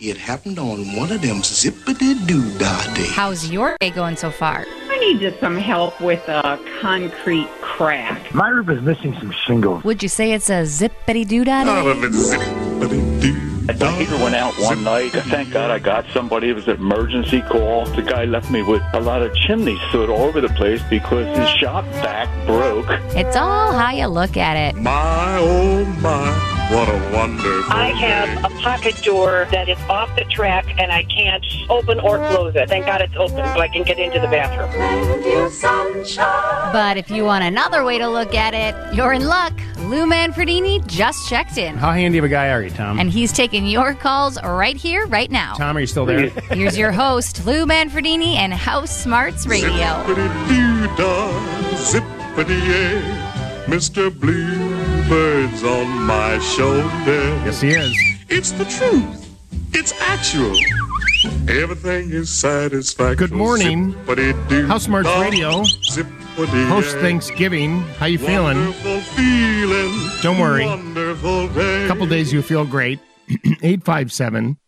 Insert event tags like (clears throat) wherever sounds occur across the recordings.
It happened on one of them zippity doo dah days. How's your day going so far? I need just some help with a concrete crack. My roof is missing some shingles. Would you say it's a zippity doo dah day? zippity doo My heater went out one night. Thank God I got somebody. It was an emergency call. The guy left me with a lot of chimney soot all over the place because his shop back broke. It's all how you look at it. My, oh my, what a wonderful I have a pocket door that is off the track and I can't open or close it. Thank God it's open so I can get into the bathroom. But if you want another way to look at it, you're in luck. Lou Manfredini just checked in. How handy of a guy are you, Tom? And he's taking your calls right here, right now. Tom, are you still there? Here's your host, Lou Manfredini and House Smarts Radio. Zippity doo dah, zippity Bluebird's on my shoulder. yes, he is. It's the truth. It's actual. Everything is satisfactory. Good morning. House Radio. Post. Thanksgiving. How you feeling? Wonderful feeling. Don't worry. Wonderful day. A couple days you feel great. (clears throat) 857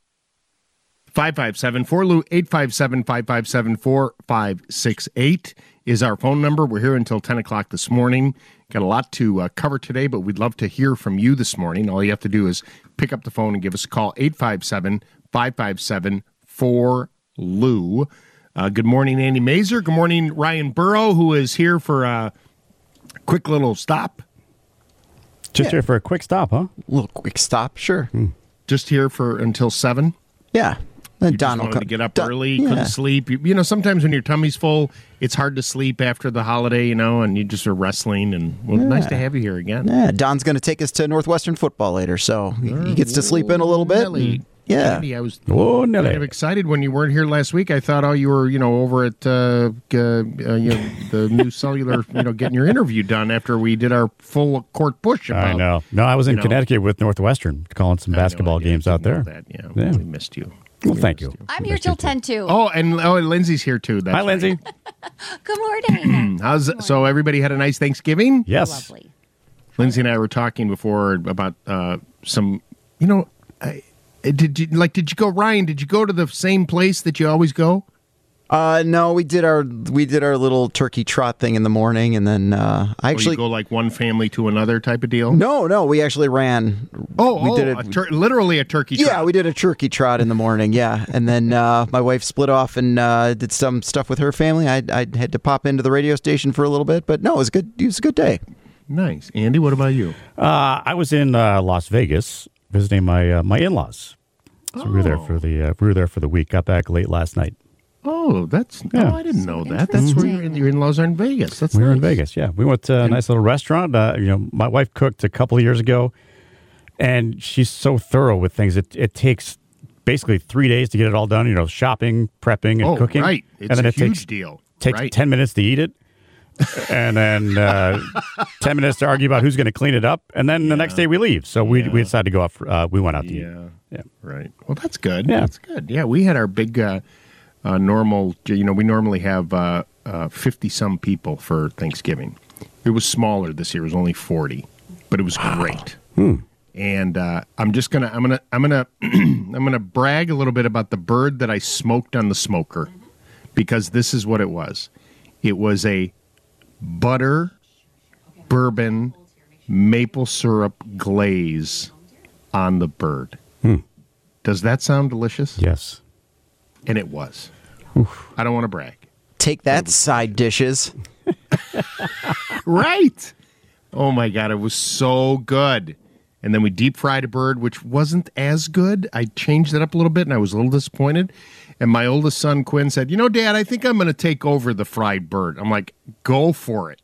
557 4 Lou 857 557 4568 is our phone number. We're here until 10 o'clock this morning. Got a lot to uh, cover today, but we'd love to hear from you this morning. All you have to do is pick up the phone and give us a call 857 557 4 Lou. Uh, good morning, Andy Masur. Good morning, Ryan Burrow, who is here for a quick little stop. Just here for a quick stop, huh? little quick stop, sure. Just here for until 7. Yeah. Then You Don just will wanted to get up Don- early, yeah. couldn't sleep. You, you know, sometimes when your tummy's full, it's hard to sleep after the holiday, you know, and you just are wrestling. And well, nice to have you here again. Yeah, Don's going to take us to Northwestern football later, so he, he gets to sleep in a little bit. Nelly. and- yeah. Andy, I was Oh, kind of excited when you weren't here last week. I thought, oh, you were, you know, over at uh, uh, you know, the new (laughs) cellular, you know, getting your interview done after we did our full court push. About, I know. No, I was in you know. Connecticut with Northwestern, calling some I know, basketball games out there. That, yeah, Yeah. we missed you. Well, thank you. I'm here till 10 too. Oh, and oh, and Lindsay's here too. That's Hi, Lindsay. (laughs) Good morning. (clears throat) How's so? Everybody had a nice Thanksgiving. Yes. Lovely. Lindsay and I were talking before about uh, some, you know, I, did you like? Did you go, Ryan? Did you go to the same place that you always go? Uh, no, we did our we did our little turkey trot thing in the morning, and then uh, I Or actually you go like one family to another type of deal? no, no, we actually ran. Oh, we oh, did a it. tur- literally a turkey. yeah, trot. we did a turkey trot in the morning. Yeah, and then uh, my wife split off and uh, did some stuff with her family. I I had to pop into the radio station for a little bit, but no, it was a good. It was a good day. Nice, Andy. What about you? Uh, I was in uh, Las Vegas visiting my uh, my in laws. So we were there for the uh, we were there for the week. Got back late last night. Oh, that's Yeah. oh, I didn't know that. That's where your, your in-laws are in Vegas. That's We were in. Vegas. Yeah, we went to a nice little restaurant. Uh, you know, my wife cooked a couple of years ago, and she's so thorough with things. It it takes basically three days to get it all done. You know, shopping, prepping, and Oh, cooking. right. It's and then a it huge takes deal. takes right. ten minutes to eat it. and then (laughs) uh, 10 minutes to argue about who's going to clean it up. And then the next day we leave. So we, we decided to go out. For, uh, we went out to eat. Yeah. Yeah. Right. Well, that's good. Yeah. That's good. Yeah, we had our big uh, uh, normal. You know, we normally have uh, fifty some people for Thanksgiving. It was smaller this year. It was only forty, but it was great. And uh, I'm just gonna, I'm gonna, I'm gonna, (clears throat) I'm gonna brag a little bit about the bird that I smoked on the smoker, because this is what it was. It was a butter, bourbon, maple syrup glaze on the bird. Does that sound delicious? Yes. And it was. I don't want to brag. Take that, side dishes. (laughs) Right. Oh my god, it was so good. And then we deep fried a bird, which wasn't as good. I changed it up a little bit, and I was a little disappointed. And my oldest son Quinn said, "You know, Dad, I think I'm going to take over the fried bird." I'm like, "Go for it."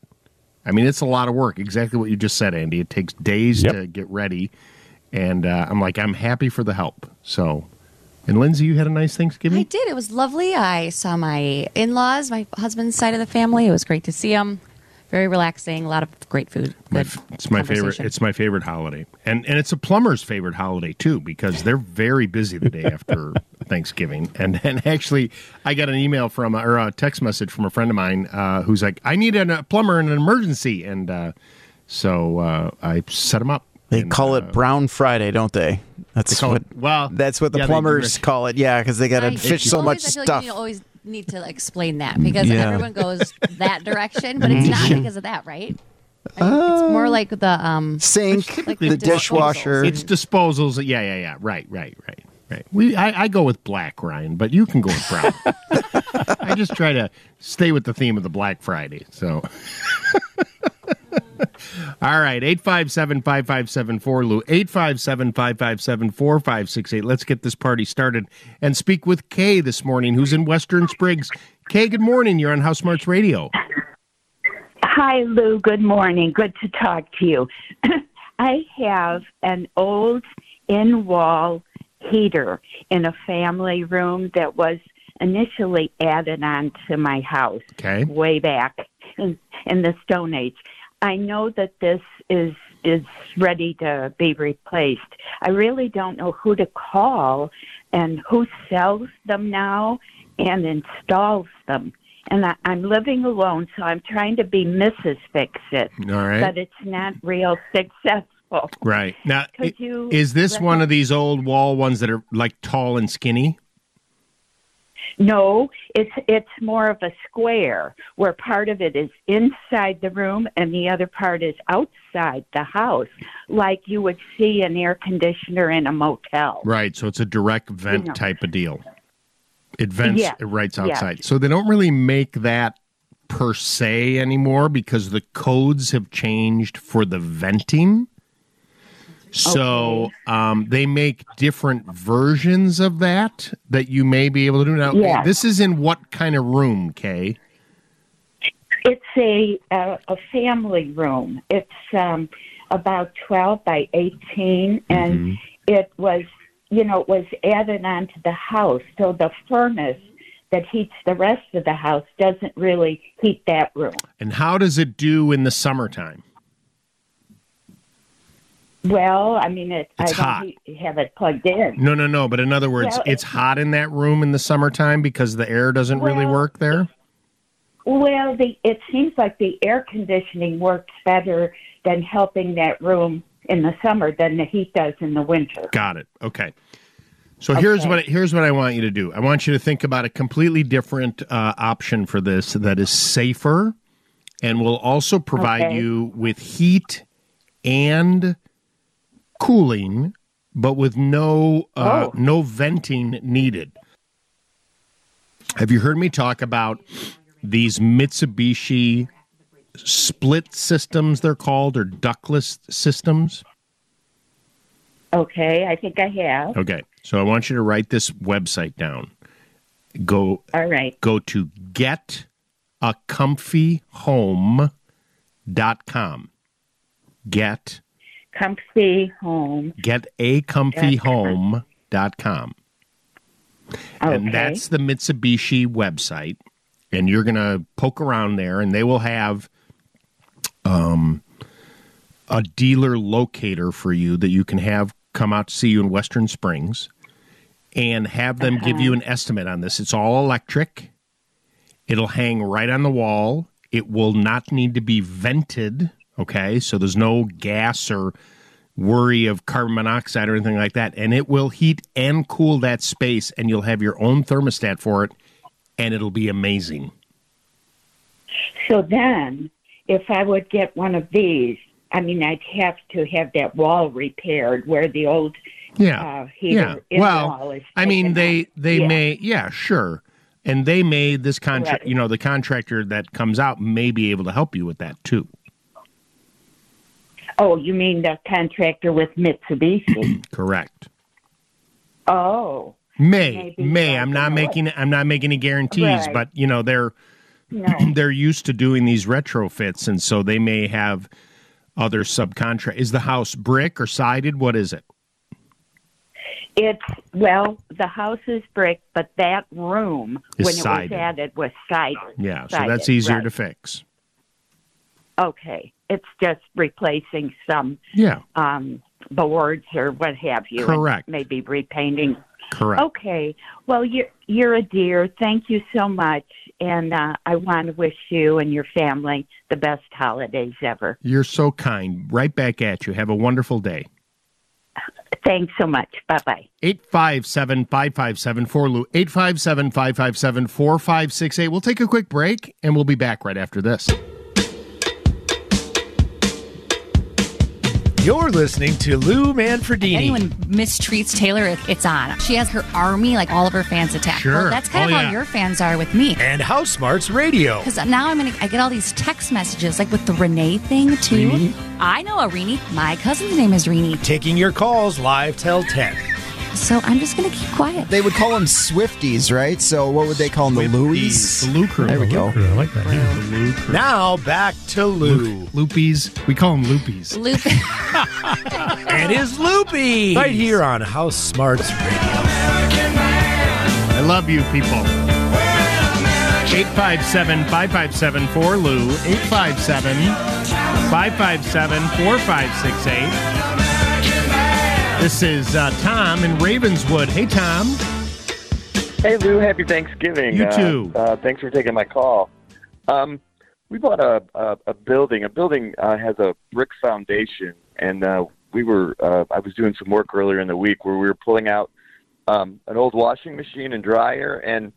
I mean, it's a lot of work. Exactly what you just said, Andy. It takes days Yep. to get ready, and uh, I'm like, I'm happy for the help. So, and Lindsay, you had a nice Thanksgiving. I did. It was lovely. I saw my in laws, my husband's side of the family. It was great to see them. Very relaxing. A lot of great food. My f- it's my favorite. It's my favorite holiday, and and it's a plumber's favorite holiday too because they're very busy the day after (laughs) Thanksgiving. And and actually, I got an email from or a text message from a friend of mine uh, who's like, "I need a plumber in an emergency," and uh, so uh, I set him up. They And, call uh, it Brown Friday, don't they? That's They what. it- well, that's what the yeah, plumbers Rich. call it. Yeah, because they got to I- fish so much stuff. Like you always need to explain that because Yeah. everyone goes that direction, but it's not because of that, right? I mean, it's more like the um Sink, like the the dishwasher. It's disposals. Yeah, yeah, yeah. Right, right, right, right. We, I, I go with black, Ryan, but you can go with brown. (laughs) I just try to stay with the theme of the Black Friday. So, (laughs) (laughs) all right, eight five seven five five seven four Lou eight five seven five five seven four five six eight. Let's get this party started and speak with Kay this morning, who's in Western Springs. Kay, good morning. You're on House Smarts Radio. Hi, Lou. Good morning. Good to talk to you. (clears throat) I have an old in wall heater in a family room that was initially added on to my house Okay. way back in, in the Stone Age. I know that this is is ready to be replaced. I really don't know who to call and who sells them now and installs them. And I, I'm living alone, so I'm trying to be Mrs. Fix It, All right. but it's not real (laughs) successful. Right. Now, Could i- you is this one of these old wall ones that are like tall and skinny? No, it's it's more of a square where part of it is inside the room and the other part is outside the house, like you would see an air conditioner in a motel. Right. So it's a direct vent know. type of deal. It vents Yeah. it Yeah. outside. So they don't really make that per se anymore because the codes have changed for the venting. So um, they make different versions of that that you may be able to do. Now, Yeah. this is in what kind of room, Kay? It's a a, a family room. It's um, about twelve by eighteen, and it was you know it was added onto the house, so the furnace that heats the rest of the house doesn't really heat that room. And how does it do in the summertime? Well, I mean, it, It's I don't hot. have it plugged in. No, no, no. But in other words, Well, it's hot in that room in the summertime because the air doesn't really work there. Well, the it seems like the air conditioning works better than helping that room in the summer than the heat does in the winter. Got it. Okay. So here's what here's what I want you to do. I want you to think about a completely different uh, option for this that is safer, and will also provide Okay. you with heat and cooling, but with no uh, Oh. no venting needed. Have you heard me talk about these Mitsubishi split systems? They're called or ductless systems. Okay, I think I have. Okay. So I want you to write this website down. Go All right. go to get a comfy home dot com. Get Comfy home. get a comfy home.com. And that's the Mitsubishi website. And you're going to poke around there, and they will have um, a dealer locator for you that you can have come out to see you in Western Springs and have them give you an estimate on this. It's all electric, it'll hang right on the wall. It will not need to be vented. Okay. So there's no gas or worry of carbon monoxide or anything like that. And it will heat and cool that space, and you'll have your own thermostat for it, and it'll be amazing. So then, if I would get one of these, I mean, I'd have to have that wall repaired where the old Yeah. uh, heater yeah. Well, I mean, they they Yeah. may yeah sure, and they may this contract Right. you know the contractor that comes out may be able to help you with that too. Oh, you mean the contractor with Mitsubishi? (clears throat) Correct. oh, May Maybe may I'm not making I'm not making any guarantees, Right. but you know they're no. (clears throat) they're used to doing these retrofits, and so they may have other subcontract. Is the house brick or sided? What is it? It's well, the house is brick, but that room Is when sided. it was added was sided. Yeah, so that's easier right. to fix. Okay, it's just replacing some Yeah, um, boards or what have you. Correct. Maybe repainting. correct. Okay. Well, you're you're a dear. Thank you so much, and uh, I want to wish you and your family the best holidays ever. You're so kind. Right back at you. Have a wonderful day. Thanks so much. Bye bye. 857 557 Lou. 857 557 4568. We'll take a quick break and we'll be back right after this. You're listening to Lou Manfredini. Anyone mistreats Taylor, it- it's on. She has her army, like all of her fans attack. Sure. Well, that's kind Oh, of yeah. how your fans are with me. And House Smarts Radio. Because now I'm gonna, I get all these text messages, like with the Renee thing too. Renee? I know a Renee. My cousin's name is Renee. Taking your calls live till 10. So I'm just gonna keep quiet. They would call them Swifties, right? So what would they call them? The Louis? The Lou Crew. There we go. I like that. Yeah. The Lou Crew. Now back to Lou. Loopies. We call them Loopies. Loop. (laughs) And his Loopy. Right here on House Smarts Radio. I love you, people. 857 557 Lou. 857 557 4568. This is uh, Tom in Ravenswood. Hey, Tom. Hey Lou, happy Thanksgiving. You Uh, too. Uh, thanks for taking my call. Um, we bought a, a, a building. A building uh, has a brick foundation, and uh, we were. Uh, I was doing some work earlier in the week where we were pulling out um, an old washing machine and dryer, and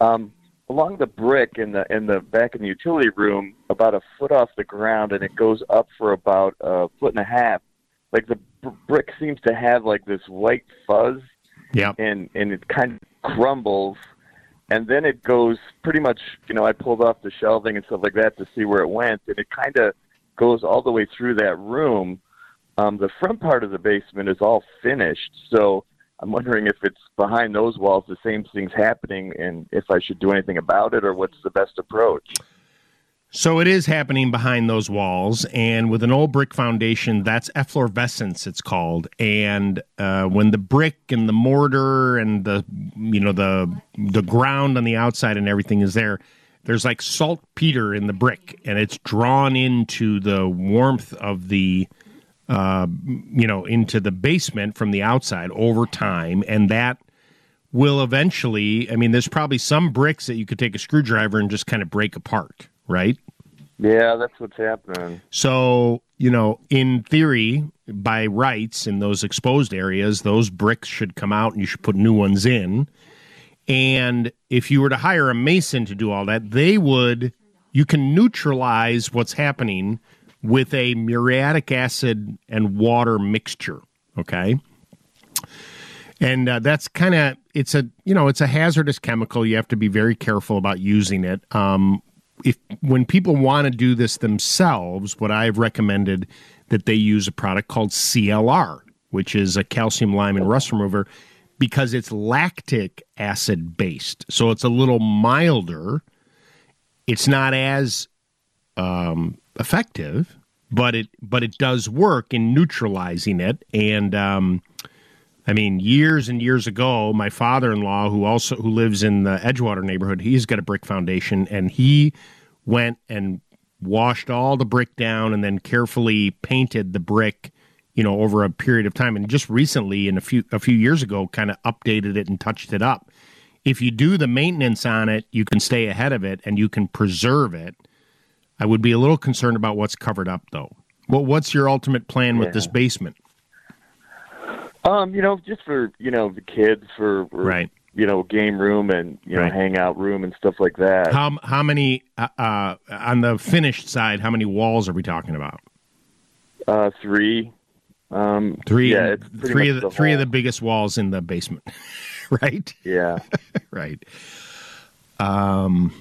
um, along the brick in the in the back in the utility room, about a foot off the ground, and it goes up for about a foot and a half. Like the br- brick seems to have like this white fuzz Yeah. and and it kind of crumbles and then it goes pretty much you know i pulled off the shelving and stuff like that to see where it went and it kind of goes all the way through that room um the front part of the basement is all finished so i'm wondering if it's behind those walls the same thing's happening and if i should do anything about it or what's the best approach So it is happening behind those walls, and with an old brick foundation, that's efflorescence. It's called, and uh, when the brick and the mortar and the you know the the ground on the outside and everything is there, there's like saltpeter in the brick, and it's drawn into the warmth of the uh, you know into the basement from the outside over time, and that will eventually. I mean, there's probably some bricks that you could take a screwdriver and just kind of break apart, right? yeah that's what's happening So, you know, in theory, by rights in those exposed areas, those bricks should come out and you should put new ones in. And if you were to hire a mason to do all that, they would, you can neutralize what's happening with a muriatic acid and water mixture. Okay. And uh, that's kind of, it's a, you know, it's a hazardous chemical. You have to be very careful about using it. Um, if when people want to do this themselves, what I've recommended that they use a product called CLR, which is a calcium lime and rust remover, because it's lactic acid based, so it's a little milder. It's not as um, effective, but it but it does work in neutralizing it. And um, I mean, years and years ago, my father-in-law, who also who lives in the Edgewater neighborhood, he's got a brick foundation, and he went and washed all the brick down, and then carefully painted the brick, you know, over a period of time. And just recently, in a few a few years ago, kind of updated it and touched it up. If you do the maintenance on it, you can stay ahead of it and you can preserve it. I would be a little concerned about what's covered up, though. Well, what's your ultimate plan with this basement? Um, you know, just for you know the kids for, for Right. You know, game room and you know Right. hangout room and stuff like that. How how many uh, uh, on the finished side? How many walls are we talking about? Uh, three. Um, Three. Yeah, three of the, the three of the biggest walls in the basement, (laughs) right? Yeah. (laughs) right. Um.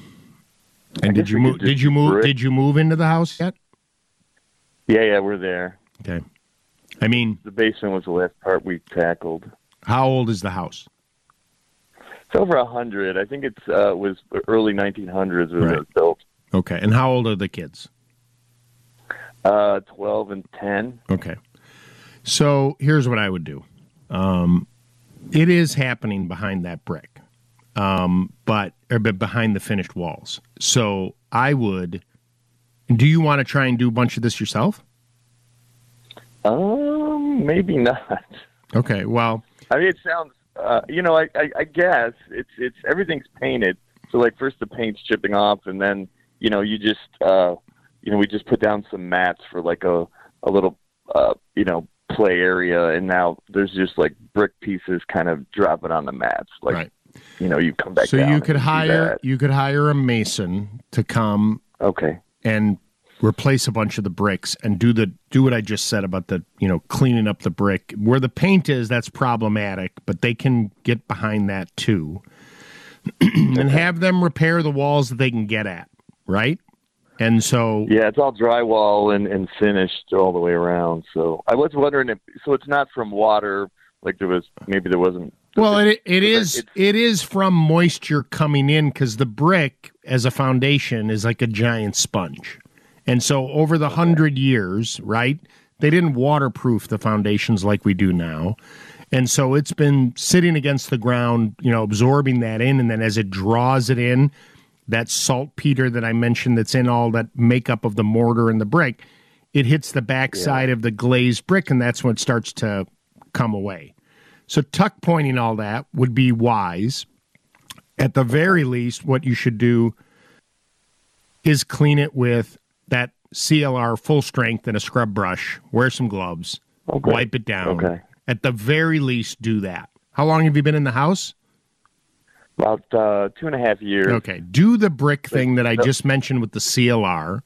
And did you move? Did you move? Did you move into the house yet? Yeah, yeah, we're there. Okay. I mean, The basement was the last part we tackled. how old is the house? It's over a hundred. I think it's uh was early 1900s when it was built. Okay. And how old are the kids? Uh, 12 and 10. Okay. So here's what I would do. Um, it is happening behind that brick, um, but or behind the finished walls. So I would. Do you want to try and do a bunch of this yourself? Um, maybe not. Okay. Well, I mean, it sounds. Uh, you know, I, I, I guess it's it's everything's painted, So like first the paint's chipping off, and then you know you just uh, you know we just put down some mats for like a a little uh, you know play area, and now there's just like brick pieces kind of dropping on the mats. Like Right. you know you come back. So you could hire you could hire a mason to come okay and replace a bunch of the bricks and do the do what I just said about the you know cleaning up the brick. Where the paint is that's problematic but they can get behind that too. (clears throat) And have them repair the walls that they can get at right? And so Yeah, it's all drywall and, and finished all the way around. So I was wondering if so it's not from water like there was maybe there wasn't Well, it it is it is from moisture coming in because the brick as a foundation is like a giant sponge, and so over the hundred years, right? They didn't waterproof the foundations like we do now, and so it's been sitting against the ground, you know, absorbing that in, and then as it draws it in, that saltpeter that I mentioned that's in all that makeup of the mortar and the brick, it hits the backside of the glazed brick, and that's when it starts to come away. So tuck pointing all that would be wise. At the very least, what you should do is clean it with that CLR full strength and a scrub brush. Wear some gloves. Wipe it down. Okay. At the very least, do that. How long have you been in the house? about uh, two and a half years. Okay. Do the brick thing that I just mentioned with the CLR,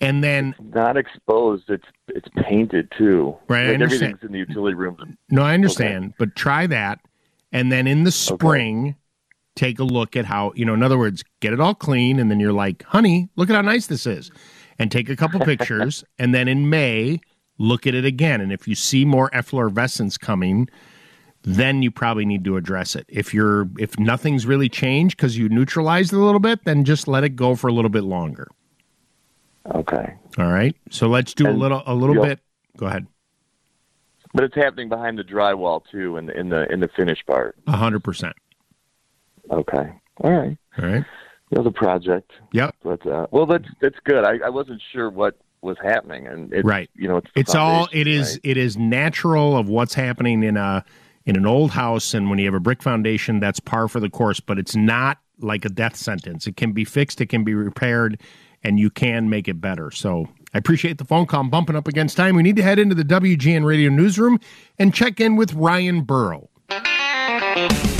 and then Not exposed. It's it's painted too. Right, Like everything's in the utility room. No, I understand, but try that, and then in the spring, take a look at how you know. In other words, get it all clean, and then you're like, "Honey, look at how nice this is," and take a couple pictures, (laughs) and then in May, look at it again, and if you see more efflorescence coming, then you probably need to address it. If you're if nothing's really changed because you neutralized it a little bit, then just let it go for a little bit longer. Okay. All right. So let's do a little a little bit. Go ahead. But it's happening behind the drywall too, in the in the in the finish part. A hundred percent. Okay. All right. All right. Another project. Yep. But uh, well, that's that's good. I, I wasn't sure what was happening, and it's, right You know, it's it's all it is right? it is natural of what's happening in a in an old house and when you have a brick foundation that's par for the course but it's not like a death sentence it can be fixed it can be repaired and you can make it better so i appreciate the phone call I'm bumping up against time we need to head into the wgn radio newsroom and check in with ryan burrow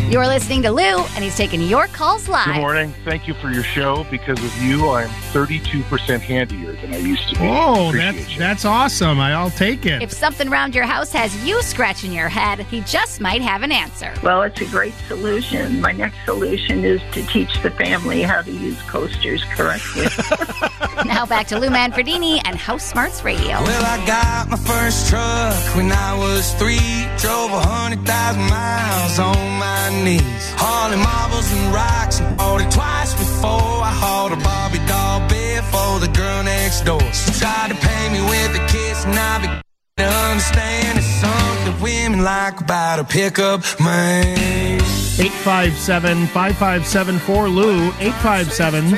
You're listening to Lou, and he's taking your calls live. Good morning. Thank you for your show. Because of you, I'm 32% handier than I used to be. oh Appreciate that's that's awesome I, i'll take it If something around your house has you scratching your head, he just might have an answer. Well, it's a great solution. My next solution is to teach the family how to use coasters correctly. (laughs) (laughs) now back to Lou Manfredini and House Smarts Radio. Well, I got my first truck when I was three. Drove a hundred thousand miles on my knees. Hauling marbles and rocks and bought it twice before. I hauled a Barbie doll bed for the girl next door. She tried to pay me with a kiss and I began to understand it's something women like about a pickup man. 857 5574 Lou, 857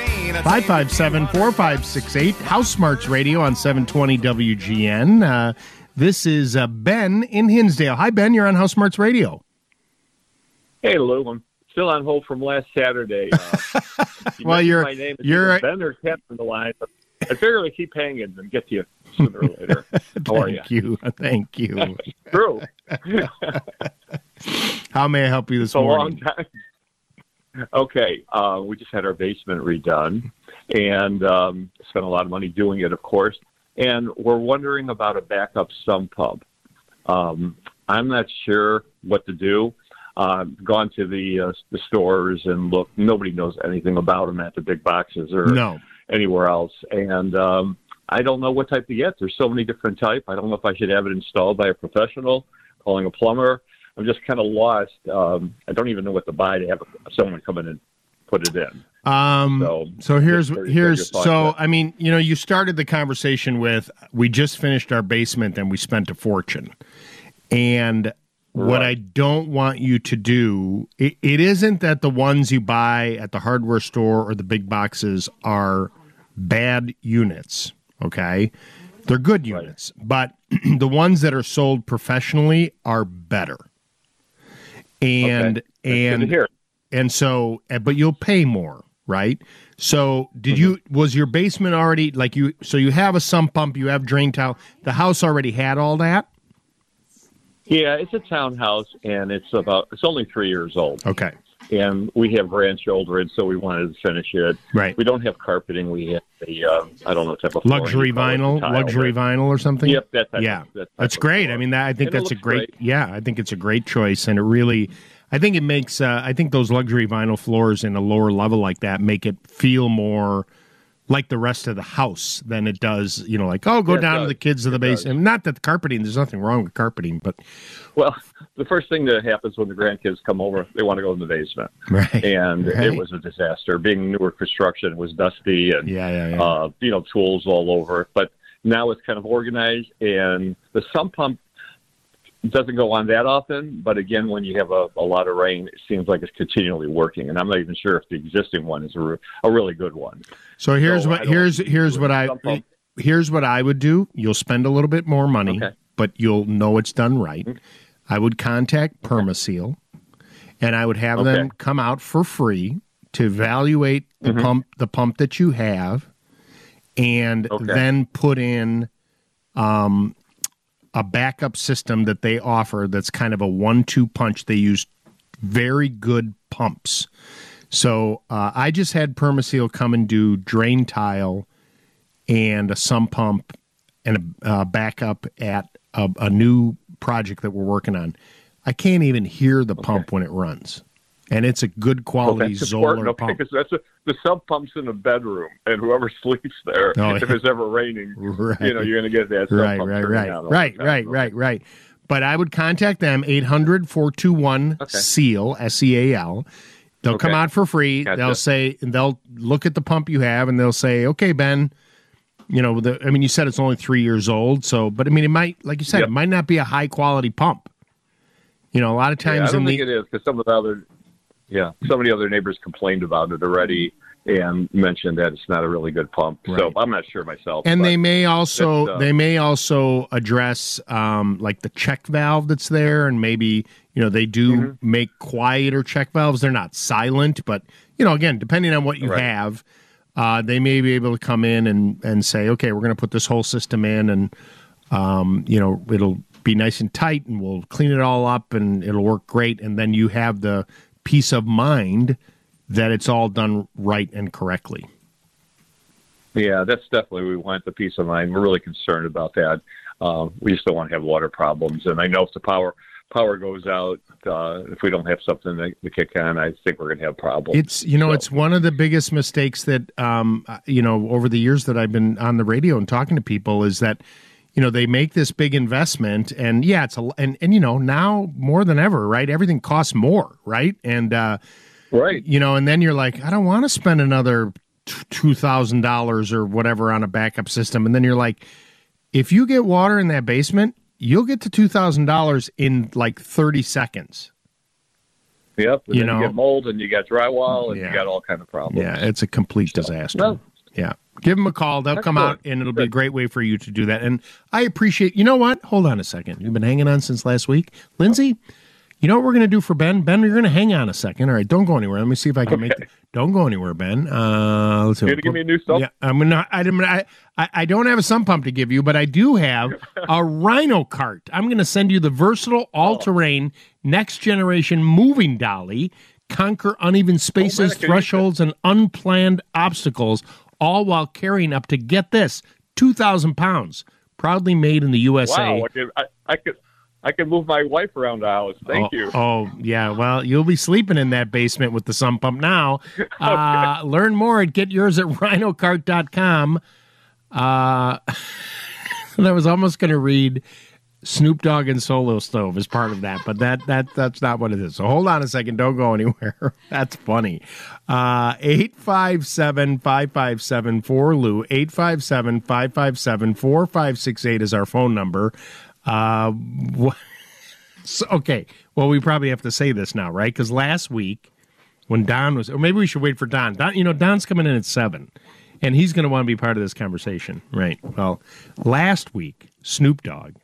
557 4568, House Smarts Radio on 720 WGN. Uh, this is uh, Ben in Hinsdale. Hi, Ben. You're on House Smarts Radio. Hey, Lou. I'm still on hold from last Saturday. (laughs) Uh, you Well, you're- my name. You're- Ben or Captain on the line. But I figure I keep hanging and get to you sooner or later. (laughs) How are you? Thank you. Thank you. (laughs) True. How may I help you this It's a long morning? time. Okay, uh, we just had our basement redone, and um, spent a lot of money doing it, of course. And we're wondering about a backup sump pump. Um, I'm not sure what to do. Uh, gone to the uh, the stores and look. Nobody knows anything about them at the big boxes or No. anywhere else. And um, I don't know what type to get. There's so many different type. I don't know if I should have it installed by a professional, calling a plumber. I'm just kind of lost. Um, I don't even know what to buy to have someone come in and put it in. Um, So, so, here's here's so. I mean you know you started the conversation with we just finished our basement and we spent a fortune, and what I don't want you to do it, it isn't that the ones you buy at the hardware store or the big boxes are bad units. Okay, they're good units, but (clears throat) the ones that are sold professionally are better. And Okay. That's good to and and so, uh, but you'll pay more, right? So did you was your basement already like you? So you have a sump pump, you have drain tile. The house already had all that. Yeah, it's a townhouse, and it's about it's only three years old. Okay. And we have grandchildren, so we wanted to finish it. Right. We don't have carpeting. We have a uh, I don't know what type of Luxury you call it, vinyl, tile, luxury but- vinyl or something. Yep, that yeah, of- that that's great. I mean, that, I think And that's a looks great, Yeah, I think it's a great choice, and it really, I think it makes. Uh, I think those luxury vinyl floors in a lower level like that make it feel more like the rest of the house than it does. You know, like oh, go Yeah, down to the kids of the basement. Not that the carpeting. There's nothing wrong with carpeting, but Well, the first thing that happens when the grandkids come over, they want to go in the basement. Right. And Right. it was a disaster. Being newer construction, it was dusty and yeah, yeah, yeah. Uh, you know, tools all over. But now it's kind of organized, and the sump pump doesn't go on that often. But again, when you have a, a lot of rain, it seems like it's continually working. And I'm not even sure if the existing one is a, re- a really good one. So here's So what here's here's what I here's what I would do. You'll spend a little bit more money, but you'll know it's done right. Mm-hmm. I would contact Permaseal, and I would have them come out for free to evaluate the Mhm. pump the pump that you have, and Okay. then put in um, a backup system that they offer. That's kind of a one-two punch. They use very good pumps. So uh, I just had Permaseal come and do drain tile and a sump pump and a uh, backup at a, a new project that we're working on. I can't even hear the pump when it runs, and it's a good quality important, Zoeller okay, pump. because that's a, the sump pump's in the bedroom, and whoever (laughs) sleeps there, Oh, if yeah. it's ever raining, Right. you know, you're going to get that right, pump right, right, right, right, right, right. But I would contact them 800-421 seal S E A L. They'll come out for free. Gotcha. They'll say they'll look at the pump you have and they'll say, "Okay, Ben, you know, the I mean, you said it's only 3 years old, so but I mean, it might like you said, Yep. it might not be a high quality pump. You know, a lot of Yeah, I times don't in think the it is because some of the other, yeah, some of the other neighbors complained about it already and mentioned that it's not a really good pump. So I'm not sure myself. and they may also uh, they may also address um, like the check valve that's there, and maybe you know they do Mm-hmm. make quieter check valves. They're not silent, but you know again, depending on what you Right. have, uh, they may be able to come in and and say, okay, we're going to put this whole system in, and um, you know it'll be nice and tight, and we'll clean it all up, and it'll work great, and then you have the peace of mind that it's all done right and correctly. Yeah, that's definitely we want the peace of mind. We're really concerned about that. Um, we just don't want to have water problems. And I know if the power power goes out, uh, if we don't have something to, to kick on, I think we're going to have problems. It's you know it's one of the biggest mistakes that um uh, you know over the years that I've been on the radio and talking to people is that you know they make this big investment and yeah it's a and and you know now more than ever right everything costs more right and uh right you know and then you're like I don't want to spend another two thousand dollars or whatever on a backup system and then you're like if you get water in that basement you'll get to two thousand dollars in like thirty seconds. Yep. And You then know- you get mold and you got drywall and Yeah. you got all kind of problems. Yeah, it's a complete disaster. well- yeah. Give them a call. They'll come out and it'll be a great way for you to do that. And I appreciate, you know what? Hold on a second. You've been hanging on since last week. Lindsay, you know what we're going to do for Ben? Ben, you're going to hang on a second. All right. Don't go anywhere. Let me see if I can make Don't go anywhere, Ben. Uh, let's see. You're gonna give me a new sump? Yeah. I'm going to, I, I, I don't have a sump pump to give you, but I do have (laughs) a Rhino cart. I'm going to send you the versatile all terrain next generation moving dolly. Conquer uneven spaces, man, can use thresholds, and unplanned obstacles, all while carrying up to get this 2,000 pounds. Proudly made in the USA. Wow. I could, I, I could I could move my wife around the house. Thank oh, you. Oh, yeah. Well, you'll be sleeping in that basement with the sump pump now. (laughs) uh, learn more at get yours at (laughs) rhinocart.com. Uh, (laughs) and I was almost going to read Snoop Dogg and Solo Stove is part of that, but that that that's not what it is. So hold on a second. Don't go anywhere. (laughs) that's funny. Uh, 857 557 4Lou. 857 557 4568 is our phone number. Uh, wh- (laughs) so, okay. Well, we probably have to say this now, right? Because last week, when Don was, or maybe we should wait for Don. Don, you know, Don's coming in at seven, and he's going to want to be part of this conversation, right? Well, last week, Snoop Dogg,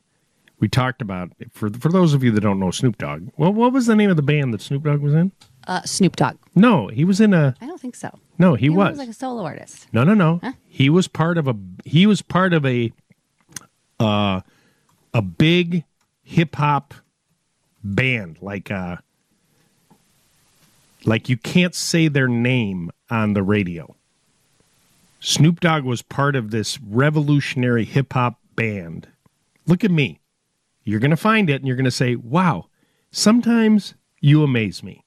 we talked about for for those of you that don't know Snoop Dogg. Well, what was the name of the band that Snoop Dogg was in? Uh, Snoop Dogg. No, he was in a. I don't think so. No, he, was. was like a solo artist. No, no, no. He was part of a. He was part of a. Uh, a big hip hop band, like uh, like you can't say their name on the radio. Snoop Dogg was part of this revolutionary hip hop band. Look at me. You're going to find it and you're going to say, wow, sometimes you amaze me.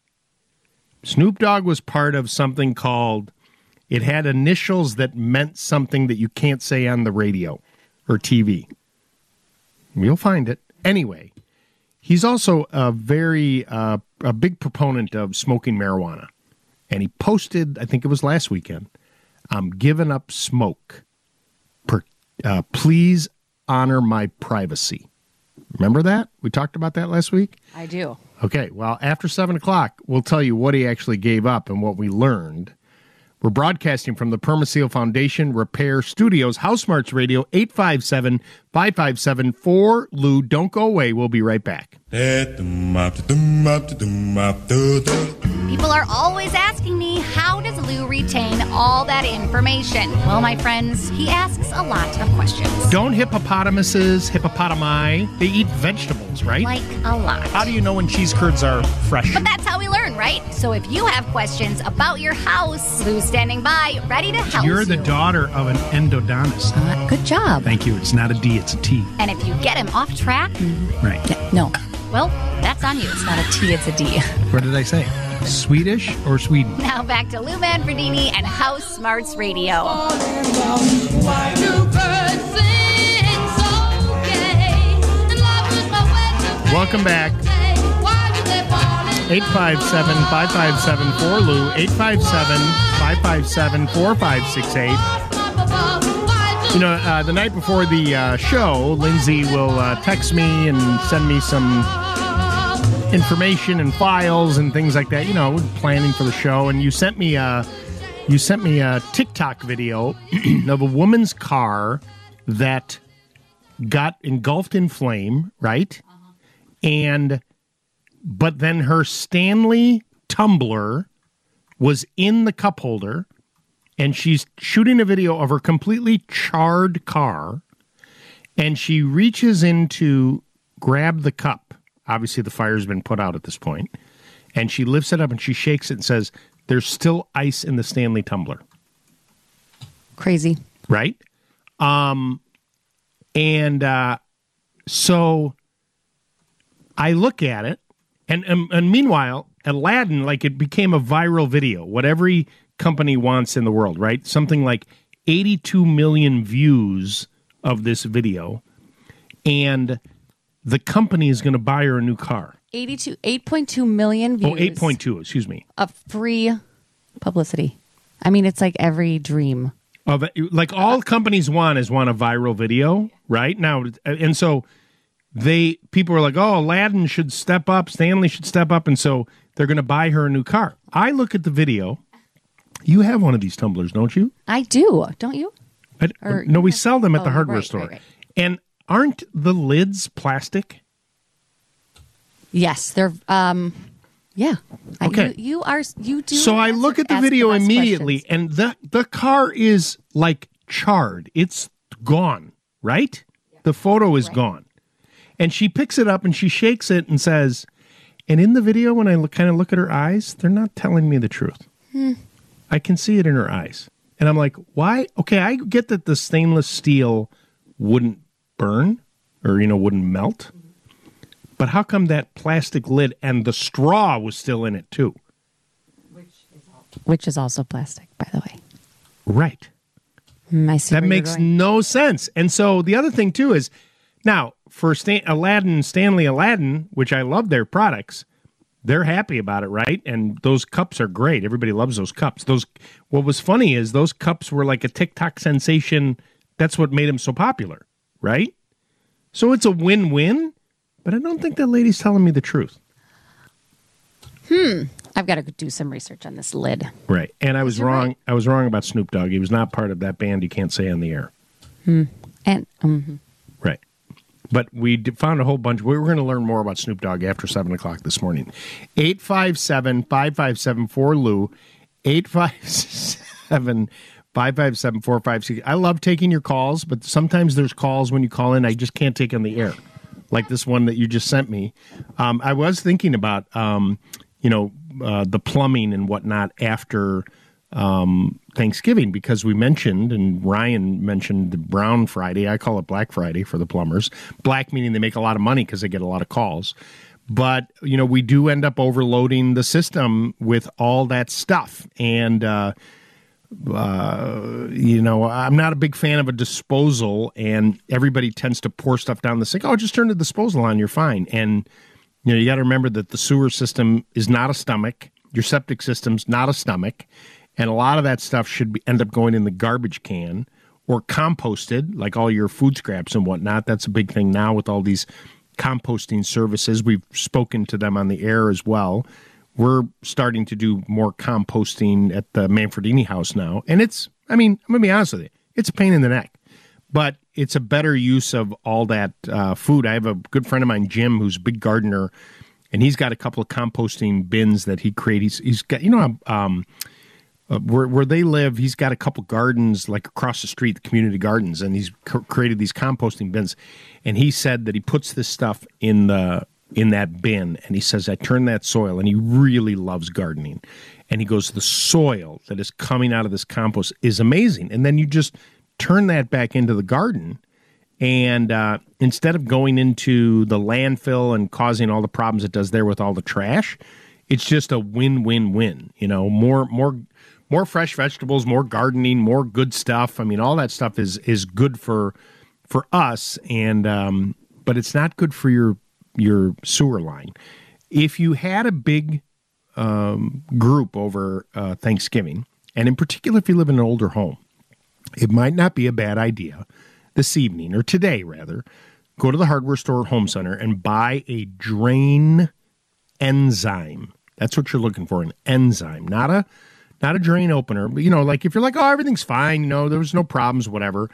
Snoop Dogg was part of something called, it had initials that meant something that you can't say on the radio or TV. You'll find it. Anyway, he's also a very, uh, a big proponent of smoking marijuana. And he posted, I think it was last weekend, I'm giving up smoke. Per, uh, please honor my privacy. Remember that? We talked about that last week? I do. Okay, well, after 7 o'clock, we'll tell you what he actually gave up and what we learned. We're broadcasting from the Permaseal Foundation Repair Studios, House Smarts Radio, 857 557 4 Lou. Don't go away. We'll be right back. People are always asking me, how does Lou retain all that information? Well, my friends, he asks a lot of questions. Don't hippopotamuses, hippopotami, they eat vegetables, right? Like a lot. How do you know when cheese curds are fresh? But that's how we learn, right? So if you have questions about your house, Lou's standing by, ready to help You're you. the daughter of an endodontist. Uh, good job. Thank you. It's not a D, it's a T. and if you get him off track, mm-hmm. Right. No. well, that's on you. It's not a T, it's a D. What did I say? Swedish or Sweden? Now back to Lou Manfredini and House Smarts Radio. Welcome back. 857 557 4 Lou, 857 557 4568. You know, uh, the night before the uh, show, Lindsay will uh, text me and send me some information and files and things like that. You know, planning for the show. And you sent me a you sent me a TikTok video (clears throat) of a woman's car that got engulfed in flame, right? And but then her Stanley tumbler was in the cup holder and she's shooting a video of her completely charred car and she reaches in to grab the cup. Obviously the fire's been put out at this. And she lifts it up and she shakes it and says, "There's still ice in the Stanley tumbler." Crazy. right? Um, and uh, so I look at it, and, and and meanwhile, Aladdin, like it became a viral video. What every company wants in the world, right? Something like 82 million views of this video, and the company is going to buy her a new car. 82, 8.2 million oh, views. Oh, 8.2, excuse me. Of free publicity. I mean, it's like every dream. of like all companies want is want a viral video right now and so they people are like oh aladdin should step up stanley should step up and so they're going to buy her a new car i look at the video you have one of these tumblers don't you I do, don't you? I- Or- no we sell them at Oh, the hardware right, store right, right. and aren't the lids plastic Yes, they're. um Yeah. I- Okay. you, you are. You do. so i look at the video immediately and the the car is like charred it's gone right the photo is gone and she picks it up and she shakes it and says and in the video when i look, kind of look at her eyes they're not telling me the truth Hmm. I can see it in her eyes. And i'm like why? Okay i get that the stainless steel wouldn't burn or you know wouldn't melt. But how come that plastic lid and the straw was still in it too? Which is also plastic, by the way. right. Hmm, I see that makes no sense. And so the other thing too is now for Stan- Aladdin, Stanley Aladdin, which I love their products, they're happy about it, right? And those cups are great. Everybody loves those cups. Those what was funny is those cups were like a TikTok sensation. That's what made them so popular, right? So it's a win-win, but I don't think that lady's telling me the truth. Hmm. I've got to do some research on this lid. Right. And I was You're wrong. right. I was wrong about Snoop Dogg. He was not part of that band you can't say on the air. Hmm. And mhm. Right. But we found a whole bunch. We were going to learn more about Snoop Dogg after 7 o'clock this morning. 857 557 4 Lou, 857 557 456. I love taking your calls, but sometimes there's calls when you call in I just can't take on the air, like this one that you just sent me. Um, I was thinking about, um, you know, uh, the plumbing and whatnot after um, Thanksgiving because we mentioned, and Ryan mentioned the Brown Friday. I call it Black Friday for the plumbers. Black meaning they make a lot of money because they get a lot of calls. But, you know, we do end up overloading the system with all that stuff. And, uh, uh, you know, I'm not a big fan of a disposal, and everybody tends to pour stuff down the sink. Oh, just turn the disposal on, you're fine. And, you know, you got to remember that the sewer system is not a stomach. Your septic system's not a stomach, and a lot of that stuff should be, end up going in the garbage can or composted, like all your food scraps and whatnot. That's a big thing now with all these composting services. We've spoken to them on the air as well. We're starting to do more composting at the Manfredini house now, and it's. I mean, I'm gonna be honest with you, it's a pain in the neck but it's a better use of all that uh, food. I have a good friend of mine, Jim, who's a big gardener, and he's got a couple of composting bins that he created. He's, he's got, you know, um, uh, where where they live, he's got a couple gardens like across the street, the community gardens, and he's created these composting bins. And he said that he puts this stuff in the in that bin, and he says I turn that soil, and he really loves gardening. And he goes, the soil that is coming out of this compost is amazing, and then you just turn that back into the garden. And uh, instead of going into the landfill and causing all the problems it does there with all the trash, it's just a win-win-win. You know, more more more fresh vegetables, more gardening, more good stuff. I mean, all that stuff is is good for for us, and um, but it's not good for your your sewer line. If you had a big um, group over uh, Thanksgiving, and in particular if you live in an older home, it might not be a bad idea this evening or today rather go to the hardware store or home center and buy a drain enzyme that's what you're looking for an enzyme not a not a drain opener but you know like if you're like oh everything's fine you know there was no problems whatever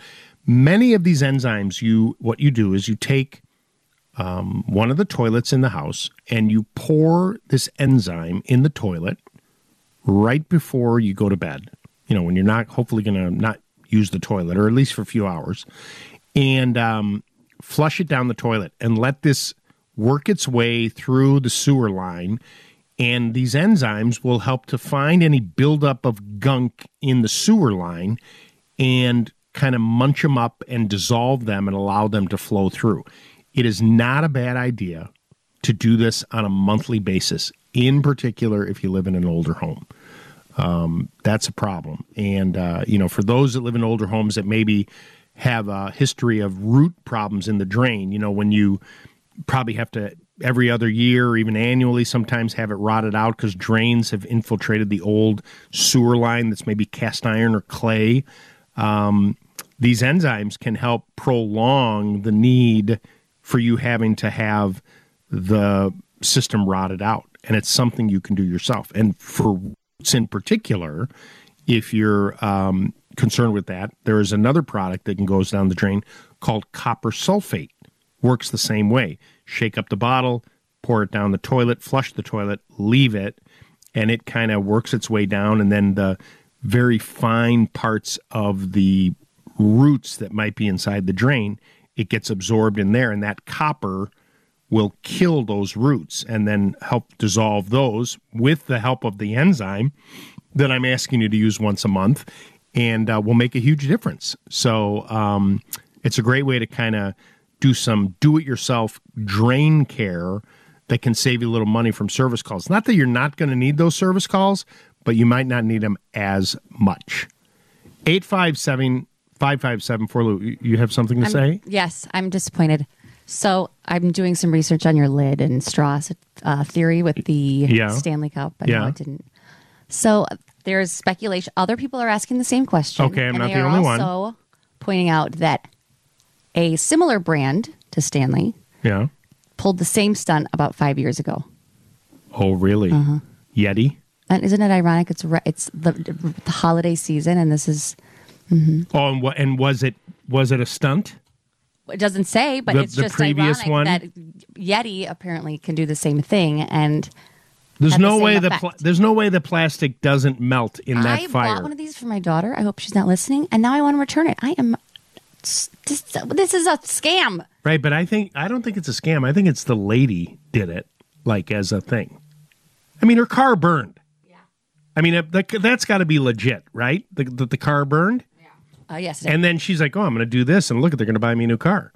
many of these enzymes you what you do is you take um, one of the toilets in the house and you pour this enzyme in the toilet right before you go to bed you know when you're not hopefully going to not use the toilet, or at least for a few hours, and um, flush it down the toilet and let this work its way through the sewer line. And these enzymes will help to find any buildup of gunk in the sewer line and kind of munch them up and dissolve them and allow them to flow through. It is not a bad idea to do this on a monthly basis, in particular if you live in an older home um, that's a problem. And, uh, you know, for those that live in older homes that maybe have a history of root problems in the drain, you know, when you probably have to every other year or even annually sometimes have it rodded out because drains have infiltrated the old sewer line that's maybe cast iron or clay. Um, these enzymes can help prolong the need for you having to have the system rodded out. And it's something you can do yourself. And for roots in particular, if you're um, concerned with that, there is another product that goes down the drain called copper sulfate. Works the same way. Shake up the bottle, pour it down the toilet, flush the toilet, leave it, and it kind of works its way down. And then the very fine parts of the roots that might be inside the drain, it gets absorbed in there, and that copper will kill those roots and then help dissolve those with the help of the enzyme that I'm asking you to use once a month and uh, will make a huge difference. So um, it's a great way to kind of do some do it yourself drain care that can save you a little money from service calls. Not that you're not going to need those service calls, but you might not need them as much. 857 557 Lou. You have something to I'm- say? Yes, I'm disappointed. So I'm doing some research on your lid and straw uh, theory with the Yeah. Stanley Cup. I Yeah. know it didn't. So there's speculation. Other people are asking the same question. Okay, I'm not the only one. also pointing out that a similar brand to Stanley Yeah. pulled the same stunt about five years ago. Oh, really? Uh-huh. Yeti? And isn't it ironic? It's re- it's the, the holiday season, and this is. mhm. Oh, and, what, and was it was it a stunt? It doesn't say, but The- it's the just previous ironic one? that Yeti apparently can do the same thing, and There's the no same way the pla- there's no way the plastic doesn't melt in that I fire. I bought one of these for my daughter. I hope she's not listening, and now I want to return it. I am. This, is a scam. Right, but I think I don't think it's a scam. I think it's the lady did it like as a thing. I mean, her car burned. Yeah. I mean, that, that's got to be legit, right? The, the the car burned, Yeah. Oh yes, it is. and then she's like, "Oh, I'm going to do this," and look, they're going to buy me a new car.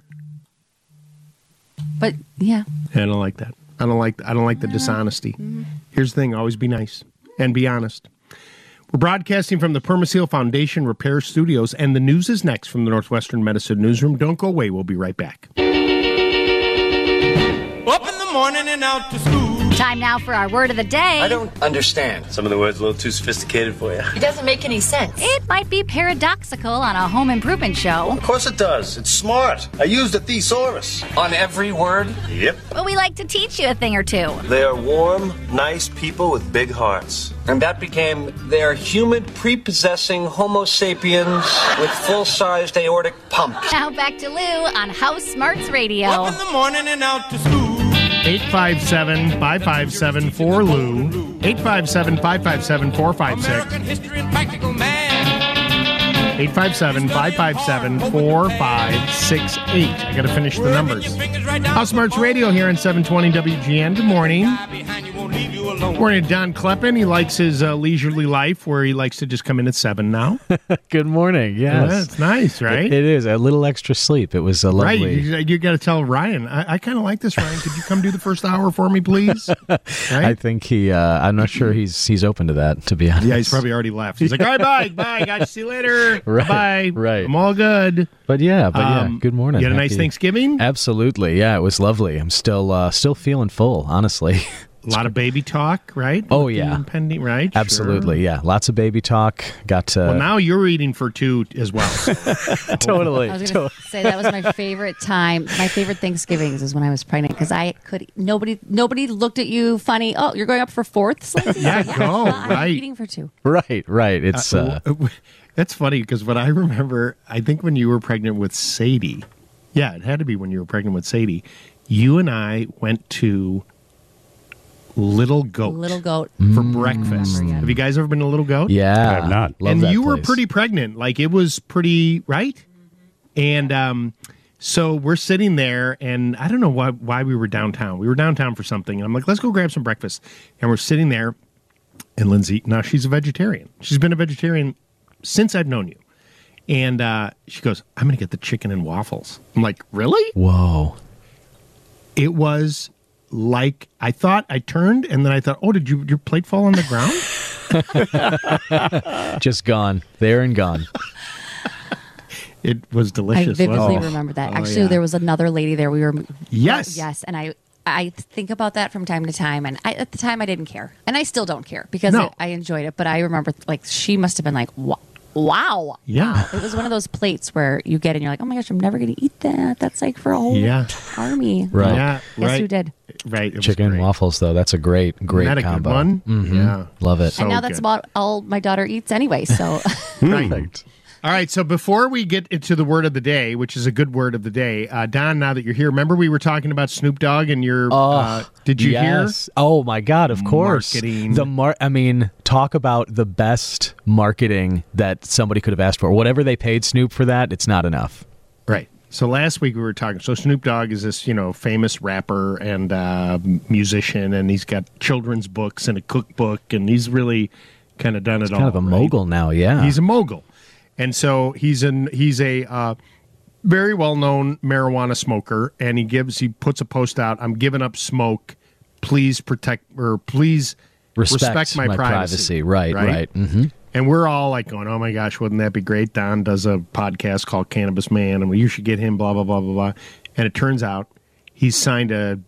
but yeah, I don't like that. I don't like. I don't like the dishonesty. Mm-hmm. Here's the thing: always be nice and be honest. We're broadcasting from the Permaseal Foundation Repair Studios, and the news is next from the Northwestern Medicine Newsroom. Don't go away. We'll be right back. Up in the morning and out to school. Time now for our word of the day. I don't understand. Some of the words a little too sophisticated for you. It doesn't make any sense. It might be paradoxical on a home improvement show, Of course it does. It's smart. I used a thesaurus. On every word? Yep. but we like to teach you a thing or two. They are warm, nice people with big hearts. And that became they're humid, prepossessing Homo sapiens with full sized aortic pumps. Now back to Lou on House Smarts Radio. Up in the morning and out to school. 857 557 4 Lou. 857 557 456. American history and practical math. 857 557 4568. I got to finish the numbers. House Smarts Radio here on 720 WGN. Good morning. Morning, to Don Kleppen. He likes his uh, leisurely life where he likes to just come in at 7 now. (laughs) Good morning. Yes, Yeah, it's nice, right? It- it is a little extra sleep. It was a Right. lovely. You, you got to tell Ryan, I, I kind of like this, Ryan. Could you come do the first hour for me, please? (laughs) I think he. Uh, I'm not sure he's he's open to that. To be honest. Yeah, he's probably already left. He's like, all right, bye, (laughs) bye, guys. See you later. Right, Bye. right. I'm all good. But yeah, but yeah. Um, Good morning. you had a nice Thanksgiving? Absolutely. Yeah, it was lovely. I'm still uh, still feeling full. Honestly. A lot of baby talk, right? Oh With yeah. impending, right? Sure. Absolutely. Yeah. Lots of baby talk. Got to. Well, now you're eating for two as well. (laughs) (laughs) totally. I was going to say that was my favorite time. My favorite Thanksgivings is when I was pregnant because I could nobody nobody looked at you funny. Oh, you're going up for fourths. Lindsay? (laughs) Yeah, go, I'm right. eating for two. Right. Right. It's. Uh, Uh, that's funny because what I remember, I think when you were pregnant with Sadie, yeah, it had to be when you were pregnant with Sadie. You and I went to Little Goat. Little goat. for breakfast. Have you guys ever been to Little Goat? Mm. Yeah. I have not. Love and that you were place. pretty pregnant. Like it was pretty right. And um, so we're sitting there, and I don't know why why we were downtown. We were downtown for something. And I'm like, let's go grab some breakfast. And we're sitting there, and Lindsay, now she's a vegetarian. She's been a vegetarian since I've known you. And uh, she goes, I'm going to get the chicken and waffles. I'm like, really? Whoa. It was like I thought. I turned, and then I thought, oh, did you your plate fall on the ground? (laughs) (laughs) just gone. There and gone. It was delicious. I vividly wasn't remember that. Oh, Actually, yeah. there was another lady there. We were Yes. yes, and I I think about that from time to time. And I, at the time, I didn't care, and I still don't care because No. it, I enjoyed it. But I remember like she must have been like, "Wa- wow, Yeah. It was one of those plates where you get and you're like, oh my gosh, I'm never going to eat that. That's like for a whole Yeah. army. Right. Yeah, Yes, right. you did. Right. It Chicken waffles, though. That's a great, great that a good combo. one? Mhm. Yeah. Love it. So and now that's good. about all my daughter eats anyway. So (laughs) Right. All right. So before we get into the word of the day, which is a good word of the day, uh, Don, now that you're here, remember we were talking about Snoop Dogg and your. uh, did you yes. Oh my God! Of course. Marketing. The mar. I mean, talk about the best marketing that somebody could have asked for. Whatever they paid Snoop for that, it's not enough. Right. So last week we were talking. So Snoop Dogg is this, you know, famous rapper and uh, musician, and he's got children's books and a cookbook, and he's really kind of done it He's all. kind of a right? mogul now. Yeah. He's a mogul, and so he's an he's a uh, very well known marijuana smoker, and he gives he puts a post out. I'm giving up smoke. Please protect or please Respect my, my privacy. privacy. Right, right. Mhm. And we're all like going, "Oh my gosh, wouldn't that be great?" Don does a podcast called Cannabis Man, and you should get him. Blah blah blah blah blah. And it turns out he's signed a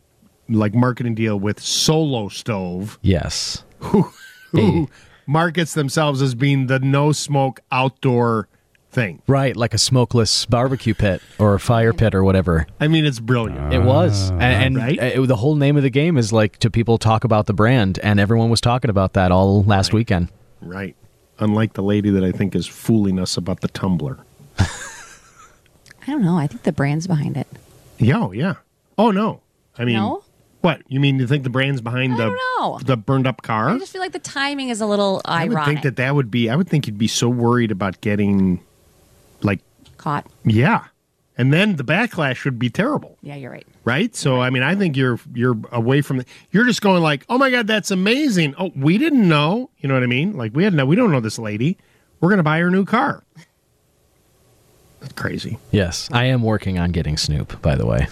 like marketing deal with Solo Stove yes. who, who markets themselves as being the no smoke outdoor thing. Right, like a smokeless barbecue pit or a fire pit or whatever. I mean, it's brilliant. It was, and, and Right? uh, the whole name of the game is like to people talk about the brand, and everyone was talking about that all last weekend. Right. Unlike the lady that I think is fooling us about the tumbler. (laughs) I don't know. I think the brand's behind it. Yeah, oh, yeah. Oh no. I mean, No? What you mean? You think the brand's behind the the burned up car? I just feel like the timing is a little I would think that that would be. I would think you'd be so worried about getting, like, Caught. yeah, and then the backlash would be terrible, Yeah, you're right. right? So I mean, I think you're you're away from. The, you're just going like, oh my god, that's amazing. Oh, we didn't know. You know what I mean? Like we had no. We don't know this lady. We're gonna buy her new car. That's crazy. Yes, I am working on getting Snoop. By the way,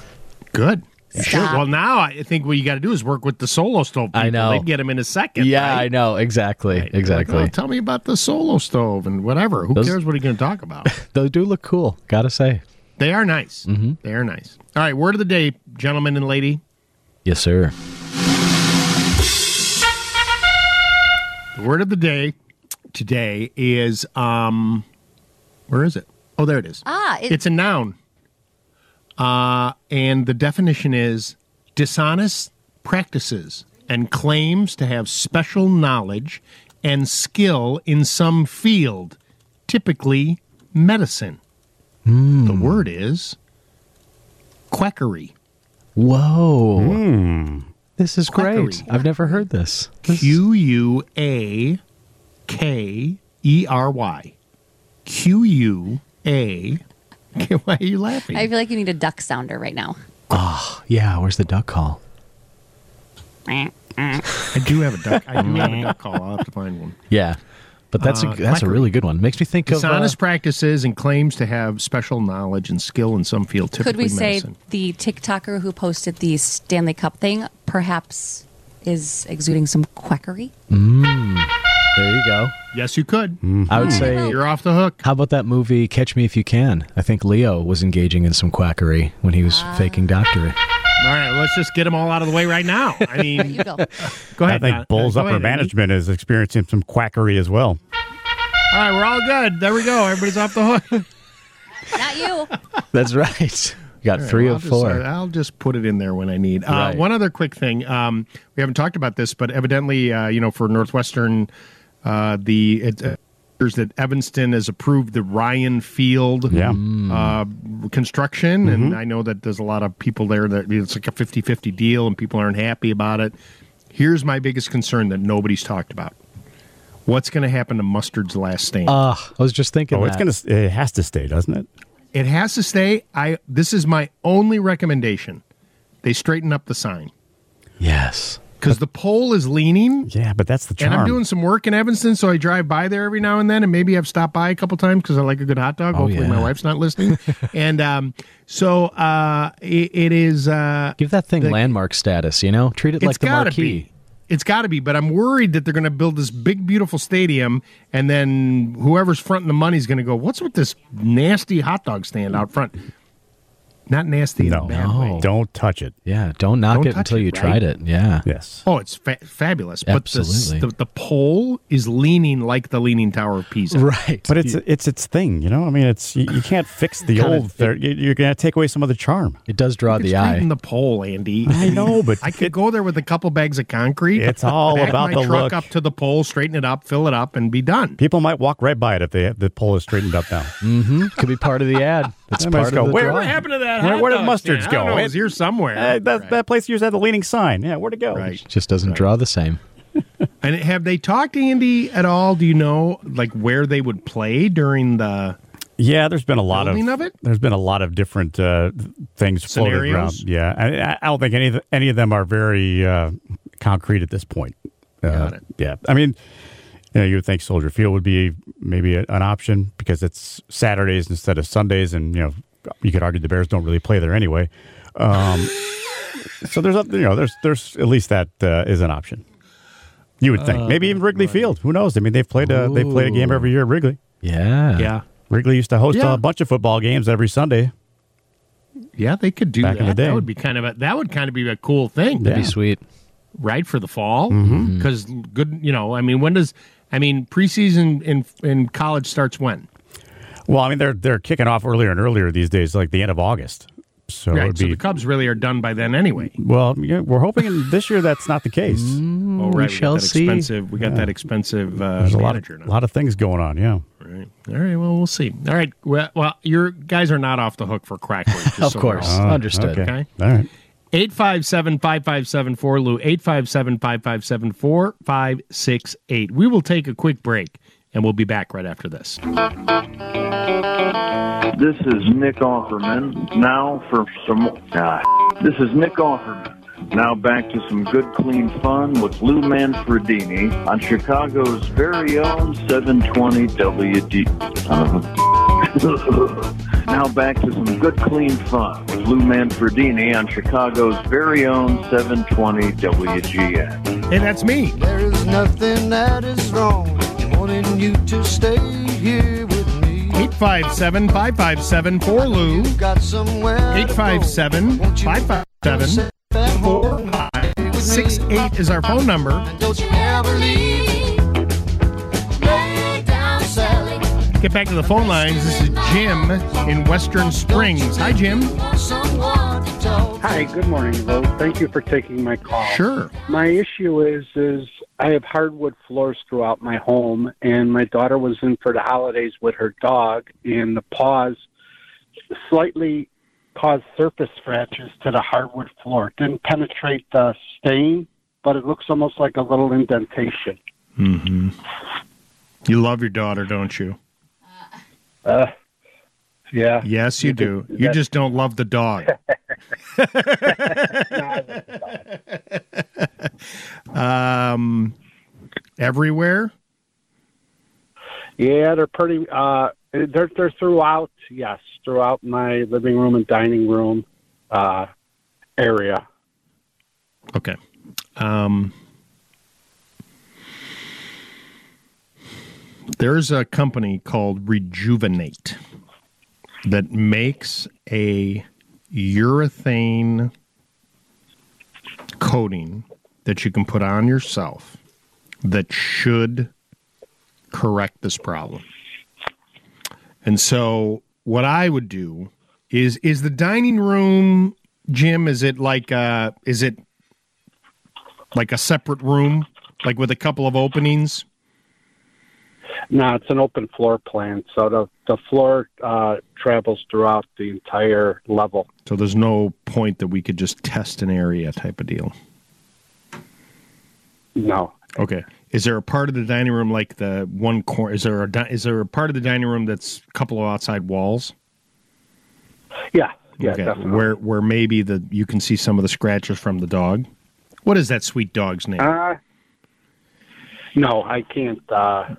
Good. You should. Well, now I think what you got to do is work with the solo stove. People. I know. They'd get him in a second. yeah, right? I know exactly, Like, exactly. oh, tell me about the solo stove and whatever. Who Those- cares what are going to talk about? (laughs) Those do look cool. Gotta say. they are nice. Mm-hmm. They are nice. All right, word of the day, gentlemen and lady. Yes, sir. The word of the day today is um, where is it? Oh, there it is. Ah, it- it's a noun. Uh, and the definition is dishonest practices and claims to have special knowledge and skill in some field, typically medicine. The word is quackery. Whoa. This is great. I've never heard this. Q U A K E R Y. Q U A. (laughs) Why are you laughing? I feel like you need a duck sounder right now. Oh, yeah. Where's the duck call? (laughs) I do have a duck. I do have a (laughs) duck call. I'll have to find one. Yeah, but that's Uh, a that's a really good one. Makes me think of Dishonest uh, practices and claims to have special knowledge and skill in some field, typically Could we say medicine. the TikToker who posted the Stanley Cup thing perhaps is exuding some quackery? Mm, there you go. Yes, you could. I would say You're off the hook. How about that movie Catch Me If You Can? I think Leo was engaging in some quackery when he was Ah. faking doctorate. All right, let's just get them all out of the way right now. I mean, go. go ahead. I think Don. Bulls Go Upper ahead, Andy. Management is experiencing some quackery as well. All right, we're all good. There we go. Everybody's off the hook. Not you. (laughs) That's right. You got All right, three well, of I'll just, four. uh, I'll just put it in there when I need. Uh, Right. One other quick thing. Um, we haven't talked about this, but evidently, uh, you know, for Northwestern, uh, the it uh, appears that Evanston has approved the Ryan Field Yeah. uh, construction, Mm-hmm. and I know that there's a lot of people there that it's like a 50-50 deal, and people aren't happy about it. Here's my biggest concern that nobody's talked about. What's going to happen to Mustard's last stand? Uh, I was just thinking Oh, that. it's gonna. It has to stay, doesn't it? It has to stay. I this is my only recommendation. They straighten up the sign yes. Because the pole is leaning. Yeah, but that's the charm. And I'm doing some work in Evanston, so I drive by there every now and then, and maybe I've stopped by a couple times because I like a good hot dog. Oh, Hopefully, my wife's not listening. (laughs) and um, so uh, it, it is. Uh, Give that thing the- landmark status, you know? Treat it like the gotta marquee. be. It's got to be, but I'm worried that they're going to build this big, beautiful stadium, and then whoever's fronting the money is going to go, "What's with this nasty hot dog stand out front?" Not nasty in a no, bad way. don't touch it. Yeah, don't knock Don't it until it, you right? tried it. Yeah. Yes. Oh, it's fa- fabulous. But the, Absolutely. the the pole is leaning like the Leaning Tower of Pisa. Right. But it's it's its thing, you know. I mean, it's you, you can't fix the Kinda- old. there. You- You're gonna take away some of the charm. It does draw You could the eye. straighten the pole, Andy. I know, but I could go there with a couple bags of concrete. It's all about my the truck look. up to the pole, straighten it up, fill it up, and be done. People might walk right by it if they the pole is straightened up now. Mm-hmm. Could be part of the ad. That's They might part of go, the "Where- What happened to that? Where- hot where did dog mustards stand? I don't go? know. It was here somewhere. Uh, that that place used to have the leaning sign. Yeah, where'd it go? Right. Just doesn't draw the same. And have they talked to Andy at all? Do you know like where they would play during the? Yeah, there's been a lot of, of it? There's been a lot of different uh, things floated around. Scenarios? Yeah, I, I don't think any of the, any of them are very uh, concrete at this point. Uh, Got it. Yeah, I mean, you know, you would think Soldier Field would be maybe a, an option because it's Saturdays instead of Sundays, and you know, you could argue the Bears don't really play there anyway. Um, so there's a, you know there's there's at least that uh, is an option. You would think maybe even Wrigley Field. Who knows? I mean, they've played a they've played a game every year at Wrigley. Yeah. Yeah, Wrigley used to host Yeah. a bunch of football games every Sunday. yeah, they could do Back that. in the day. That would be kind of a that would kind of be a cool thing. That'd be sweet. right for the fall Mm-hmm. because good you know i mean when does i mean preseason in in college starts when Well, I mean, they're they're kicking off earlier and earlier these days, like the end of August. So right it'd so the cubs really are done by then anyway well. Yeah, we're hoping in this year that's not the case. oh right we got shall that see. expensive we got Yeah. that expensive uh There's a lot manager of now lot of things going on. Yeah. right all right well we'll see all right well, well your guys are not off the hook for crackery just (laughs) Of so course. we're Understood. Okay. okay All right. 857 5574 Lou, 857 557 4568. We will take a quick break and we'll be back right after this. This is Nick Offerman. Now for some. Ah, this is Nick Offerman. Now back to some good, clean fun with Lou Manfredini on Chicago's very own 720 WD. Uh, (laughs) (laughs) now back to some good, clean fun with Lou Manfredini on Chicago's very own 720 WGN. Hey, that's me. There is nothing that is wrong wanting you to stay here with me. 857 557 4 Lou. Got somewhere to go. 857 557 4568 is our phone number. Get back to the phone lines. This is Jim in Western Springs. Hi, Jim. Someone to talk. Hi, good morning, Lou. Thank you for taking my call. Sure. My issue is is I have hardwood floors throughout my home, and my daughter was in for the holidays with her dog, and the paws slightly caused surface scratches to the hardwood floor. It Didn't penetrate the stain, but it looks almost like a little indentation. Mm-hmm. You love your daughter, don't you? Uh, yeah. Yes, you do. You just don't love the dog. (laughs) (laughs) um, everywhere. Yeah, they're pretty. Uh, they're they're throughout. Yes, throughout my living room and dining room uh, area. Okay. Um, there's a company called Rejuvenate that makes a urethane coating that you can put on yourself that should correct this problem. And so what I would do is is the dining room Jim is it like uh is it like a separate room like with a couple of openings? No, it's an open floor plan, so the the floor uh, travels throughout the entire level. So there's no point that we could just test an area type of deal. No. Okay. Is there a part of the dining room like the one corner? Is there a is there a part of the dining room that's a couple of outside walls? Yeah. Yeah. okay. Definitely. Where where maybe the you can see some of the scratches from the dog. What is that sweet dog's name? Uh, no, I can't. Uh,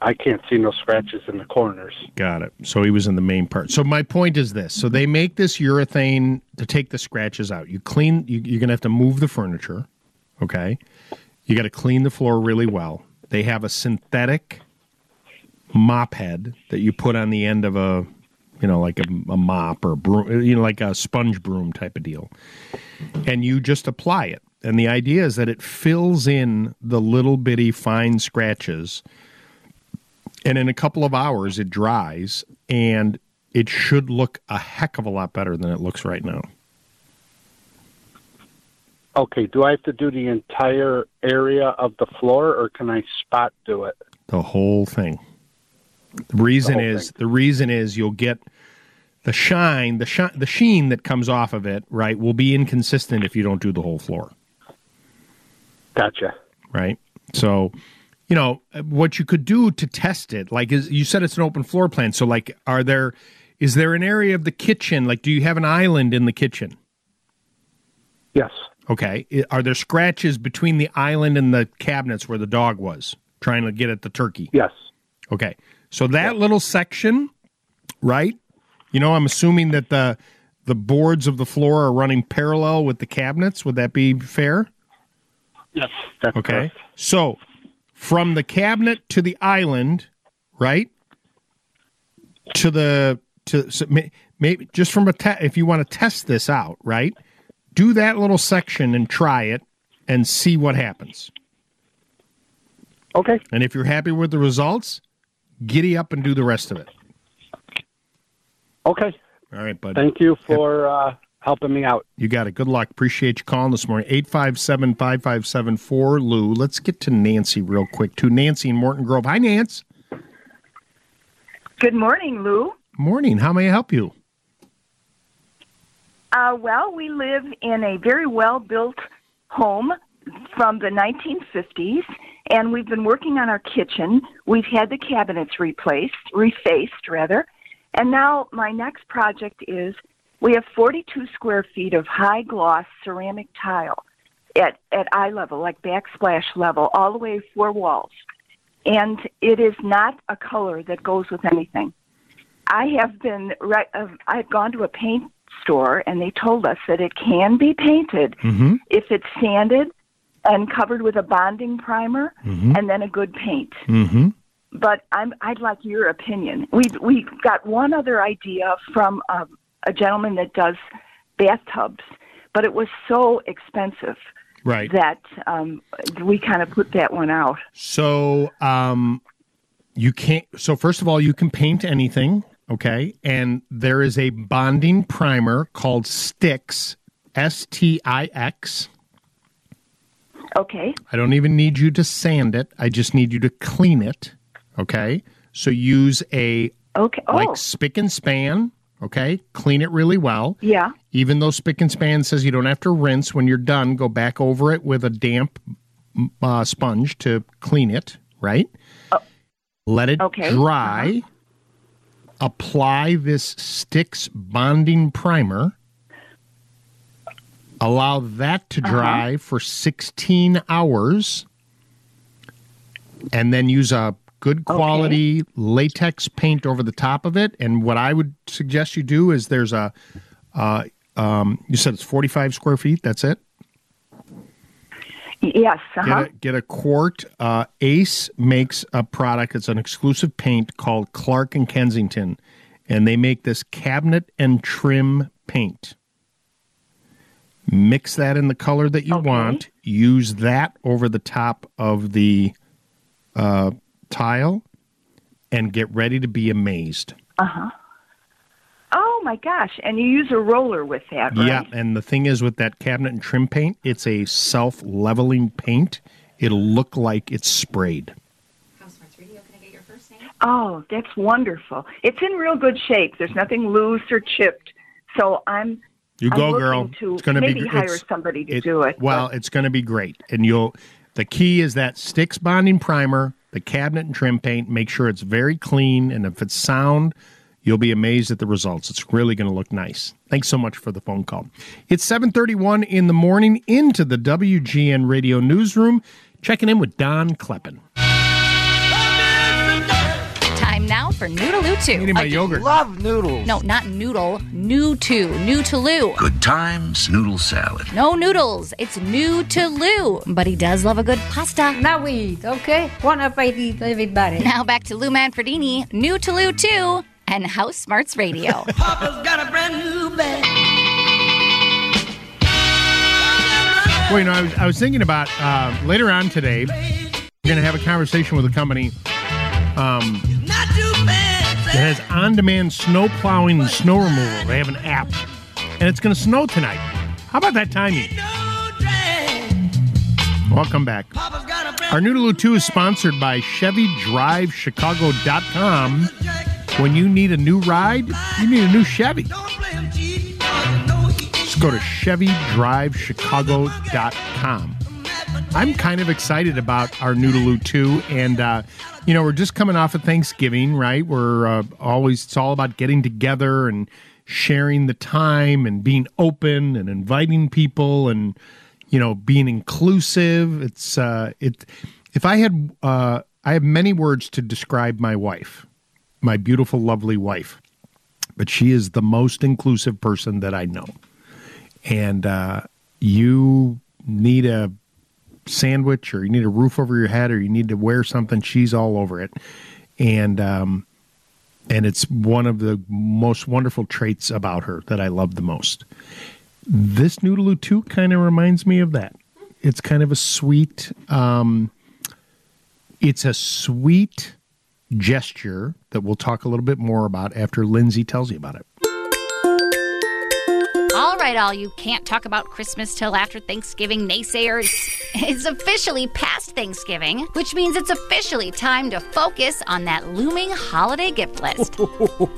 I can't see no scratches in the corners. Got it. So he was in the main part. So my point is this: so they make this urethane to take the scratches out. You clean. You, you're gonna have to move the furniture. Okay. You got to clean the floor really well. They have a synthetic mop head that you put on the end of a, you know, like a, a mop or a broom, you know, like a sponge broom type of deal, and you just apply it. And the idea is that it fills in the little bitty fine scratches and in a couple of hours it dries and it should look a heck of a lot better than it looks right now Okay. Do I have to do the entire area of the floor, or can I spot do it? the whole thing the reason The is the reason is you'll get the shine the shine the sheen that comes off of it right will be inconsistent if you don't do the whole floor Gotcha. right so you know what you could do to test it like is you said it's an open floor plan so like are there is there an area of the kitchen like do you have an island in the kitchen Yes. Okay. Are there scratches between the island and the cabinets where the dog was trying to get at the turkey? Yes. Okay. So that little section, right? You know, I'm assuming that the the boards of the floor are running parallel with the cabinets. Would that be fair? Yes. That's Okay. correct. So from the cabinet to the island, right? To the to so maybe just from a te- if you want to test this out, right? Do that little section and try it and see what happens. Okay. And if you're happy with the results, giddy up and do the rest of it. Okay. All right, bud. Thank you for uh, helping me out. You got it. Good luck. Appreciate you calling this morning. 857 5574 Lou. Let's get to Nancy real quick, too. Nancy in Morton Grove. Hi, Nance. Good morning, Lou. Morning. How may I help you? Uh, well, we live in a very well built home from the 1950s, and we've been working on our kitchen. We've had the cabinets replaced, refaced rather, and now my next project is we have 42 square feet of high gloss ceramic tile at, at eye level, like backsplash level, all the way four walls. And it is not a color that goes with anything. I have been right. Uh, I've gone to a paint store and they told us that it can be painted Mm-hmm. if it's sanded and covered with a bonding primer Mhm. and then a good paint. Mm-hmm. But I'm, I'd like your opinion. We we got one other idea from a, a gentleman that does bathtubs, but it was so expensive Right. that um, we kind of put that one out. So, um, you can't. So, first of all, you can paint anything, okay? And there is a bonding primer called Stix, S T I X. Okay. I don't even need you to sand it. I just need you to clean it, okay? So, use a okay, like oh. Spic and Span, okay? Clean it really well. Yeah. Even though Spic and Span says you don't have to rinse when you're done, go back over it with a damp uh, sponge to clean it, right? Let it Okay. dry. Apply this Stix bonding primer. Allow that to dry for 16 hours. And then use a good quality latex paint over the top of it. And what I would suggest you do is there's a, uh, um, you said it's 45 square feet. That's it? Yes. Uh-huh. Get a, get a quart. Uh, Ace makes a product. It's an exclusive paint called Clark and Kensington, and they make this cabinet and trim paint. Mix that in the color that you want. Use that over the top of the uh, tile, and get ready to be amazed. Uh huh. Oh my gosh! And you use a roller with that, right? Yeah, and the thing is with that cabinet and trim paint, it's a self leveling paint. It'll look like it's sprayed. Oh, that's wonderful. It's in real good shape. There's nothing loose or chipped. So I'm. You I'm go, girl. To it's going to be. maybe hire somebody to do it. Well, it's going to be great, and you'll. The key is that Stix bonding primer, the cabinet and trim paint. Make sure it's very clean, and if it's sound, you'll be amazed at the results. It's really going to look nice. Thanks so much for the phone call. It's seven thirty-one in the morning into the WGN Radio newsroom. Checking in with Don Kleppen. For Noodaloo 2. Eating my yogurt. Love noodles. No, not noodle. New to. New to Lou. Good times, noodle salad. No noodles. It's new to Lou. But he does love a good pasta. Now we eat, okay? One up I eat, everybody. Now back to Lou Manfredini, new to Lou 2, and House Smarts Radio. (laughs) got a brand new bag. Well, you know, I was, I was thinking about uh, later on today, we're going to have a conversation with a company um, that has on demand snow plowing and snow removal. They have an app, and it's going to snow tonight. How about that timing? Welcome back. Our New to Lou Too is sponsored by ChevyDriveChicago.com. When you need a new ride, you need a new Chevy. Just go to ChevyDriveChicago.com. I'm kind of excited about our New to Lou Too. And, uh, you know, we're just coming off of Thanksgiving, right? We're uh, always, it's all about getting together and sharing the time and being open and inviting people and, you know, being inclusive. It's, uh, it, if I had, uh, I have many words to describe my wife, my beautiful, lovely wife, but she is the most inclusive person that I know. And, uh, you need a sandwich or you need a roof over your head or you need to wear something she's all over it. And um and it's one of the most wonderful traits about her that I love the most. This New to Lou Too kind of reminds me of that. It's kind of a sweet um it's a sweet gesture that we'll talk a little bit more about after Lindsay tells you about it right, all you can't talk about Christmas till after Thanksgiving naysayers. (laughs) It's officially past Thanksgiving, which means it's officially time to focus on that looming holiday gift list.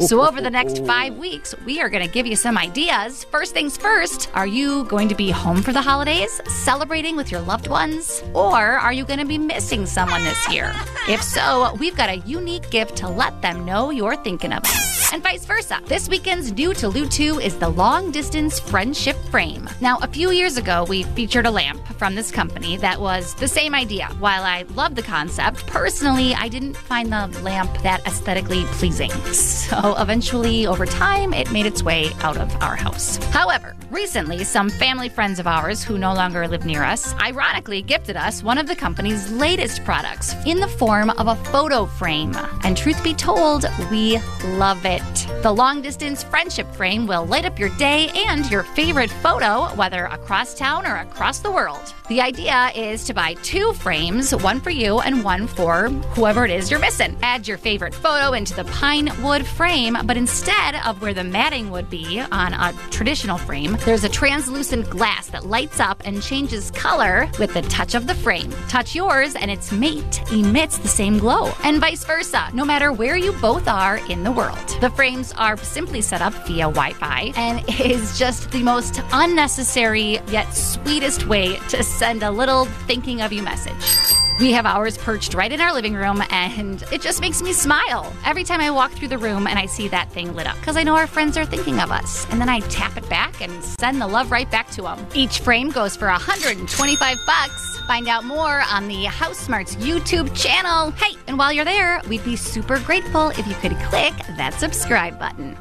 so, over the next five weeks, we are going to give you some ideas. First things first, are you going to be home for the holidays, celebrating with your loved ones? Or are you going to be missing someone this year? (laughs) If so, we've got a unique gift to let them know you're thinking of them. And vice versa. This weekend's new to Lou 2 is the long distance friendship frame. Now, a few years ago, we featured a lamp from this company that was the same idea. While I love the concept, personally, I didn't find the lamp that aesthetically pleasing. So eventually, over time, it made its way out of our house. However, recently, some family friends of ours who no longer live near us ironically gifted us one of the company's latest products in the form of a photo frame. And truth be told, we love it. The long distance friendship frame will light up your day and your favorite photo, whether across town or across the world. The idea is to buy two frames, one for you and one for whoever it is you're missing. Add your favorite photo into the pine wood frame, but instead of where the matting would be on a traditional frame, there's a translucent glass that lights up and changes color with the touch of the frame. Touch yours and its mate emits the same glow, and vice versa, no matter where you both are in the world. The frames are simply set up via Wi Fi and (laughs) is just the most unnecessary yet sweetest way to send a little thinking of you message. We have ours perched right in our living room, and it just makes me smile every time I walk through the room and I see that thing lit up because I know our friends are thinking of us. And then I tap it back and send the love right back to them. Each frame goes for 125 bucks. Find out more on the House Smarts YouTube channel. Hey, and while you're there, we'd be super grateful if you could click that subscribe button.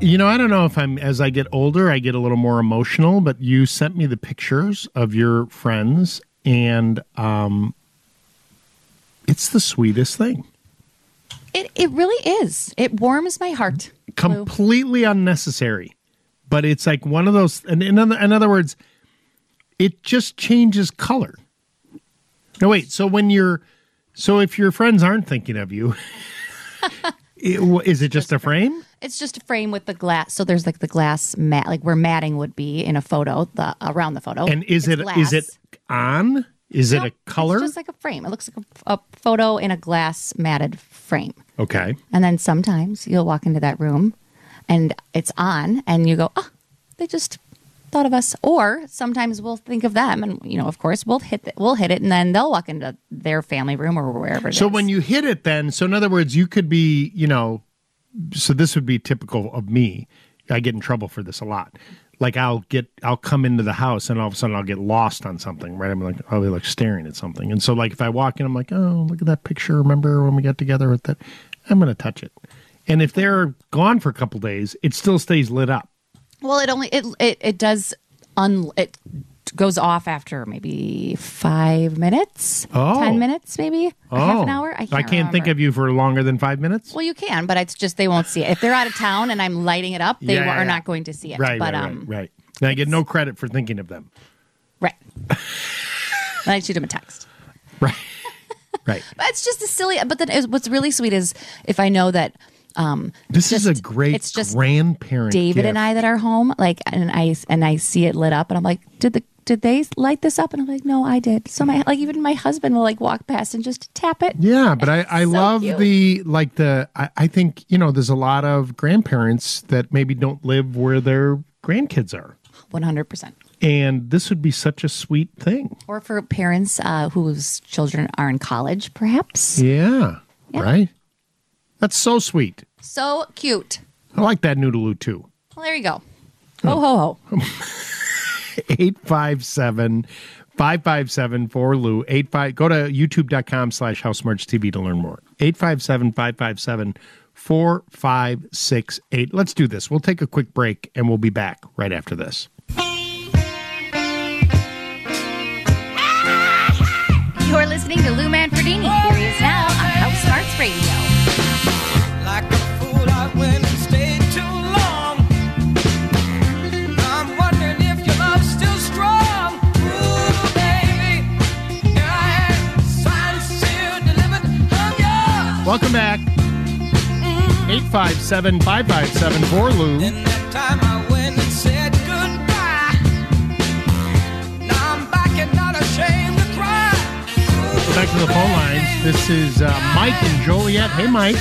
You know, I don't know if I'm as I get older, I get a little more emotional. But you sent me the pictures of your friends, and um, it's the sweetest thing. It it really is. It warms my heart. Completely unnecessary, but it's like one of those. And in other, in other words, it just changes color. No, wait. So when you're, so if your friends aren't thinking of you, (laughs) it, is it just a frame? It's just a frame with the glass. So there's like the glass mat, like where matting would be in a photo, the around the photo. And is It's it glass. is it on? Is it a color? It's just like a frame. It looks like a, a photo in a glass matted frame. okay. And then sometimes you'll walk into that room and it's on and you go, oh, they just thought of us. Or sometimes we'll think of them and, you know, of course, we'll hit, the, we'll hit it and then they'll walk into their family room or wherever it is. So when you hit it, then so in other words, you could be, you know, so this would be typical of me. I get in trouble for this a lot. Like I'll get, I'll come into the house and all of a sudden I'll get lost on something. Right? I'm like, I'll be like staring at something, and so like if I walk in, I'm like, oh, look at that picture. Remember when we got together with that? I'm going to touch it. And if they're gone for a couple days, it still stays lit up. Well, it only, it, it, it does, un, it goes off after maybe five minutes, Oh. 10 minutes, maybe Oh, half an hour. I can't, think remember. of you for longer than five minutes. Well, you can, but it's just they won't see it. If they're out of town and I'm lighting it up, they Yeah, are yeah. not going to see it. Right, but right, um, right, right. And I get no credit for thinking of them. right. (laughs) then I shoot them a text. Right. (laughs) Right. but it's just a silly. But then what's really sweet is if I know that. Um, This is a great it's just grandparent. David gift. and I that are home, like, and I and I see it lit up, and I'm like, did the did they light this up? And I'm like, no, I did. So my like even my husband will like walk past and just tap it. Yeah, but I, (laughs) I So love cute. the like the I, I think you know there's a lot of grandparents that maybe don't live where their grandkids are, One hundred percent. and this would be such a sweet thing. Or for parents uh, whose children are in college, perhaps. Yeah, Yeah. right. That's so sweet. So cute. I like that New to Lou Too. Well, there you go. Ho ho ho. (laughs) 857 557 for Lou. 85 go to youtube.com slash house smarts TV to learn more. 857 557 4568. Let's do this. We'll take a quick break and we'll be back right after this. You're listening to Lou Manfredini. Here he is now on House Smarts Radio. Welcome back. 857 557 for Lou. time I went and said goodbye. Now I'm back and not ashamed to cry. Back to the phone lines. This is uh, Mike and Joliet. Hey, Mike.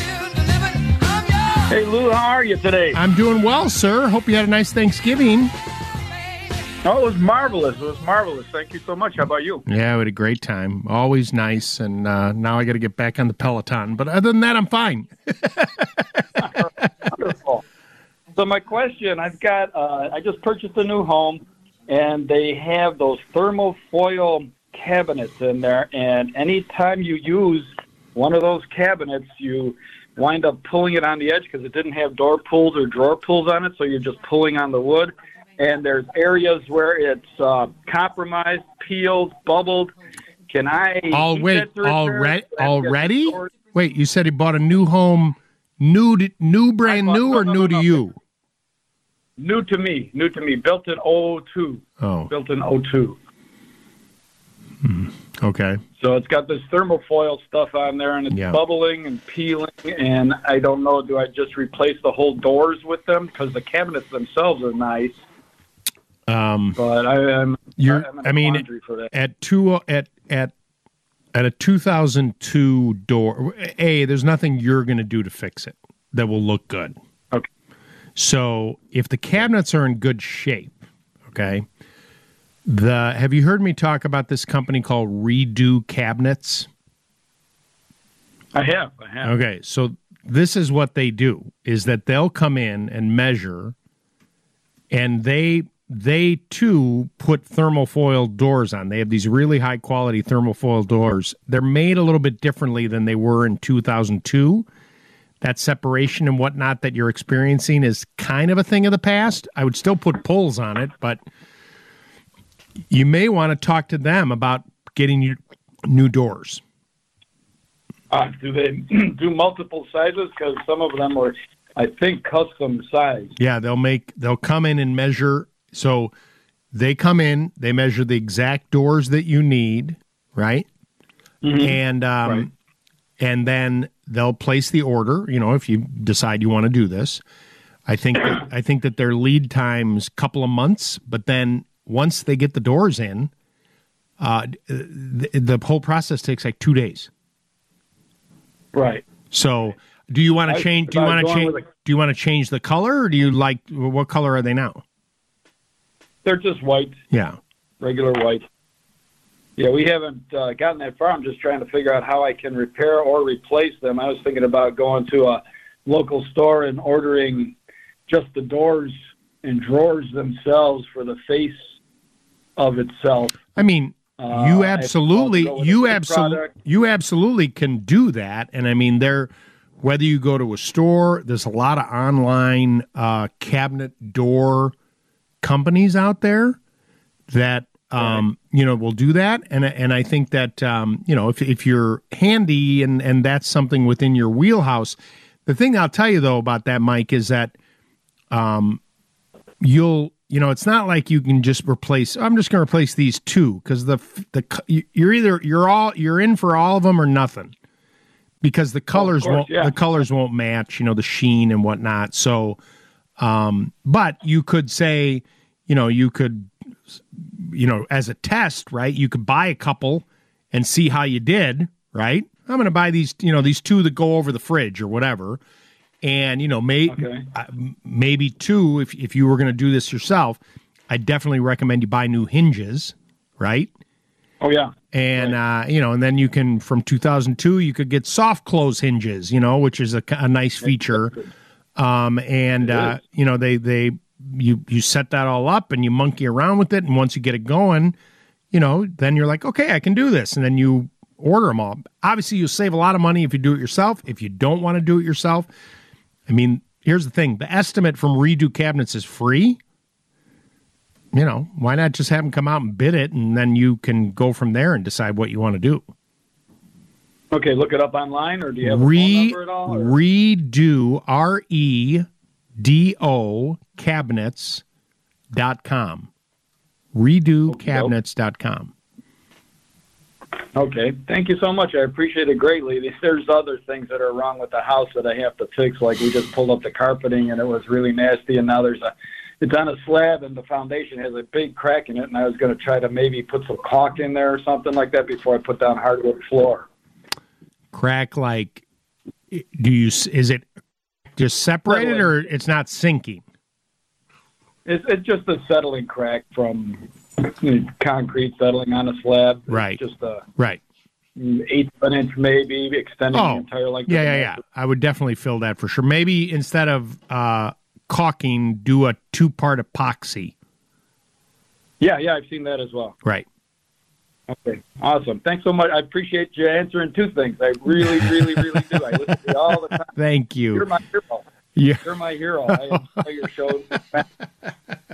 Hey, Lou, how are you today? I'm doing well, sir. Hope you had a nice Thanksgiving. Oh, it was marvelous. It was marvelous. Thank you so much. How about you? Yeah, we had a great time. Always nice. And uh, now I got to get back on the Peloton. But other than that, I'm fine. (laughs) Wonderful. So my question, I've got, uh, I just purchased a new home, and they have those thermofoil cabinets in there, and anytime you use one of those cabinets, you wind up pulling it on the edge because it didn't have door pulls or drawer pulls on it, so you're just pulling on the wood. And there's areas where it's uh, compromised, peeled, bubbled. Can I All wait, that to repair? already? Can I get Already? Wait, you said he bought a new home, new, to, new, brand new, or new to you? New to me, new to me, built in 02. Oh. Built in 02. Okay. So it's got this thermofoil stuff on there, and it's Yeah. bubbling and peeling. And I don't know, do I just replace the whole doors with them because the cabinets themselves are nice? Um, But I, I'm, You're, a I mean, at two at at at a 2002 door. A, there's nothing you're going to do to fix it that will look good. Okay. So if the cabinets are in good shape, okay. The have you heard me talk about this company called Redo Cabinets? I have, I have. Okay, so this is what they do is that they'll come in and measure and they they too put thermofoil doors on. They have these really high quality thermofoil doors. They're made a little bit differently than they were in 2002. That separation and whatnot that you're experiencing is kind of a thing of the past. I would still put pulls on it, but you may want to talk to them about getting you new doors. Uh, do they (clears throat) do multiple sizes? Because some of them are, I think, custom size. Yeah, they'll make they'll come in and measure. So they come in, they measure the exact doors that you need, right? Mhm. And um, and then they'll place the order. You know, if you decide you want to do this, I think that, I think that their lead times couple of months, but then once they get the doors in, uh, the, the whole process takes like two days. Right. So, do you want to change? Do you want to change? a- Do you want to change the color, or do you like what color are they now? They're just white, Yeah. regular white. Yeah, we haven't uh, gotten that far. I'm just trying to figure out how I can repair or replace them. I was thinking about going to a local store and ordering just the doors and drawers themselves for the face of itself. I mean, Uh, you absolutely, I'll go with you absolutely, you absolutely can do that. And I mean, there, whether you go to a store, there's a lot of online uh, cabinet door companies out there that um, you know will do that. And and I think that um, you know if if you're handy and and that's something within your wheelhouse. The thing I'll tell you though about that, Mike, is that um, you'll you know it's not like you can just replace i'm just going to replace these two because the the you're either you're all you're in for all of them or nothing because the colors course, won't yeah. the colors won't match you know the sheen and whatnot so um but you could say you know you could you know as a test right you could buy a couple and see how you did right? I'm going to buy these you know these two that go over the fridge or whatever. And you know may, uh, maybe two if, if you were going to do this yourself i definitely recommend you buy new hinges right? Oh yeah. and uh, you know and then you can from 2002 you could get soft close hinges you know which is a, a nice feature um, and uh, you know they they you you set that all up and you monkey around with it. And once you get it going you know then you're like okay i can do this. And then you order them all. Obviously you'll save a lot of money if you do it yourself. If you don't want to do it yourself i mean here's the thing. The estimate from redo cabinets is free. You know why not just have them come out and bid it? And then you can go from there and decide what you want to do Okay, look it up online, or do you have Re, number at all? or- redo r e d o cabinets dot com redo cabinets dot com Okay, thank you so much. I appreciate it greatly. (laughs) There's other things that are wrong with the house that I have to fix. Like we just pulled up the carpeting and it was really nasty, and now there's a it's on a slab and the foundation has a big crack in it, and I was going to try to maybe put some caulk in there or something like that before I put down hardwood floor. Crack like, do you is it just separated or it's not sinking? It's it's just a settling crack from concrete settling on a slab. It's Right. just a Right. eighth of an inch maybe extending the Oh, entire length. yeah, yeah, yeah. I would definitely fill that for sure. Maybe instead of uh, caulking, do a two part epoxy. Yeah, yeah, I've seen that as well. Right. Okay, awesome. Thanks so much. I appreciate you answering two things. I really, really, really do. I listen to you all the time. (laughs) Thank you. You're my hero. Yeah. You're my hero. I enjoy your show. (laughs)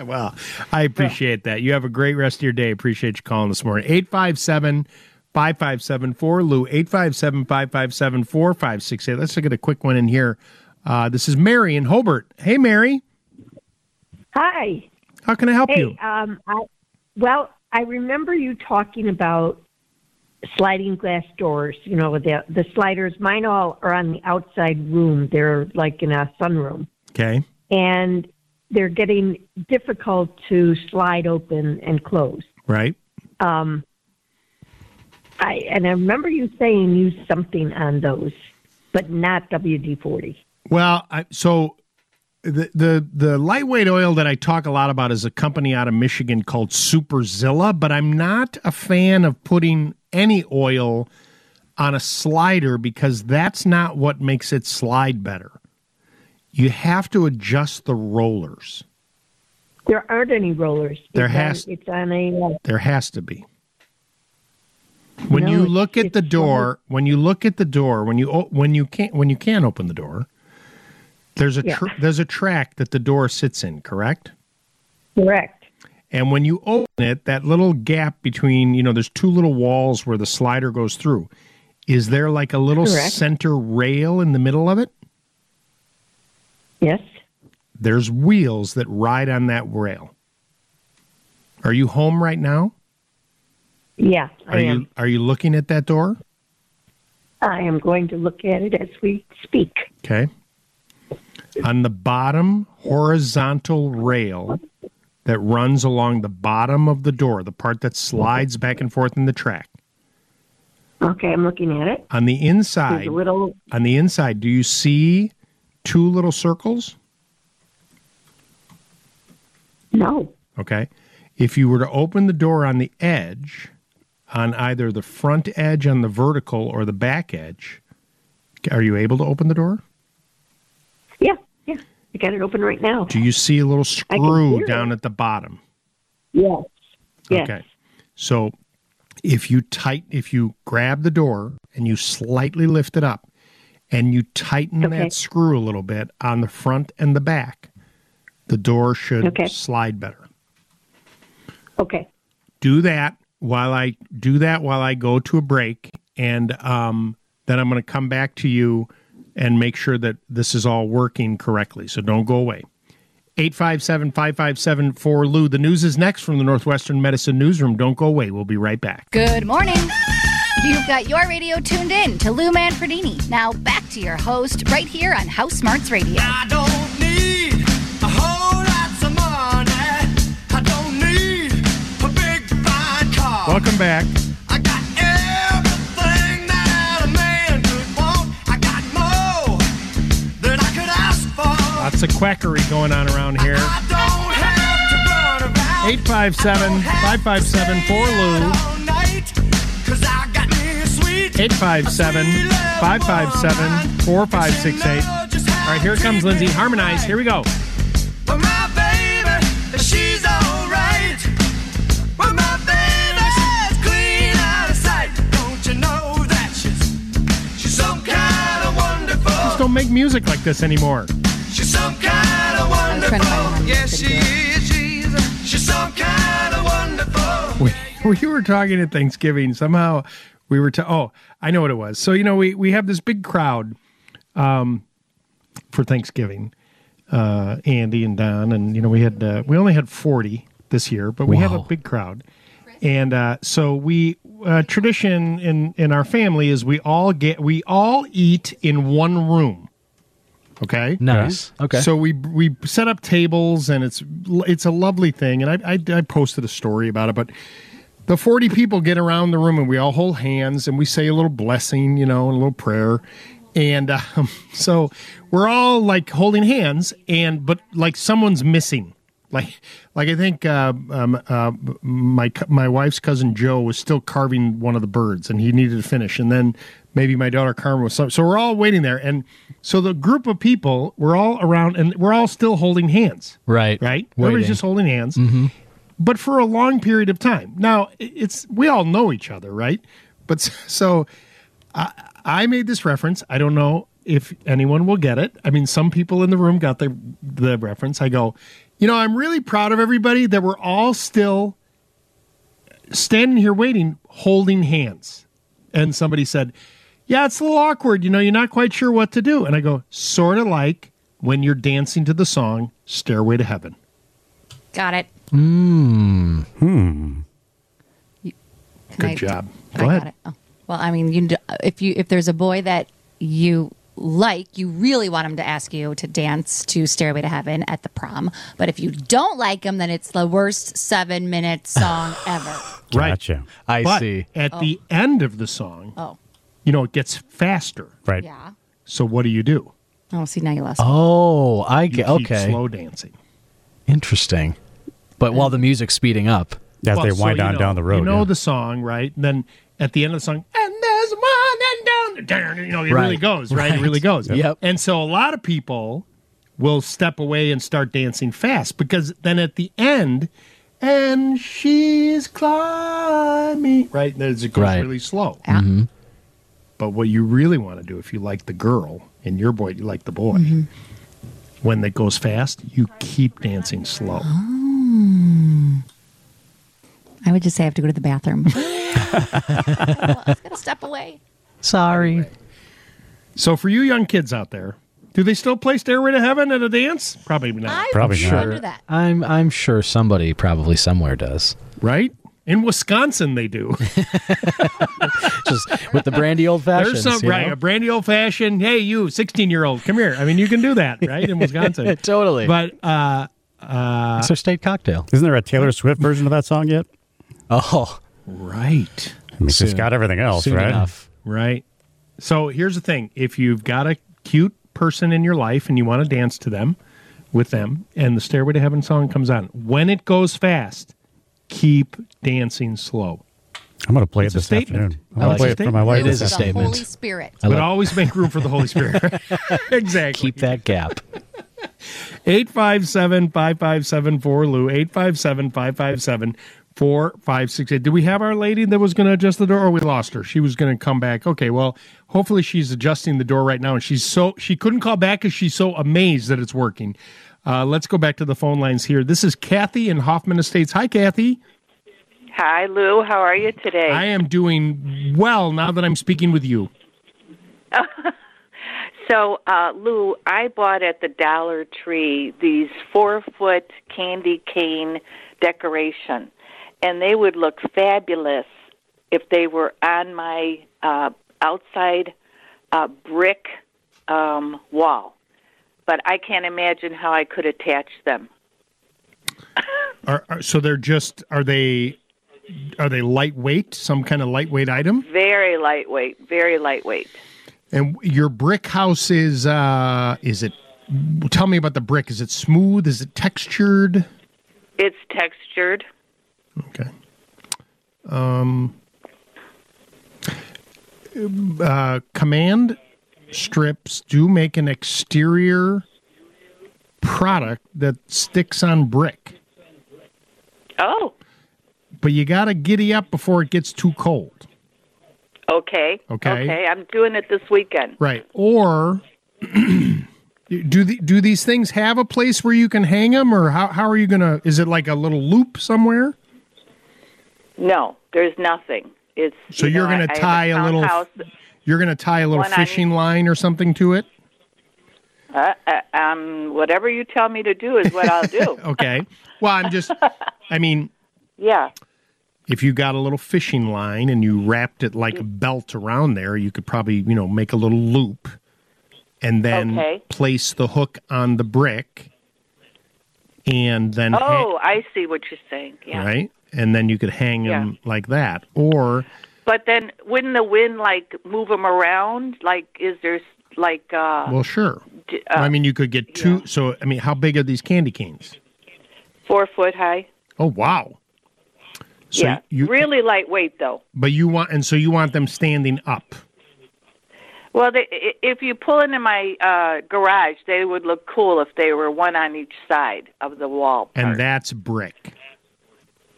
Well, I appreciate that. You have a great rest of your day. Appreciate you calling this morning. 857 5574 Lou 857 557 4568. Let's look at a quick one in here. Uh, this is Mary in Hobart. Hey, Mary. Hi. How can I help hey, you? Um, I, well, I remember you talking about sliding glass doors. You know, the the sliders. Mine all are on the outside room. They're like in a sunroom, Okay. and they're getting difficult to slide open and close. Right. Um, I and I remember you saying use something on those, but not WD forty. Well, I, so the the the lightweight oil that I talk a lot about is a company out of Michigan called Superzilla, but I'm not a fan of putting any oil on a slider because that's not what makes it slide better. You have to adjust the rollers. There aren't any rollers. There it's has- on, it's on a uh, There has to be. When No, you look at the door, when you look at the door, when you o- when you can't when you can't open the door, there's a Yeah. there's a track that the door sits in, correct? correct. And when you open it, that little gap between, you know, there's two little walls where the slider goes through. Is there like a little Correct. center rail in the middle of it? Yes. There's wheels that ride on that rail. Are you home right now? Yeah, Are I you am. are you looking at that door? I am going to look at it as we speak. Okay. On the bottom horizontal rail that runs along the bottom of the door, the part that slides back and forth in the track. Okay, I'm looking at it. On the inside, little. on the inside, do you see two little circles? No. Okay. If you were to open the door on the edge, on either the front edge on the vertical or the back edge, are you able to open the door? I got it open right now. Do you see a little screw down at the bottom? Yes. Yes. Okay. So if you tight if you grab the door and you slightly lift it up and you tighten Okay. that screw a little bit on the front and the back, the door should Okay. slide better. Okay. Do that while I do that while I go to a break and um then I'm going to come back to you and make sure that this is all working correctly. So don't go away. 857 557 4 Lou. The news is next from the Northwestern Medicine Newsroom. Don't go away. We'll be right back. Good morning. You've got your radio tuned in to Lou Manfredini. Now back to your host right here on House Smarts Radio. I don't Lots of quackery going on around here. I don't have to run around 857 557 4 Lou. all night. Cause I got me a sweet 857 557 4568. All right, here it comes, Lindsay. Harmonize. Here we go. Well, my baby, she's alright. Well, my baby, she's clean out of sight. Don't you know that she's she's some kind of wonderful? Just don't make music like this anymore. She's some kind of wonderful. Yes, she is. She's she's some kind of wonderful. we, we were talking at Thanksgiving. Somehow we were to oh, I know what it was. So you know we we have this big crowd um, for Thanksgiving. Uh, Andy and Don, and you know we had uh, we only had forty this year, but we have a big crowd, and uh, so we uh, tradition in in our family is we all get we all eat in one room. Okay. Nice. Okay. So we we set up tables and it's it's a lovely thing and I I, I posted a story about it but the 40 people get around the room and we all hold hands and we say a little blessing, you know, and a little prayer. And um, (laughs) so we're all like holding hands and but like someone's missing. Like like I think uh, um, uh, my my wife's cousin Joe was still carving one of the birds and he needed to finish and then maybe my daughter Carmen was so, so we're all waiting there and so the group of people we're all around and we're all still holding hands. Right. Right? Everybody's just holding hands hmm but for a long period of time. Now, it's we all know each other, right? But so I, I made this reference. I don't know if anyone will get it. I mean, some people in the room got the the reference. I go, you know, I'm really proud of everybody that we're all still standing here waiting, holding hands. And somebody said, "Yeah, it's a little awkward. You know, you're not quite sure what to do." And I go, sort of like when you're dancing to the song "Stairway to Heaven." Got it. Hmm. Hmm. Can Good I- job. I Go got ahead. it. Oh. Well, I mean, you, if you if there's a boy that you like, you really want him to ask you to dance to "Stairway to Heaven" at the prom. But if you don't like him, then it's the worst seven minute song (sighs) ever. Right. Gotcha. I but see. At Oh. the end of the song, Oh, you know, it gets faster. Right. yeah. So what do you do? Oh, see now you lost. me. Oh, I get okay. slow dancing. Interesting. But while the music's speeding up, As Well, they wind you on know- down the road. You know yeah. the song, right? And then at the end of the song, and there's one and down, down, you know, it Right. really goes, right? It really goes. Yep. And so a lot of people will step away and start dancing fast because then at the end, and she's climbing, right? There's, it goes Right. really slow. Mhm. But what you really want to do, if you like the girl and your boy, you like the boy, when it goes fast, you keep dancing slow. Hmm. I would just say I have to go to the bathroom. (laughs) (laughs) I was gonna step away. Sorry. So for you young kids out there, do they still play Stairway to Heaven at a dance? Probably not. I Probably not. that. I'm I'm sure somebody probably somewhere does. right? In Wisconsin, they do. (laughs) (laughs) Just with the brandy old fashions. There's some you right, know? a brandy old fashioned. Hey, you, 16 year old, come here. I mean, you can do that, right? In (laughs) Wisconsin, totally. But uh, uh, it's their state cocktail. Isn't there a Taylor Swift version of that song yet? Oh, right, I mean, she's Soon. got everything else, soon right? enough. Right. So here's the thing: if you've got a cute person in your life and you want to dance to them, with them, and the Stairway to Heaven song comes on, when it goes fast, keep dancing slow. I'm going to play It's it this statement. afternoon. I'm going to play it for my wife. It this is a The statement. Holy Spirit. I But always make room for the Holy Spirit. (laughs) exactly. Keep that gap. (laughs) 857 5574 Lou, 857 557 4568. Did we have our lady that was going to adjust the door or we lost her? She was going to come back. Okay, well, hopefully she's adjusting the door right now and she's so, she couldn't call back because she's so amazed that it's working. Uh, let's go back to the phone lines here. This is Kathy in Hoffman Estates. Hi, Kathy. Hi, Lou. How are you today? I am doing well now that I'm speaking with you. (laughs) so, uh, Lou, I bought at the Dollar Tree these four foot candy cane decoration, and they would look fabulous if they were on my uh, outside uh, brick um, wall. But I can't imagine how I could attach them. (laughs) Are, are, so they're just, are they, are they lightweight, some kind of lightweight item? Very lightweight, very lightweight. And your brick house is uh is it tell me about the brick. Is it smooth? Is it textured? It's textured. Okay. Um uh command strips do make an exterior product that sticks on brick. Oh, But you got to giddy up before it gets too cold. okay. Okay. Okay, I'm doing it this weekend. Right. Or (clears throat) do the, do these things have a place where you can hang them, or how how are you gonna? Is it like a little loop somewhere? No, there's nothing. It's So you I- I have tie a little- townhouse, You're gonna tie a little fishing line or something to it. Uh, uh, um, whatever you tell me to do is what I'll do. (laughs) Okay. Well, I'm just. I mean, (laughs) yeah. if you got a little fishing line and you wrapped it like a belt around there, you could probably, you know, make a little loop and then Okay. place the hook on the brick and then Oh, I see what you're saying. Yeah. right? And then you could hang them like that. Or But then wouldn't the wind like move them around? Like, is there like uh? well, sure. d- uh, I mean, you could get two. So, I mean, how big are these candy canes? four foot high. Oh, wow. So yeah, you, really lightweight though. but you want, and so you want them standing up. Well, they, if you pull into my uh, garage, they would look cool if they were one on each side of the wall. And that's brick.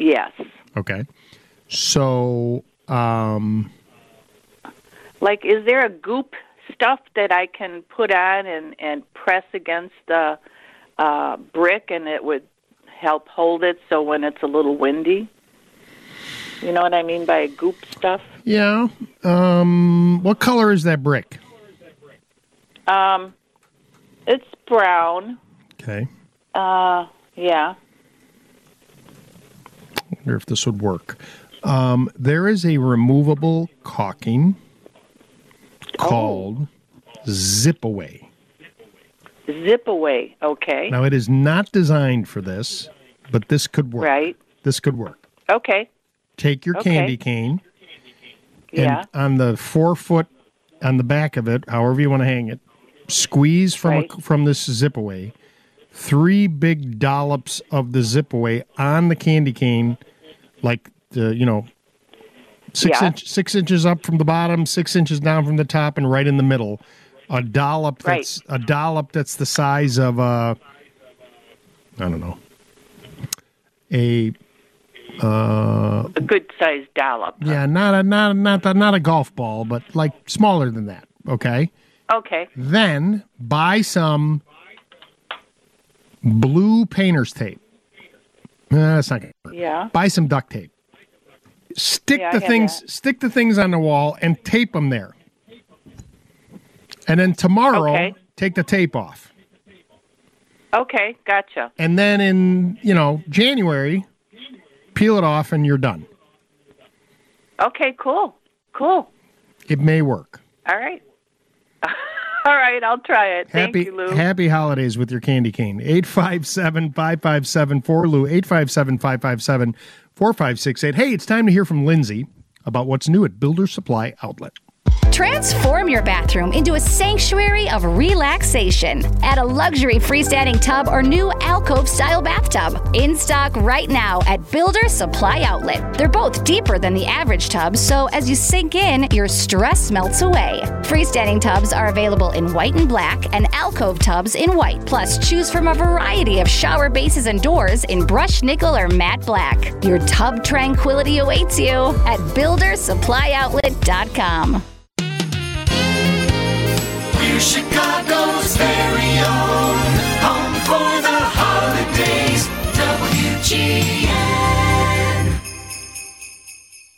Yes. Okay. So, um, Like, is there a goop stuff that I can put on and and press against the uh, brick, and it would help hold it so when it's a little windy? You know what I mean by goop stuff? yeah. Um, what color is that brick? Um, it's brown. Okay. Uh, yeah. Wonder if this would work. Um, there is a removable caulking called Zip-A-Way. Zip away. Okay. Now, it is not designed for this, but this could work. Right. This could work. Okay. Take your Okay. candy cane, and Yeah. on the forefoot, on the back of it, however you want to hang it, squeeze from Right. a, from this zip away. Three big dollops of the zip away on the candy cane, like the you know, six Yeah. inch six inches up from the bottom, six inches down from the top, and right in the middle. A dollop Right. that's a dollop that's the size of a I don't know a uh, A good sized dollop. yeah, not a not a, not a, not a golf ball, but like smaller than that. Okay. Okay. Then buy some blue painter's tape. Nah, that's not. Gonna. Yeah. Buy some duct tape. Stick Yeah, the things. Stick the things on the wall and tape them there. And then tomorrow, Okay. take the tape off. Okay. Gotcha. And then in you know January, peel it off, and you're done. Okay. Cool. Cool. It may work. All right. (laughs) All right. I'll try it. Thank Happy you, Lou. happy holidays with your candy cane. 857-557 Lou 857-557-4568. Hey, it's time to hear from Lindsay about what's new at Builder Supply Outlet. Transform your bathroom into a sanctuary of relaxation. Add a luxury freestanding tub or new alcove style bathtub. In stock right now at Builder Supply Outlet. They're both deeper than the average tub, so as you sink in, your stress melts away. Freestanding tubs are available in white and black, and alcove tubs in white. Plus, choose from a variety of shower bases and doors in brushed nickel or matte black. Your tub tranquility awaits you at BuilderSupplyOutlet.com. We're Chicago's very own home for the holidays. WGN.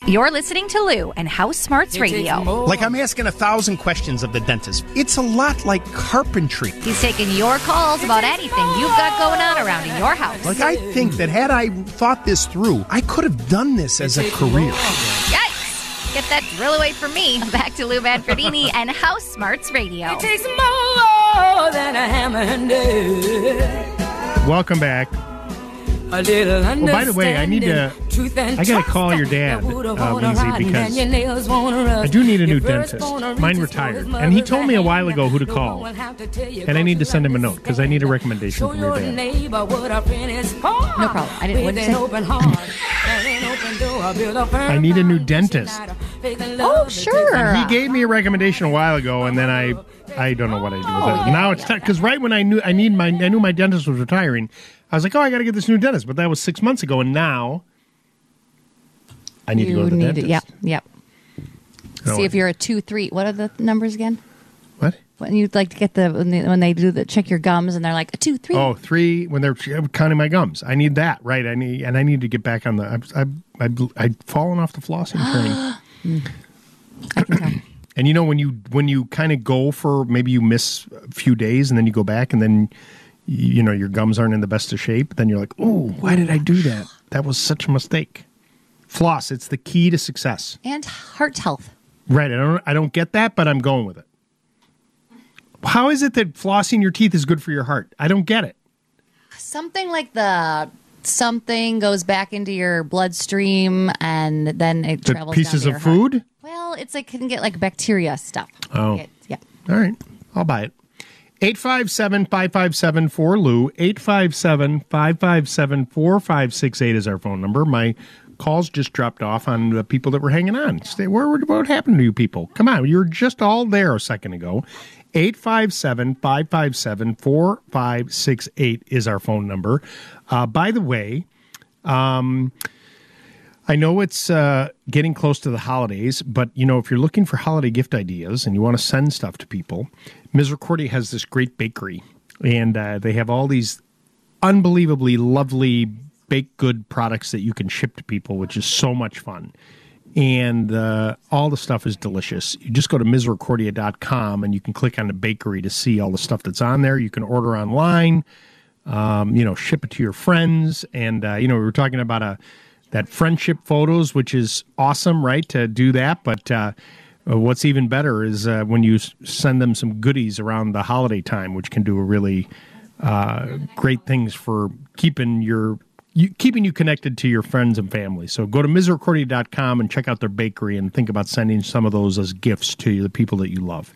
You're listening to Lou and House Smarts Radio. Like I'm asking a thousand questions of the dentist. It's a lot like carpentry. He's taking your calls about anything you've got going on around in your house. Like I think that had I thought this through, I could have done this as a career. Yikes! Get that drill away from me. (laughs) Back to Lou Manfredini and House Smarts Radio. It takes more than a hammer and nail. Welcome back. A little Oh, by the way, I need to. truth and I gotta call your dad, that would've uh, Lindsay, because your nails wanna rust. I do need a new dentist. Mine retired, and he told me a while ago who to call, one will have to tell you and I need to send him a note because I need a recommendation Show from your your dad. neighbor what a friend is for. No problem. I didn't- With what'd you say? open heart and an open door, build a firm I need a new dentist. Oh, sure. And he gave me a recommendation a while ago, and then I, I don't know what I do with it. Now it's time because right when I knew I need my, I knew my dentist was retiring. I was like, oh, I got to get this new dentist, but that was six months ago, and now I need you to go to the need dentist. Yep, yep. No, See if you're a two, three. What are the numbers again? What? When you'd like to get the when they, when they do the check your gums and they're like a two, three. Oh, three when they're counting my gums. I need that, right? I need and I need to get back on the. I I I I've fallen off the flossing (gasps) train. And you know when you when you kind of go for maybe you miss a few days and then you go back and then you know your gums aren't in the best of shape. Then you're like, oh, why did I do that? That was such a mistake. Floss. It's the key to success. And heart health. Right. I don't. I don't get that, but I'm going with it. How is it that flossing your teeth is good for your heart? I don't get it. Something like the something goes back into your bloodstream and then it The travels pieces of your heart. food. Well, it's like can get like bacteria stuff. Oh. It- yeah. All right. I'll buy it. 857 557 4 Lou. 857 557 4568 is our phone number. My calls just dropped off on the people that were hanging on. Stay, where, what happened to you people? Come on. You were just all there a second ago. 857 557 4568 is our phone number. Uh, by the way, um, I know it's uh, getting close to the holidays, but you know, if you're looking for holiday gift ideas and you want to send stuff to people, Misericordia has this great bakery, and uh, they have all these unbelievably lovely baked good products that you can ship to people, which is so much fun. And uh, all the stuff is delicious. You just go to misericordia.com and you can click on the bakery to see all the stuff that's on there. You can order online, um, you know, ship it to your friends. And, uh, you know, we were talking about a, that friendship photos, which is awesome, right? To do that. But uh, uh, what's even better is uh, when you send them some goodies around the holiday time, which can do a really uh, great things for keeping your you, keeping you connected to your friends and family. So go to misericordia.com and check out their bakery and think about sending some of those as gifts to the people that you love.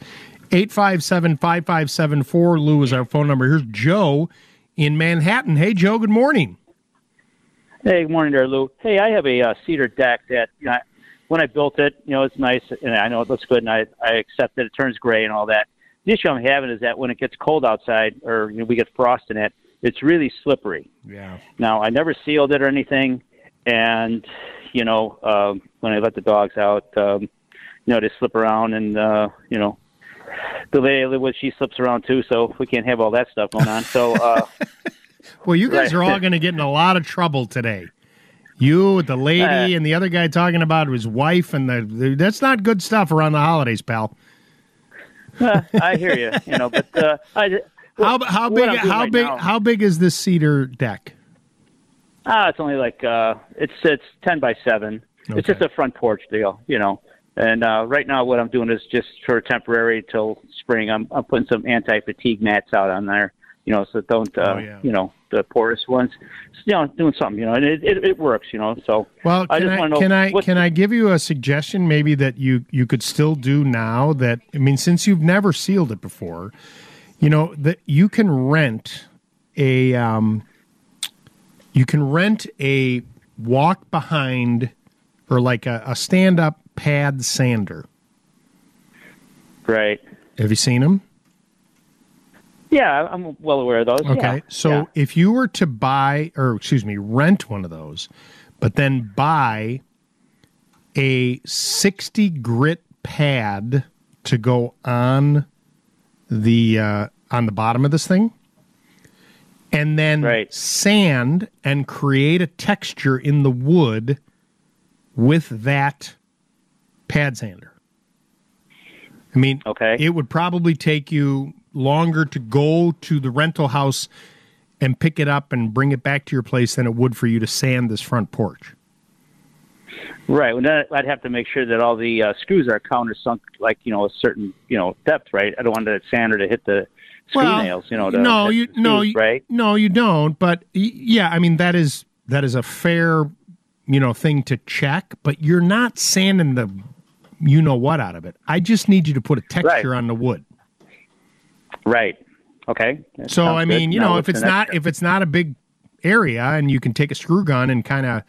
857 5574 Lou is our phone number. Here's Joe in Manhattan. Hey, Joe, good morning. Hey, good morning there, Lou. Hey, I have a uh, cedar deck that you know, when I built it, you know, it's nice and I know it looks good, and I I accept that it turns gray and all that. The issue I'm having is that when it gets cold outside, or you know, we get frost in it, it's really slippery. Yeah. Now, I never sealed it or anything, and you know, um, when I let the dogs out, um, you know, they slip around, and uh, you know, the lady I live with, she slips around too, so we can't have all that stuff going on. So. Uh, (laughs) Well, you guys Right. are all (laughs) going to get in a lot of trouble today. You, with the lady, Uh, and the other guy talking about his wife, and the, the that's not good stuff around the holidays, pal. Uh, I hear you. You know, but uh, I, How how big how right big now- how big is this cedar deck? Ah, it's only like uh, it's it's ten by seven. It's just a front porch deal, you know. And uh, right now, what I'm doing is just for temporary till spring. I'm I'm putting some anti fatigue mats out on there, you know, so don't uh, Oh, yeah. you know the poorest ones. You know, doing something, you know, and it it, it works, you know. So Well, I can just I, want to know can I can I give you a suggestion maybe that you you could still do now that I mean since you've never sealed it before, you know that you can rent a um you can rent a walk behind or like a, a stand up pad sander. Right. Have you seen them? Yeah, I'm well aware of those. Okay. yeah. So Yeah. if you were to buy, or excuse me, rent one of those, but then buy a 60 grit pad to go on the uh, on the bottom of this thing, and then right. sand and create a texture in the wood with that pad sander. I mean, okay. it would probably take you longer to go to the rental house and pick it up and bring it back to your place than it would for you to sand this front porch. Right. Well, then I'd have to make sure that all the uh, screws are countersunk, like you know, a certain you know depth. Right. I don't want the sander to hit the screw Well, nails. You know. No, you the no, screws, you, right. no, you don't. But yeah, I mean that is that is a fair, you know, thing to check. But you're not sanding the, you know what, out of it. I just need you to put a texture on the wood. Right. Okay. That So I good. mean, you Now know, if it's not if it's not a big area and you can take a screw gun and kind of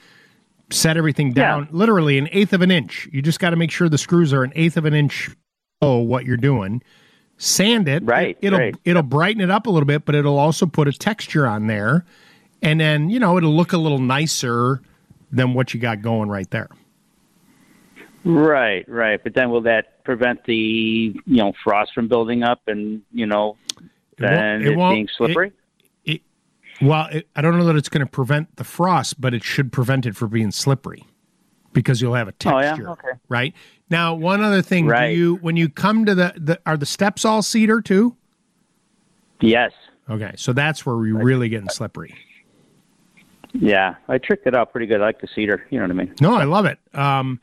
set everything down literally an eighth of an inch. You just got to make sure the screws are an eighth of an inch below what you're doing. Sand it. Right. It, will right. it'll brighten it up a little bit, but it'll also put a texture on there. And then, you know, it'll look a little nicer than what you got going right there. Right, right. But then will that prevent the you know frost from building up and you know then it, won't- being slippery? It, it, well, it, I don't know that it's going to prevent the frost, but it should prevent it from being slippery because you'll have a Oh, yeah? texture. Okay. Right now, one other thing: Right. do you when you come to the, the are the steps all cedar too? Yes. Okay, so that's where we're really getting slippery. Yeah, I tricked it out pretty good. I like the cedar. You know what I mean? No, I love it. Um,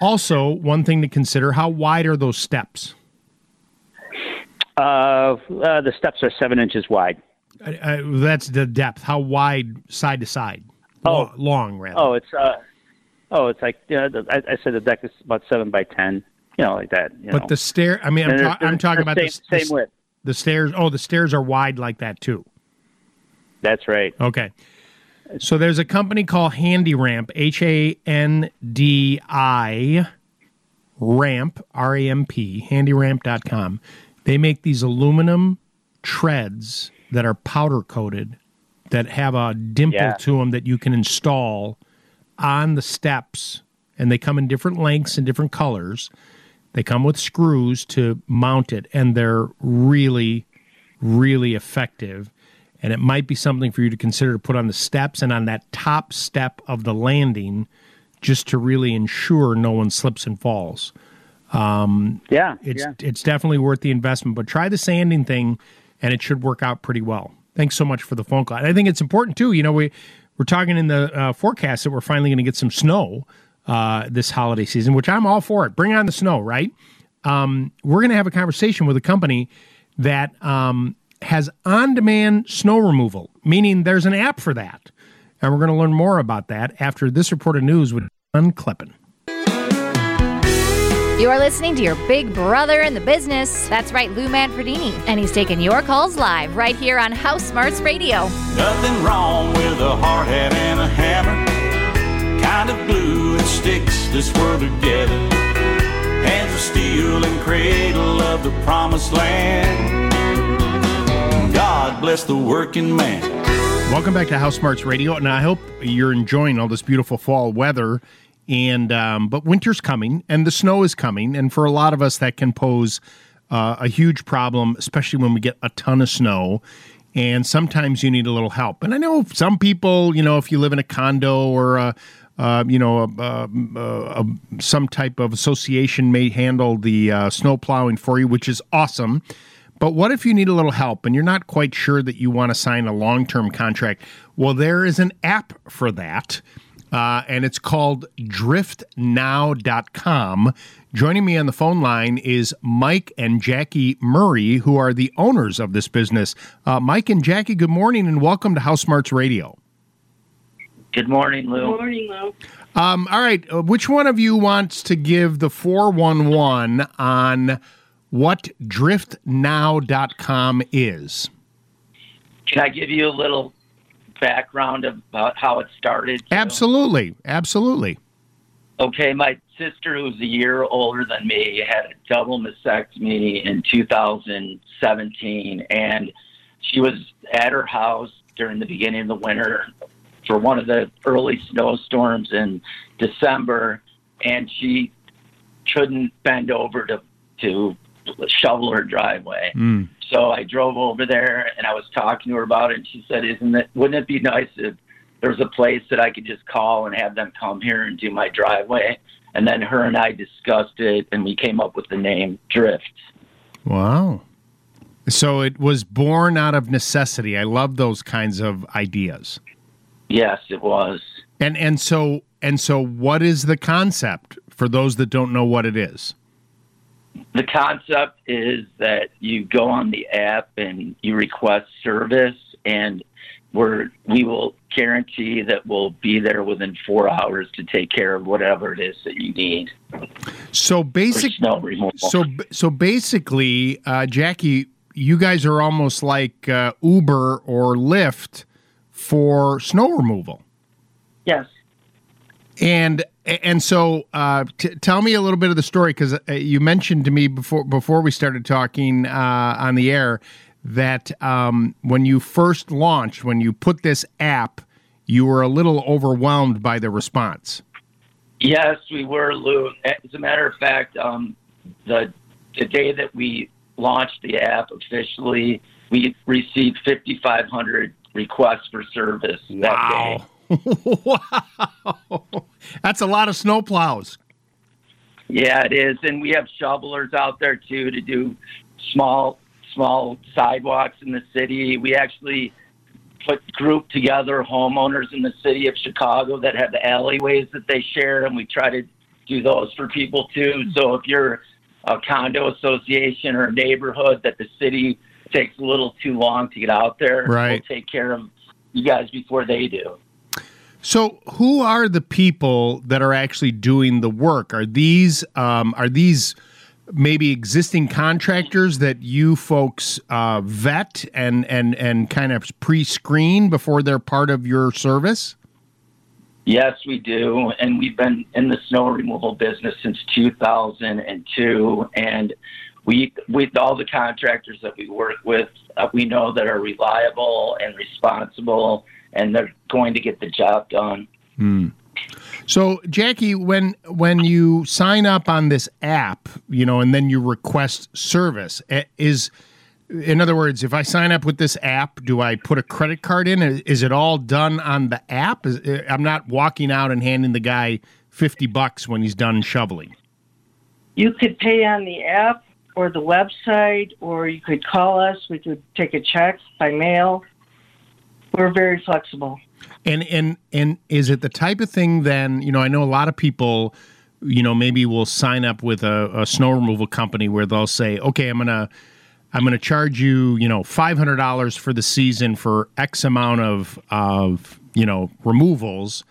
also, one thing to consider: how wide are those steps? Uh, uh, the steps are seven inches wide. Uh, uh, that's the depth. How wide, side to side? Oh. Long rather. Oh, it's uh, oh, it's like yeah. the- I, I said the deck is about seven by ten. You know, like that. You but know. the stair. I mean, I'm, ta- I'm talking about the, same- the, same width. The stairs. Oh, the stairs are wide like that too. That's right. Okay. So there's a company called Handi-Ramp, H A N D I Ramp, R A M P, handiramp.com. They make these aluminum treads that are powder coated that have a dimple Yeah. to them that you can install on the steps and they come in different lengths and different colors. They come with screws to mount it and they're really really effective and it might be something for you to consider to put on the steps and on that top step of the landing just to really ensure no one slips and falls. Um, yeah, it's yeah. it's definitely worth the investment. But try the sanding thing, and it should work out pretty well. Thanks so much for the phone call. And I think it's important too. You know, we we're talking in the uh, forecast that we're finally going to get some snow uh, this holiday season, which I'm all for it. Bring on the snow, right? Um, we're going to have a conversation with a company that um, has on-demand snow removal, meaning there's an app for that, and we're going to learn more about that after this report of news with Don Kleppen. You are listening to your big brother in the business. That's right, Lou Manfredini. And he's taking your calls live right here on House Smarts Radio. Nothing wrong with a hard hat and a hammer. Kind of glue that sticks this world together. Hands of steel and cradle of the promised land. God bless the working man. Welcome back to House Smarts Radio, and I hope you're enjoying all this beautiful fall weather. And um, but winter's coming, and the snow is coming, and for a lot of us, that can pose uh, a huge problem, especially when we get a ton of snow. And sometimes you need a little help. And I know some people, you know, if you live in a condo or a, uh, you know, a, a, a- some type of association may handle the uh, snow plowing for you, which is awesome. But what if you need a little help and you're not quite sure that you want to sign a long term contract? Well, there is an app for that, uh, and it's called driftnow.com. Joining me on the phone line is Mike and Jackie Murray, who are the owners of this business. Uh, Mike and Jackie, good morning and welcome to House Smarts Radio. Good morning, Lou. Good morning, Lou. Um, all right, uh, which one of you wants to give the 411 on what driftnow.com is? Can I give you a little background about how it started? Absolutely, absolutely. Okay, my sister, who's a year older than me, had a double mastectomy in 2017, and she was at her house during the beginning of the winter for one of the early snowstorms in December, and she couldn't bend over to to shovel her driveway. Mm. So I drove over there and I was talking to her about it, and she said, "Isn't it? Wouldn't it be nice if there was a place that I could just call and have them come here and do my driveway?" And then her and I discussed it, and we came up with the name Drift. Wow. So it was born out of necessity. I love those kinds of ideas. Yes, it was. And and so and so what is the concept for those that don't know what it is? The concept is that you go on the app and you request service, and we're, we will guarantee that we'll be there within four hours to take care of whatever it is that you need. So basic snow removal. So so basically, uh, Jackie, you guys are almost like uh, Uber or Lyft for snow removal. Yes. And and so, uh, t- tell me a little bit of the story because uh, you mentioned to me before before we started talking uh, on the air that um, when you first launched, when you put this app, you were a little overwhelmed by the response. Yes, we were, Lou. As a matter of fact, um, the the day that we launched the app officially, we received 5,500 requests for service that day. (laughs) wow, that's a lot of snow plows. Yeah, it is, and we have shovelers out there too to do small small sidewalks in the city. We actually put group together homeowners in the city of Chicago that have the alleyways that they share, and we try to do those for people too. So if you're a condo association or a neighborhood that the city takes a little too long to get out there, Right. we'll take care of you guys before they do. So, who are the people that are actually doing the work? Are these um, are these maybe existing contractors that you folks uh, vet and and and kind of pre-screen before they're part of your service? Yes, we do, and we've been in the snow removal business since 2002, and we with all the contractors that we work with, uh, we know that are reliable and responsible, and they're going to get the job done. Hmm. So, Jackie, when when you sign up on this app, you know, and then you request service, eh, is in other words, if I sign up with this app, do I put a credit card in? Is is it all done on the app? Is, eh, I'm not walking out and handing the guy fifty bucks when he's done shoveling. You could pay on the app or the website, or you could call us. We could take a check by mail. We're very flexible. And and and is it the type of thing then, you know, I know a lot of people, you know, maybe will sign up with a, a snow removal company where they'll say, okay, I'm gonna I'm gonna charge you, you know, five hundred dollars for the season for X amount of of, you know, removals.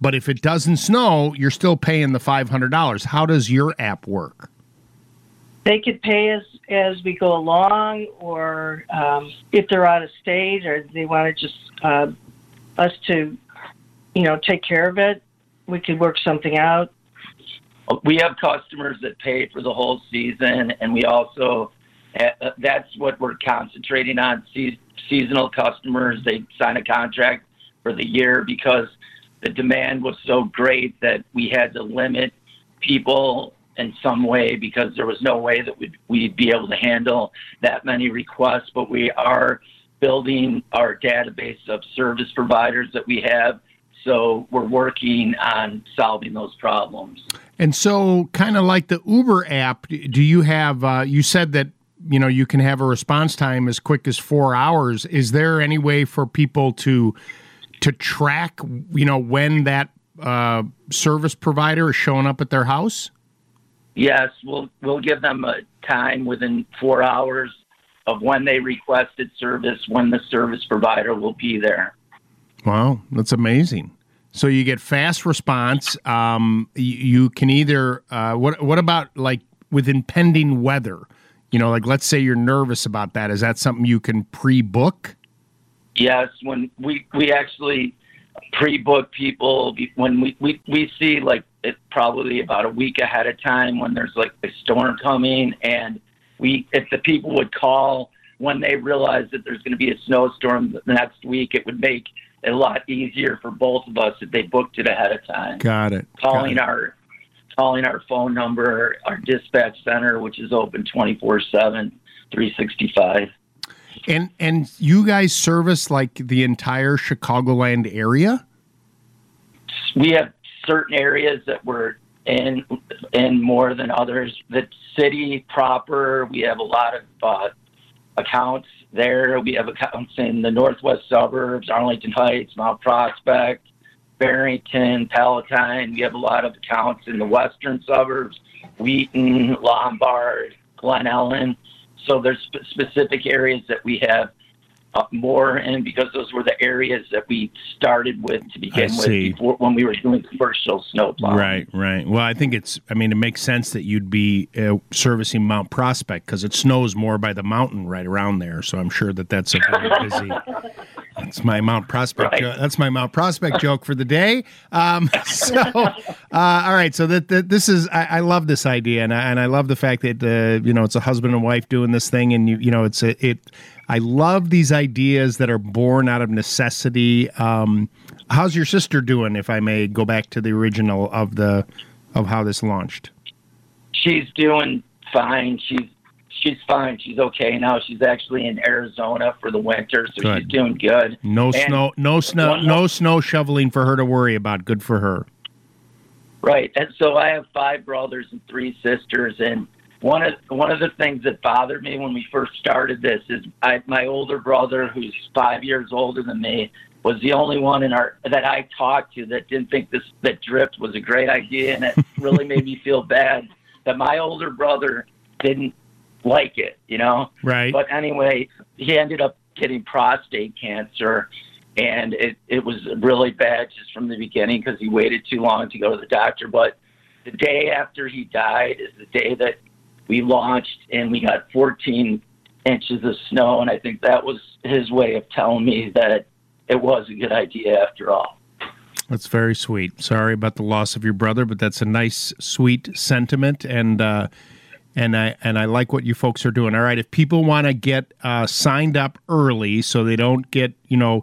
But if it doesn't snow, you're still paying the five hundred dollars. How does your app work? They could pay us as we go along, or um, if they're out of state, or they want to just uh, us to, you know, take care of it. We could work something out. We have customers that pay for the whole season, and we also uh, that's what we're concentrating on. Se- seasonal customers they sign a contract for the year because the demand was so great that we had to limit people in some way because there was no way that we'd, we'd be able to handle that many requests. But we are building our database of service providers that we have. So we're working on solving those problems. And so, kind of like the Uber app, do you have? Uh, you said that you know you can have a response time as quick as four hours. Is there any way for people to to track, you know, when that uh, service provider is showing up at their house? Yes, we'll we'll give them a time within four hours of when they requested service, when the service provider will be there. Wow, that's amazing. So you get fast response. Um, you, you can either uh, what what about like with impending weather? You know, like let's say you're nervous about that. Is that something you can pre-book? Yes, when we we actually pre-book people when we we we see like it probably about a week ahead of time when there's like a storm coming and we if the people would call when they realize that there's going to be a snowstorm the next week it would make it a lot easier for both of us if they booked it ahead of time Got it. calling Got it. our calling our phone number our dispatch center which is open 24/7 365 And and you guys service like the entire Chicagoland area? we have certain areas that we're in in more than others. The city proper, we have a lot of uh, accounts there. We have accounts in the northwest suburbs, Arlington Heights, Mount Prospect, Barrington, Palatine. We have a lot of accounts in the western suburbs, Wheaton, Lombard, Glen Ellyn. So there's sp- specific areas that we have more in because those were the areas that we started with to begin with before, when we were doing commercial snowplow. Right, right. Well, I think it's. I mean, it makes sense that you'd be uh, servicing Mount Prospect because it snows more by the mountain right around there. So I'm sure that that's a very (laughs) busy. That's my Mount Prospect. jo- that's my Mount Prospect joke for the day. Um, (laughs) so, uh, all right. So that, that this is. I, I love this idea, and I, and I love the fact that uh, you know it's a husband and wife doing this thing, and you you know it's a, it. I love these ideas that are born out of necessity. Um, how's your sister doing? If I may go back to the original of the of how this launched. She's doing fine. She's she's fine. She's okay now. She's actually in Arizona for the winter, so Good. she's doing good. No And snow, no snow, no snow shoveling for her to worry about. Good for her. Right. And so I have five brothers and three sisters, and one of one of the things that bothered me when we first started this is I, my older brother, who's five years older than me, was the only one in our that I talked to that didn't think this that Dryft was a great idea, and it (laughs) really made me feel bad that my older brother didn't like it, you know. Right. But anyway, he ended up getting prostate cancer, and it it was really bad just from the beginning because he waited too long to go to the doctor. But the day after he died is the day that we launched, and we got 14 inches of snow, and I think that was his way of telling me that it was a good idea after all. That's very sweet. Sorry about the loss of your brother, but that's a nice, sweet sentiment, and uh, and I and I like what you folks are doing. All right, if people want to get uh, signed up early so they don't get you know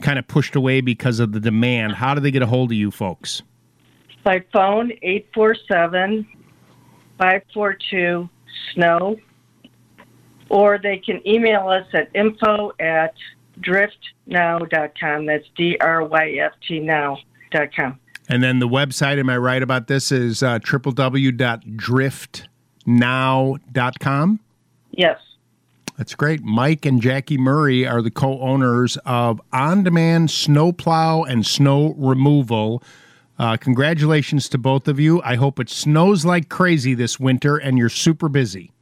kind of pushed away because of the demand, how do they get a hold of you folks? By phone, 847 542 SNOW. Or they can email us at info at dryftnow.com. That's D R Y F T now.com. And then the website, am I right about this, is uh, www.dryftnow.com? Yes. That's great. Mike and Jackie Murray are the co owners of On Demand Snowplow and Snow Removal. Uh, congratulations to both of you. I hope it snows like crazy this winter and you're super busy.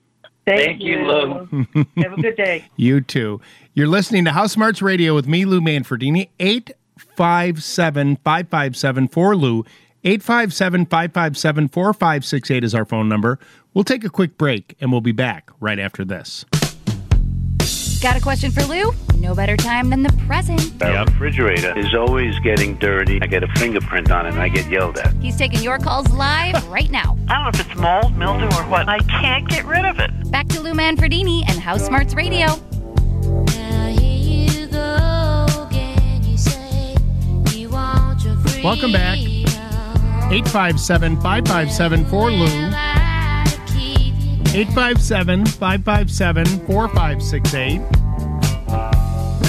Thank, Thank you, Lou. (laughs) Have a good day. You too. You're listening to House Smarts Radio with me, Lou Manfredini. 857 557 4 Lou. 857 557 4568 is our phone number. We'll take a quick break and we'll be back right after this. Got a question for Lou? No better time than the present. The refrigerator is always getting dirty. I get a fingerprint on it and I get yelled at. He's taking your calls live (laughs) right now. I don't know if it's mold, mildew, or what. I can't get rid of it. Back to Lou Manfredini and House Smarts Radio. Welcome back. 857 557 4 Lou. 857 557 4568.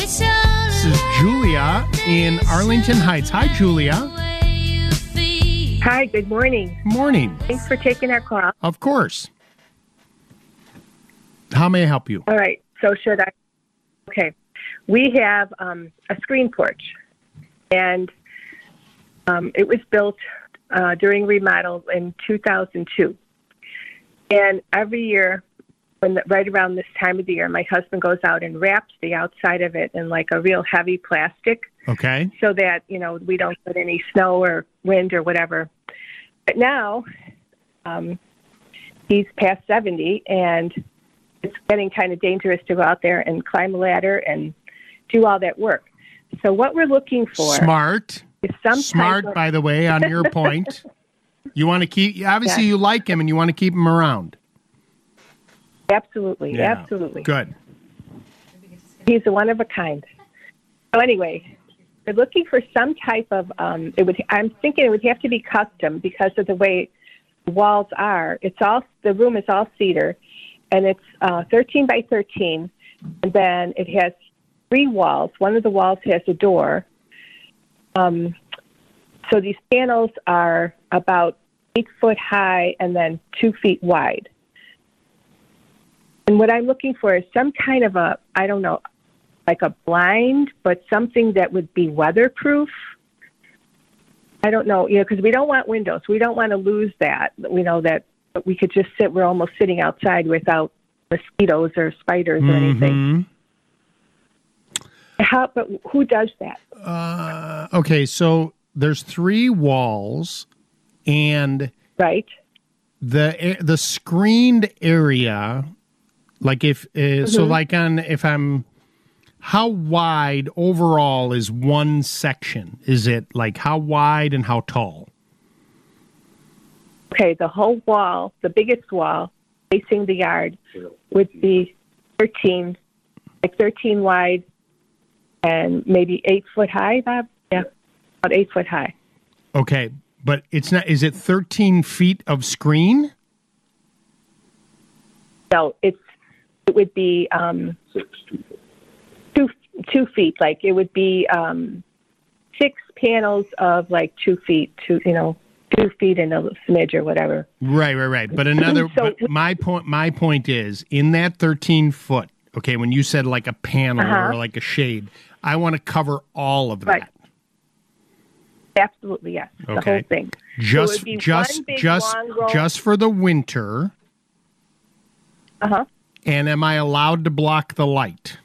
This is Julia in Arlington Heights. Hi, Julia. Hi, good morning. Morning. Thanks for taking our call. Of course. How may I help you? All right, so should I? Okay. We have um, a screen porch, and um, it was built uh, during remodel in 2002. And every year, when the, right around this time of the year, my husband goes out and wraps the outside of it in like a real heavy plastic Okay. so that you know we don't get any snow or wind or whatever. But now um, he's past seventy, and it's getting kind of dangerous to go out there and climb a ladder and do all that work. So what we're looking for Smart. is some Smart, of- by the way, on your (laughs) point. You want to keep, obviously, Yeah. you like him and you want to keep him around. Absolutely, Yeah. absolutely. Good. He's a one of a kind. So anyway, we're looking for some type of. Um, it would. I'm thinking it would have to be custom because of the way walls are. It's all the room is all cedar, and it's uh, 13 by 13, and then it has three walls. One of the walls has a door. Um, so these panels are about eight foot high and then two feet wide. And what I'm looking for is some kind of a, I don't know, like a blind, but something that would be weatherproof. I don't know, you know, because we don't want windows. We don't want to lose that. We know that we could just sit, we're almost sitting outside without mosquitoes or spiders or anything. Mhm. How, but who does that? Uh, okay, so there's three walls, and right the the screened area, like if uh, so, Mhm. like on if I'm, how wide overall is one section? Is it like how wide and how tall? Okay, the whole wall, the biggest wall facing the yard, would be 13, like 13 wide and maybe eight foot high, Bob? Yeah, about eight foot high. Okay, but it's not. Is it 13 feet of screen? So it's it would be um, two two feet. Like it would be um, six panels of like two feet. Two, you know, two feet and a smidge or whatever. Right, right, right. But another, (laughs) So- but my point, my point is in that 13 foot. Okay, when you said like a panel Uh-huh. or like a shade, I want to cover all of that. Right. Absolutely, yes. The Okay. whole thing. So Just, would just, just, just for the winter. Uh huh. And am I allowed to block the light?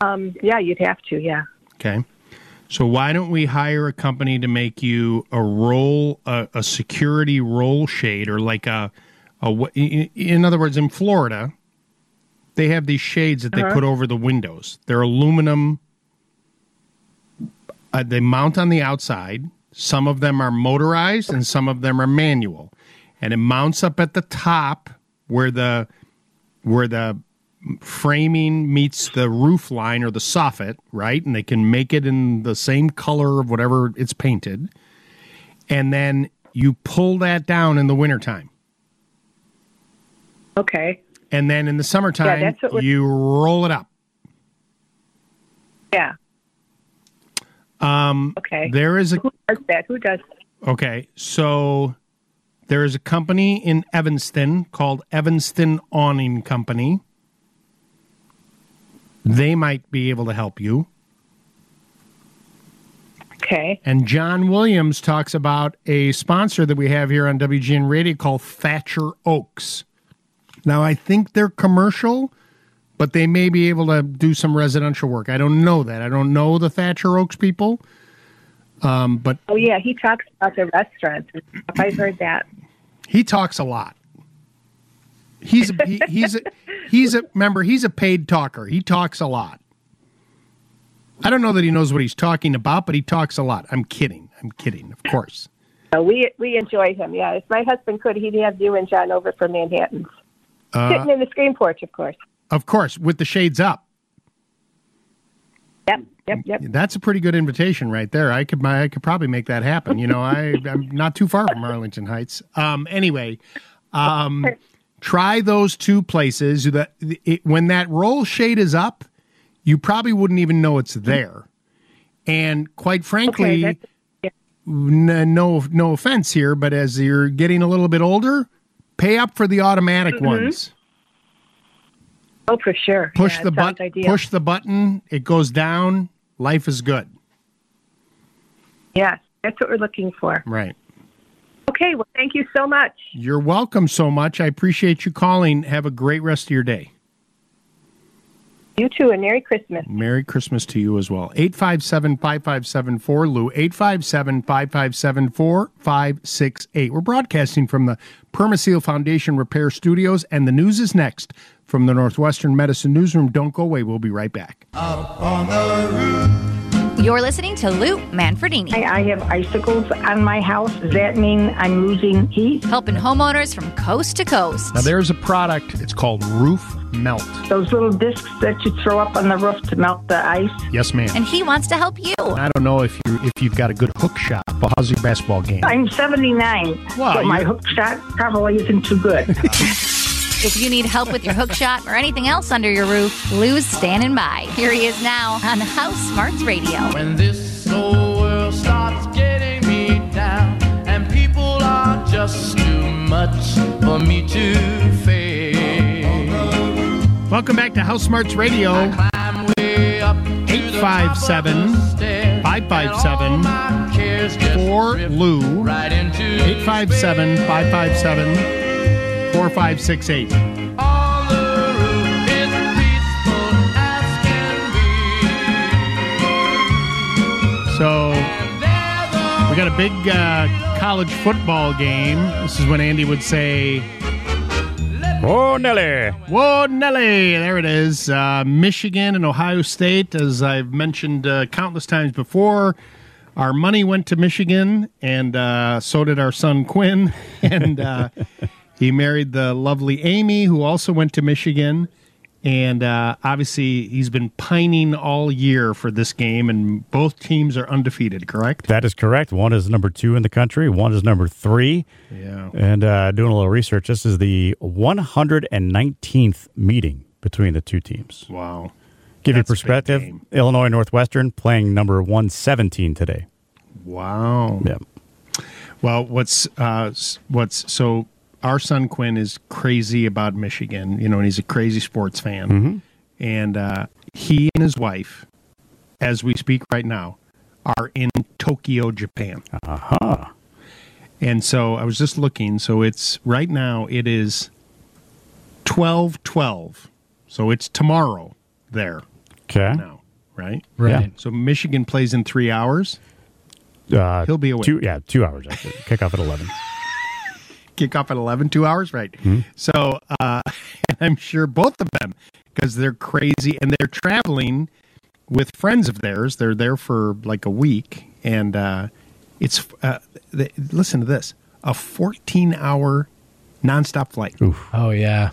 Um, yeah, you'd have to. Yeah. Okay. So why don't we hire a company to make you a roll, a, a security roll shade, or like a, in in other words, in Florida, they have these shades that they Uh-huh. put over the windows. They're aluminum. Uh, they mount on the outside. Some of them are motorized, and some of them are manual, and it mounts up at the top where the where the framing meets the roof line or the soffit, right? And they can make it in the same color of whatever it's painted. And then you pull that down in the wintertime. Okay. And then in the summertime, that's you roll it up. Yeah. Um, Okay. There is a Who does that? Who does? Okay, so there is a company in Evanston called Evanston Awning Company. They might be able to help you. Okay. And John Williams talks about a sponsor that we have here on WGN Radio called Thatcher Oaks. Now, I think they're commercial, but they may be able to do some residential work. I don't know that. I don't know the Thatcher Oaks people. Um, but Oh yeah, he talks about the restaurants. I've heard that. He talks a lot. He's a, he, he's a, he's a remember he's a paid talker. He talks a lot. I don't know that he knows what he's talking about, but he talks a lot. I'm kidding. I'm kidding. Of course. So we we enjoy him. Yeah, if my husband could, he'd have you and John over for Manhattan's, Uh, sitting in the screen porch, of course. of course, with the shades up. Yep, yep, yep. That's a pretty good invitation right there. I could I could probably make that happen. You know, I I'm not too far from Arlington Heights. Um anyway, um try those two places that it, when that roll shade is up, you probably wouldn't even know it's there. And quite frankly, Okay, n- no no offense here, but as you're getting a little bit older, pay up for the automatic Mhm. ones. Oh, for sure. Push Yeah, the button. Push the button. It goes down. Life is good. Yes, that's what we're looking for. Right. Okay, well, thank you so much. You're welcome so much. I appreciate you calling. Have a great rest of your day. You too, and Merry Christmas. Merry Christmas to you as well. 857 5574 Lou, 857 557 4568. We're broadcasting from the Permaseal Foundation Repair Studios, and the news is next from the Northwestern Medicine Newsroom. Don't go away. We'll be right back. You're listening to Lou Manfredini. I, I have icicles on my house. Does that mean I'm losing heat? Helping homeowners from coast to coast. Now, there's a product. It's called Roof Melt. Those little discs that you throw up on the roof to melt the ice. Yes, ma'am. And he wants to help you. I don't know if you if you've got a good hook shot. Well, how's your basketball game? I'm 79, Wow, so my hook shot probably isn't too good. (laughs) If you need help with your hook shot or anything else under your roof, Lou's standing by. Here he is now on House Smarts Radio. When this whole world starts getting me down, and people are just too much for me to face. Welcome back to House Smarts Radio. 857 557 4 Lou. 857 557 4568. So we got a big uh, college football game. This is when Andy would say, Whoa, Nelly. Whoa, Nelly. There it is. Uh, Michigan and Ohio State, as I've mentioned uh, countless times before. Our money went to Michigan, and uh, so did our son Quinn. (laughs) And uh, he married the lovely Amy, who also went to Michigan. And uh, obviously, he's been pining all year for this game, and both teams are undefeated, correct? That is correct. One is number two in the country, one is number three. Yeah. And uh, doing a little research, this is the 119th meeting between the two teams. Wow. Give you That's big perspective Illinois Northwestern playing number 117 today. Wow. Yeah. Well, what's uh, what's so our son Quinn is crazy about Michigan, you know, and he's a crazy sports fan, Mm-hmm. and uh, he and his wife, as we speak right now, are in Tokyo, Japan. Aha. And so I was just looking. So it's right now. It is twelve twelve. So it's tomorrow there. Okay. Now, right? Right. So Michigan plays in three hours. Uh, He'll be away. Two, yeah, two hours. Actually. Kick off at eleven. Kick off at 11 two hours right. So uh and (laughs) i'm sure both of them because they're crazy and they're traveling with friends of theirs. They're there for like a week and uh it's uh th- listen to this a 14 hour nonstop flight. Oh yeah,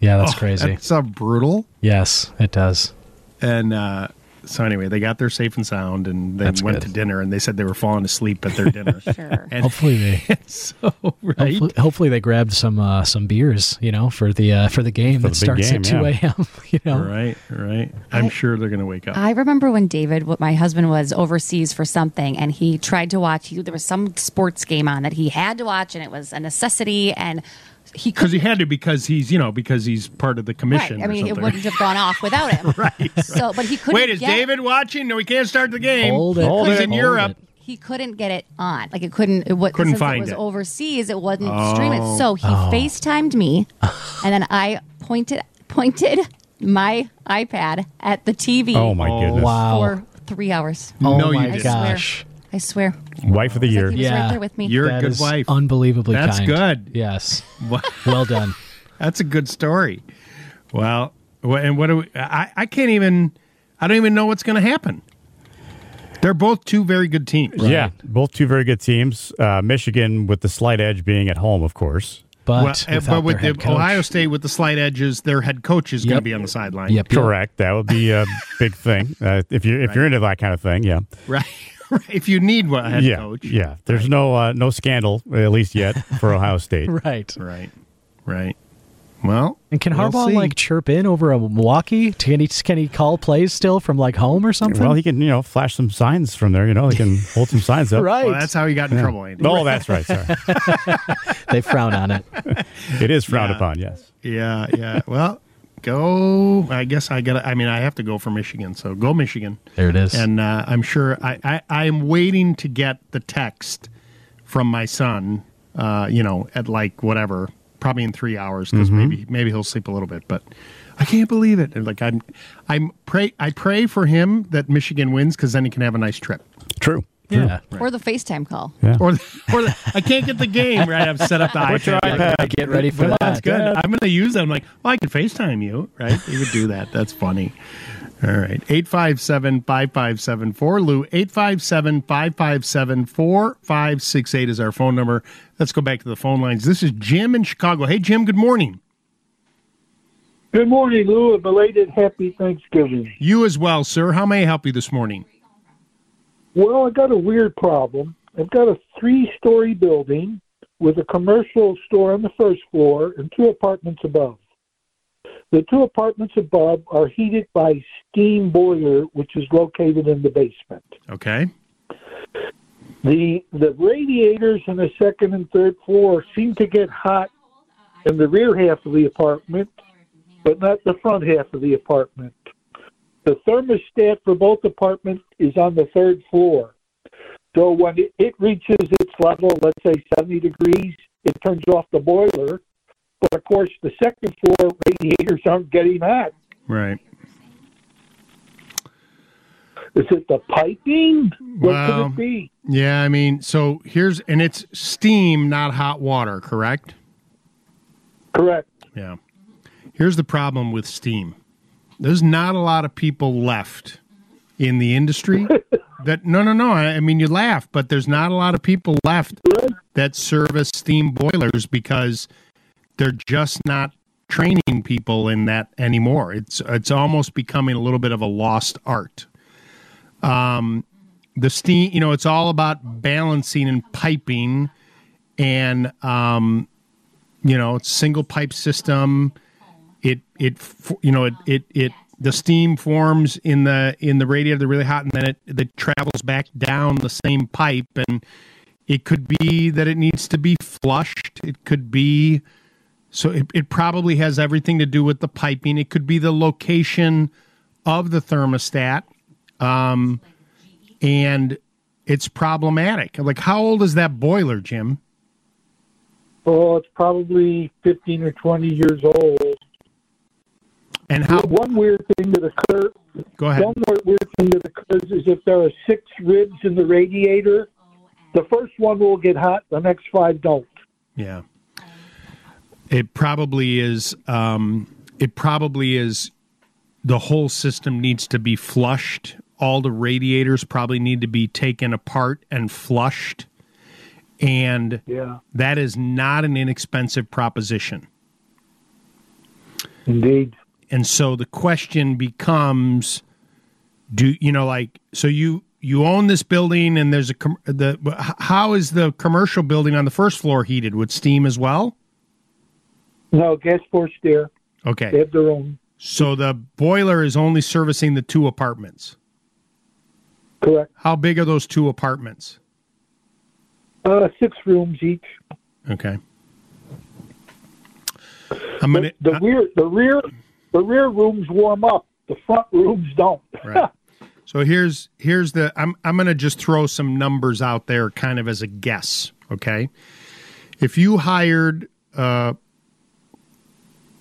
yeah, that's Oh, crazy. that's uh, brutal. Yes, it does. and uh so anyway they got there safe and sound and they That's went good. to dinner and they said they were falling asleep at their (laughs) dinner sure and hopefully they, (laughs) so (laughs) right hopefully, hopefully they grabbed some uh, some beers, you know, for the uh, for the game For that the starts game, at two yeah. a.m. You know, right right i'm sure they're gonna wake up I remember when David, what my husband was overseas for something, and he tried to watch. He, there was some sports game on that he had to watch, and it was a necessity. And he because he had to because he's you know because he's part of the commission. Right. I or mean, it wouldn't have gone off without him. (laughs) right. So, but he couldn't. Wait, is get, David watching? No, we can't start the game. Hold it. He's Hold in it. Europe. He couldn't get it on. Like it couldn't. It wa- Couldn't find it was it. overseas. It wasn't Oh. streaming. So he Oh. FaceTimed me, (laughs) and then I pointed pointed my iPad at the TV. Oh, my goodness. Wow. For three hours. Oh No, you my didn't. gosh. I swear. Wife of the year. He was right there with me. You're a good is wife. Unbelievably That's kind. good. Yes. (laughs) (laughs) Well done. That's a good story. Well, and what do we, I? I can't even. I don't even know what's going to happen. They're both two very good teams. Yeah, both two very good teams. Uh, Michigan with the slight edge being at home, of course. But Well, uh, but with their head coach. Ohio State with the slight edges, their head coach is going to be on the sideline. Yep. Correct. That would be a (laughs) big thing uh, if you if you're into that kind of thing. Yeah. Right. Right. (laughs) If you need a head yeah. coach. Yeah. There's no uh, no scandal at least yet for (laughs) Ohio State. right. Right. Right. Well, And can we'll Harbaugh see. like chirp in over a Milwaukee? Can he can he call plays still from like home or something? Well, he can you know flash some signs from there. You know, he can (laughs) hold some signs up. right. Well, that's how he got in Yeah. trouble, Andy. Oh, that's right. Sorry. they frown on it. it is frowned Yeah. upon. Yes. Yeah, yeah. Well, go. I guess I got. I mean, I have to go for Michigan. So go Michigan. There it is. And uh, I'm sure I, I am waiting to get the text from my son. Uh, you know, at like whatever, probably in three hours because Mhm. maybe maybe he'll sleep a little bit. But I can't believe it. And, Like I'm I'm pray I pray for him that Michigan wins because then he can have a nice trip. True. Yeah. Or the FaceTime call. Yeah. Or, or the, I can't get the game right. I've set up the Put your iPad. iPad. Get ready for Well, that. That's good. I'm going to use that. I'm like, well, I can FaceTime you, right? You would do that. That's funny. All right. 857 5574. Lou, 857 557 4568 is our phone number. Let's go back to the phone lines. This is Jim in Chicago. Hey, Jim, good morning. Good morning, Lou. A belated happy Thanksgiving. You as well, sir. How may I help you this morning? Well, I got a weird problem. I've got a three story building with a commercial store on the first floor and two apartments above. The two apartments above are heated by steam boiler, which is located in the basement. Okay. The the radiators in the second and third floor seem to get hot in the rear half of the apartment, but not the front half of the apartment. The thermostat for both apartments is on the third floor. So when it, reaches its level, let's say 70 degrees, it turns off the boiler. But of course, the second floor radiators aren't getting hot. Right. Is it the piping? What Well, could it be? Yeah, I mean, so here's, and it's steam, not hot water, correct? Correct. Yeah. Here's the problem with steam. There's not a lot of people left in the industry (laughs) that no no no I, I mean you laugh but there's not a lot of people left that service steam boilers because they're just not training people in that anymore. It's it's almost becoming a little bit of a lost art. Um the steam you know it's all about balancing and piping and um you know it's single pipe system it it you know it it it the steam forms in the in the radiator, they're really hot, and then it, it travels back down the same pipe, and it could be that it needs to be flushed. It could be so it, it probably has everything to do with the piping. It could be the location of the thermostat, um, and it's problematic. Like, how old is that boiler, Jim? Oh, it's probably 15 or 20 years old. And how? One weird thing that occurs. Go ahead. One more weird thing that occurs is if there are six ribs in the radiator, the first one will get hot, the next five don't. Yeah. It probably is. Um, it probably is. The whole system needs to be flushed. All the radiators probably need to be taken apart and flushed. And Yeah. that is not an inexpensive proposition. Indeed. And so the question becomes do you know like so you you own this building and there's a com- the how is the commercial building on the first floor heated with steam as well? No, gas forced air. Okay. They have their own. So the boiler is only servicing the two apartments. Correct. How big are those two apartments? Uh, six rooms each. Okay. I'm gonna the, the rear, the rear, the rear rooms warm up. The front rooms don't. (laughs) Right. So here's here's the I'm I'm going to just throw some numbers out there kind of as a guess, okay? If you hired uh,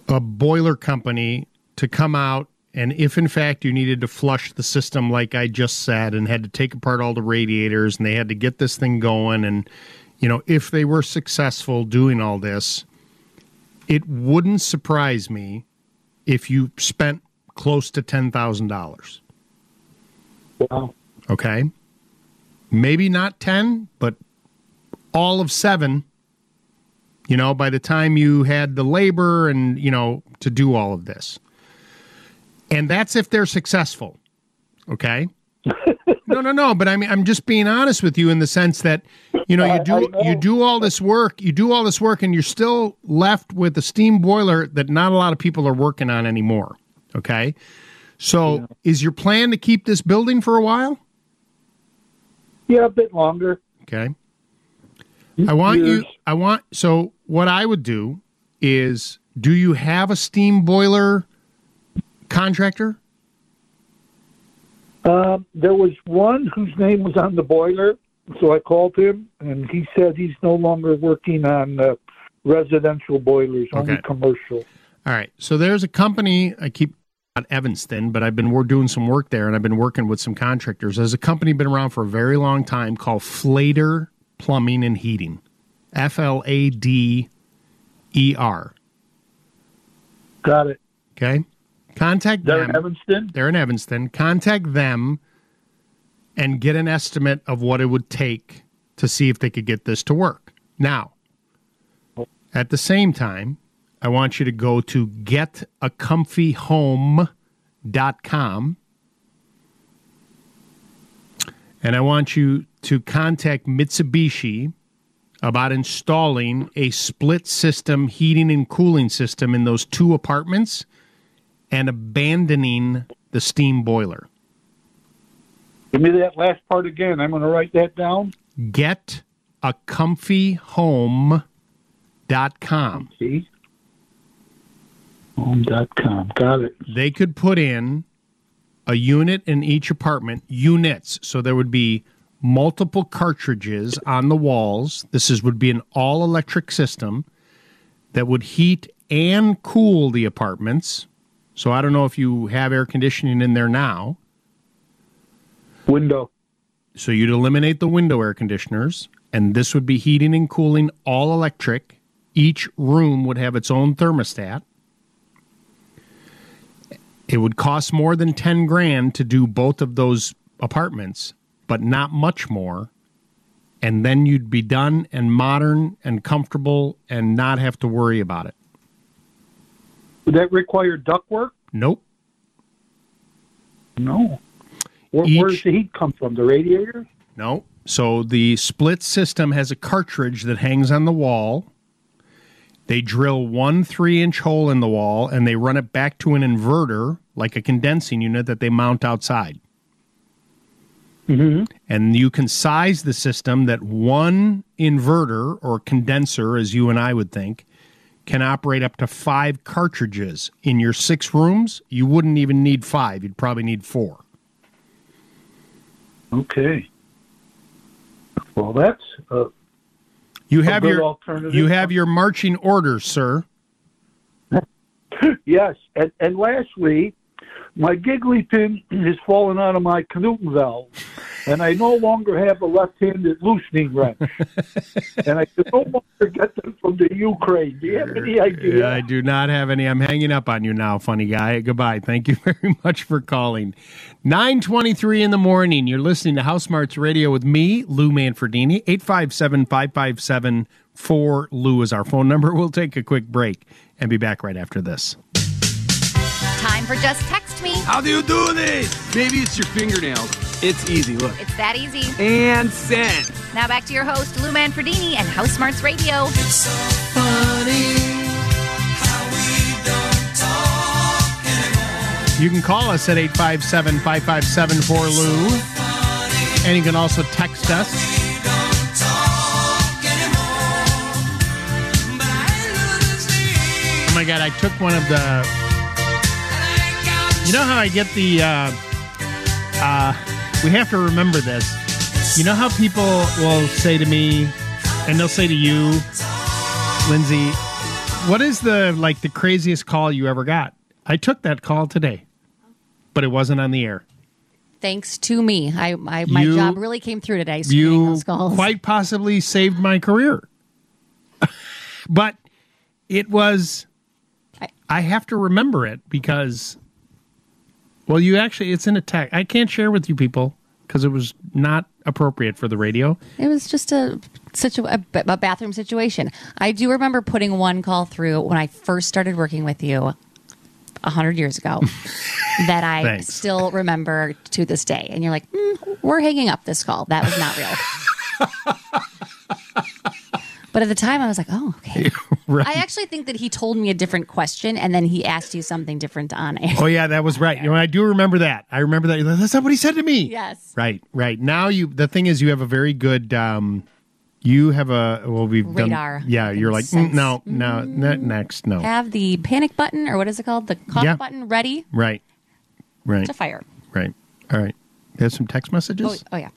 a boiler company to come out and if in fact you needed to flush the system like I just said and had to take apart all the radiators and they had to get this thing going and you know if they were successful doing all this it wouldn't surprise me if you spent close to $10,000. Wow. Okay. Maybe not 10, but all of 7. You know, by the time you had the labor and, you know, to do all of this. And that's if they're successful. Okay? (laughs) no, no, no, but I mean I'm just being honest with you in the sense that you know, you do you do all this work, you do all this work and you're still left with a steam boiler that not a lot of people are working on anymore. Okay? So, is your plan to keep this building for a while? Yeah, a bit longer. Okay. I want you I want so what I would do is do you have a steam boiler contractor? Um, there was one whose name was on the boiler, so I called him, and he said he's no longer working on uh, residential boilers, only commercial. All right. So there's a company I keep at Evanston, but I've been we're doing some work there and I've been working with some contractors. There's a company been around for a very long time called Flader Plumbing and Heating. F L A D E R. Got it. Okay. Contact They're them. in Evanston? They're in Evanston. Contact them and get an estimate of what it would take to see if they could get this to work. Now, at the same time, I want you to go to getacomfyhome.com and I want you to contact Mitsubishi about installing a split system heating and cooling system in those two apartments and abandoning the steam boiler. Give me that last part again. I'm going to write that down. Get a comfyhome.com. Home.com. Got it. They could put in a unit in each apartment, units. So there would be multiple cartridges on the walls. This is would be an all electric system that would heat and cool the apartments. So I don't know if you have air conditioning in there now. Window. So you'd eliminate the window air conditioners, and this would be heating and cooling all electric. Each room would have its own thermostat. It would cost more than 10 grand to do both of those apartments, but not much more. And then you'd be done and modern and comfortable and not have to worry about it. Would that require ductwork? Nope. No. Where, where does the heat come from? The radiator? No. So the split system has a cartridge that hangs on the wall. They drill one three inch hole in the wall and they run it back to an inverter like a condensing unit that they mount outside. Mm-hmm. And you can size the system that one inverter or condenser, as you and I would think, can operate up to five cartridges. In your six rooms, you wouldn't even need five. You'd probably need four. Okay. Well, that's uh, You A have your alternative. you have your marching orders, sir. (laughs) yes. And, and lastly, my giggly pin has fallen out of my Knuten valve, and I no longer have a left-handed loosening wrench, (laughs) and I can no longer get them from the Ukraine. Do you have any idea? I do not have any. I'm hanging up on you now, funny guy. Goodbye. Thank you (laughs) very much for calling. 923 in the morning. You're listening to House Smarts Radio with me, Lou Manfredini. 857 557 4 Lou is our phone number. We'll take a quick break and be back right after this. Time for Just Text Me. How do you do this? Maybe it's your fingernails. It's easy. Look. It's that easy. And send. Now back to your host, Lou Manfredini and House Smarts Radio. It's so funny. You can call us at 857 557 4Lou. And you can also text us. Oh my God, I took one of the. You know how I get the. Uh, uh, we have to remember this. You know how people will say to me, and they'll say to you, Lindsay, what is the like the craziest call you ever got? I took that call today, but it wasn't on the air. Thanks to me, I, I my You- job really came through today. You those calls. quite possibly saved my career. (laughs) but it was I, I, have to remember it because well you actually it's in a text. I can't share with you people because it was not appropriate for the radio. It was just a situ- a, a bathroom situation. I do remember putting one call through when I first started working with you a hundred years ago (laughs) that I Thanks. still remember to this day. And you're like, mm, we're hanging up this call. That was not real. (laughs) but at the time, I was like, oh, okay. (laughs) Right. I actually think that he told me a different question and then he asked you something different on air. Oh yeah, that was right. You know, I do remember that. I remember that. That's not what he said to me. Yes. Right, right. Now you the thing is you have a very good um you have a well we've Radar. done Yeah, you're like mm, no, no, ne- next no. Have the panic button or what is it called? The cough Yeah. button ready Right. Right. to fire. Right. All right. There's some text messages? Oh, oh yeah.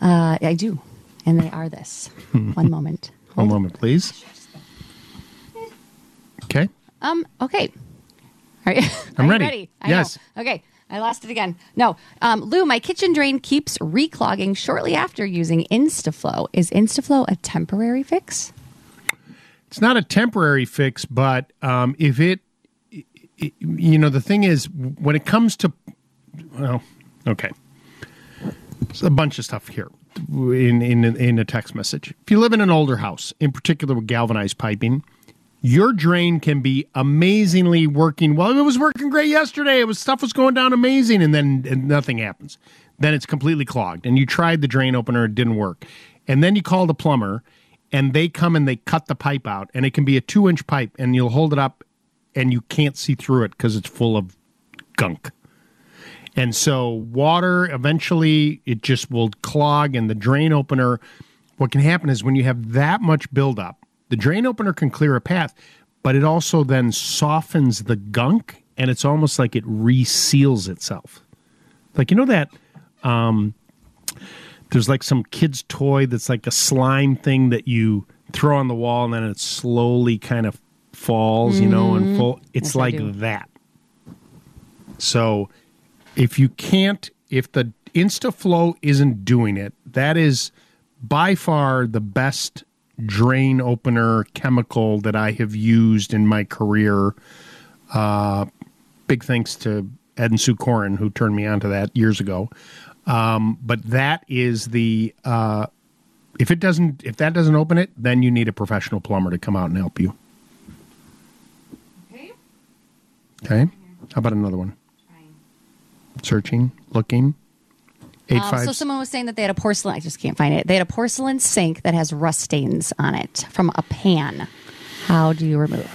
Uh, I do. And they are this. One moment. One moment, please. Okay. Um, okay. Are you, (laughs) I'm are you ready. I Yes. know. Okay. I lost it again. No. Um, Lou, my kitchen drain keeps reclogging shortly after using InstaFlow. Is InstaFlow a temporary fix? It's not a temporary fix, but um, if it, it, you know, the thing is, when it comes to, well, okay, There's a bunch of stuff here in in in a text message. If you live in an older house, in particular with galvanized piping, your drain can be amazingly working. Well, it was working great yesterday. It was stuff was going down amazing, and then and nothing happens. Then it's completely clogged, and you tried the drain opener, it didn't work, and then you call the plumber, and they come and they cut the pipe out, and it can be a two inch pipe, and you'll hold it up, and you can't see through it because it's full of gunk. And so water eventually it just will clog and the drain opener what can happen is when you have that much buildup, the drain opener can clear a path, but it also then softens the gunk and it's almost like it reseals itself. Like you know that um there's like some kid's toy that's like a slime thing that you throw on the wall and then it slowly kind of falls, you know, and Mhm. full it's Yes, like that. So if you can't, if the InstaFlow isn't doing it, that is by far the best drain opener chemical that I have used in my career. Uh, big thanks to Ed and Sue Corin who turned me on to that years ago. Um, but that is the uh, if it doesn't if that doesn't open it, then you need a professional plumber to come out and help you. Okay. Okay. How about another one? Searching, looking. Eight Um, five. so someone was saying that they had a porcelain. I just can't find it. They had a porcelain sink that has rust stains on it from a pan. How do you remove?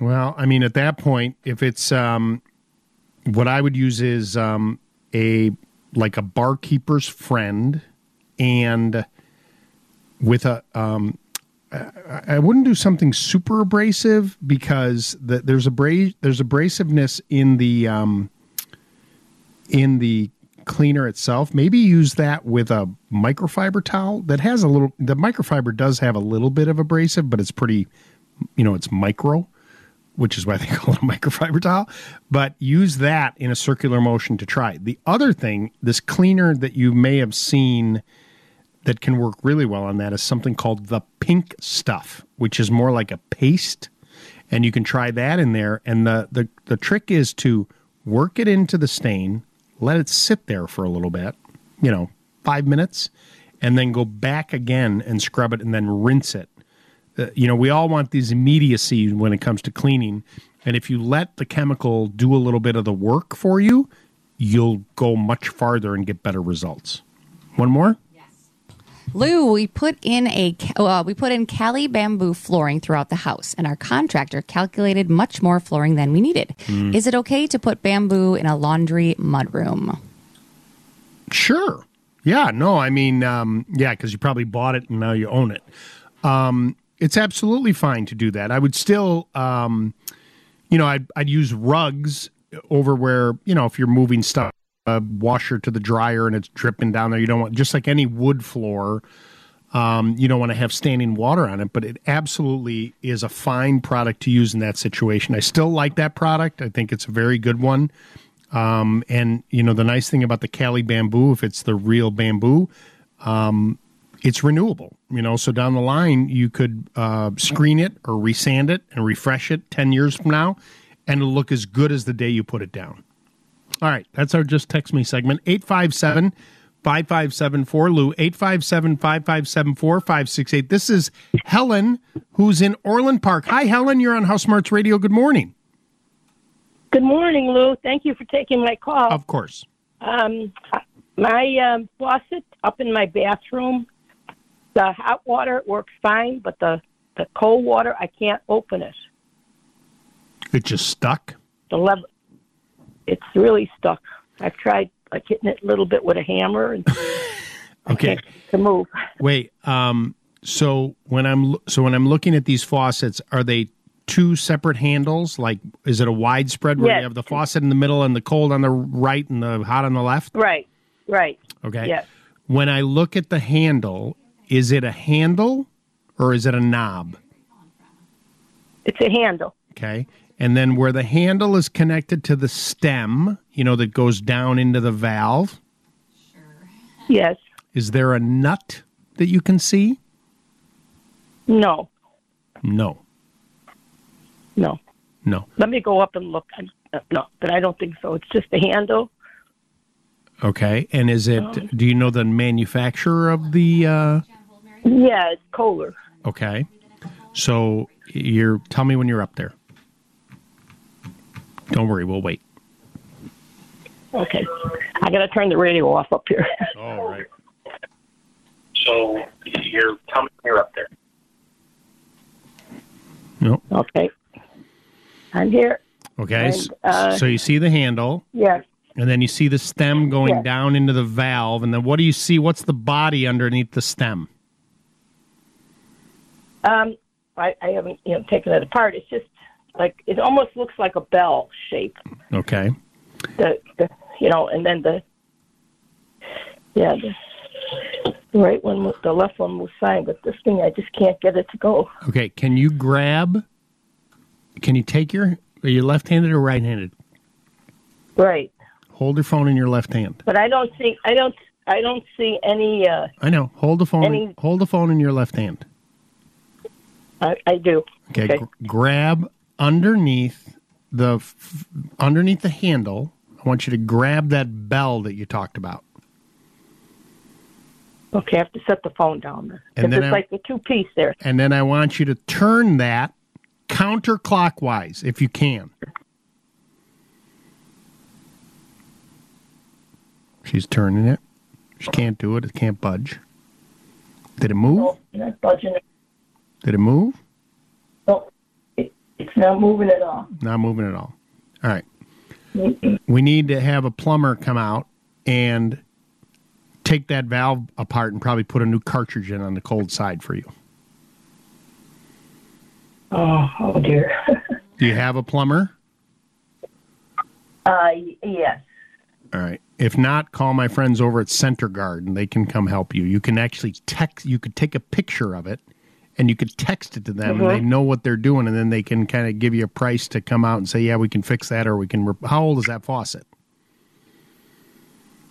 Well, I mean, at that point, if it's um, what I would use is um, a like a barkeeper's friend, and with a um, I, I wouldn't do something super abrasive because the, there's abra- there's abrasiveness in the um, in the cleaner itself. Maybe use that with a microfiber towel that has a little. The microfiber does have a little bit of abrasive, but it's pretty, you know, it's micro, which is why they (laughs) call it a microfiber towel. But use that in a circular motion to try. The other thing, this cleaner that you may have seen that can work really well on that is something called the pink stuff, which is more like a paste. And you can try that in there. And the, the, the trick is to work it into the stain, let it sit there for a little bit, you know, five minutes, and then go back again and scrub it and then rinse it. Uh, you know, we all want these immediacy when it comes to cleaning. And if you let the chemical do a little bit of the work for you, you'll go much farther and get better results. One more? Lou, we put in a uh, we put in Cali bamboo flooring throughout the house, and our contractor calculated much more flooring than we needed. Hmm. Is it okay to put bamboo in a laundry mudroom? Sure. Yeah. No, I mean, um, yeah, because you probably bought it and now you own it. Um, it's absolutely fine to do that. I would still, um, you know, I'd, I'd use rugs over where, you know, if you're moving stuff, a washer to the dryer and it's dripping down there, you don't want, just like any wood floor, um, you don't want to have standing water on it, but it absolutely is a fine product to use in that situation. I still like that product. I think it's a very good one. Um, and you know, the nice thing about the Cali bamboo, if it's the real bamboo, um, it's renewable. You know, so down the line, you could uh, screen it or resand it and refresh it ten years from now, and it'll look as good as the day you put it down. All right, that's our just text me segment. 857 5574 Lou 857 5574 568. This is Helen who's in Orland Park. Hi Helen, you're on HouseSmarts Radio. Good morning. Good morning, Lou. Thank you for taking my call. Of course. Um, my um, faucet up in my bathroom, the hot water works fine, but the the cold water I can't open it. It just stuck. The level, it's really stuck. I've tried like hitting it a little bit with a hammer and (laughs) Okay. to move. Wait. Um. So when I'm so when I'm looking at these faucets, are they two separate handles? Like, is it a widespread where Yes. you have the faucet in the middle and the cold on the right and the hot on the left? Right, right. Okay. Yes. When I look at the handle, is it a handle or is it a knob? It's a handle. Okay. And then where the handle is connected to the stem, you know, that goes down into the valve, Yes. is there a nut that you can see? No. No. No. No. Let me go up and look. I- uh, No, but I don't think so. It's just the handle. Okay. And is it, do you know the manufacturer of the, uh, Yeah, it's Kohler. okay. So you're, tell me when you're up there. Don't worry, we'll wait. Okay. I got to turn the radio off up here. (laughs) All right. So you're tell me you're up there. No. Okay. I'm here. Okay. And, uh, so you see the handle. Yes. And then you see the stem going Yes. down into the valve. And then what do you see? What's the body underneath the stem? Um, I, I haven't you know taken it apart. It's just like it almost looks like a bell shape. Okay. The, the you know, and then the yeah, the, the right one, the left one was fine, but this thing I just can't get it to go. Okay. Can you grab? Can you take your? Are you left-handed or right-handed? Right, Hold your phone in your left hand. but I don't see. I don't. I don't see any. uh I know. Hold the phone. Any- hold the phone in your left hand. I, I do. Okay. Okay. gr- grab underneath the f- underneath the handle. I want you to grab that bell that you talked about. Okay, I have to set the phone down there. And then it's I- like the two piece there. And then I want you to turn that counterclockwise if you can. She's turning it. She can't do it. It can't budge. Did it move? Oh, no, not budging it. Did it move? It's not moving at all. Not moving at all. All right. we need to have a plumber come out and take that valve apart and probably put a new cartridge in on the cold side for you. Oh, oh dear. (laughs) Do you have a plumber? Uh, yes. All right. If not, call my friends over at Center Guard and they can come help you. You can actually text, you could take a picture of it and you could text it to them and they Mhm. know what they're doing and then they can kind of give you a price to come out and say, yeah, we can fix that or we can. Rep- How old is that faucet?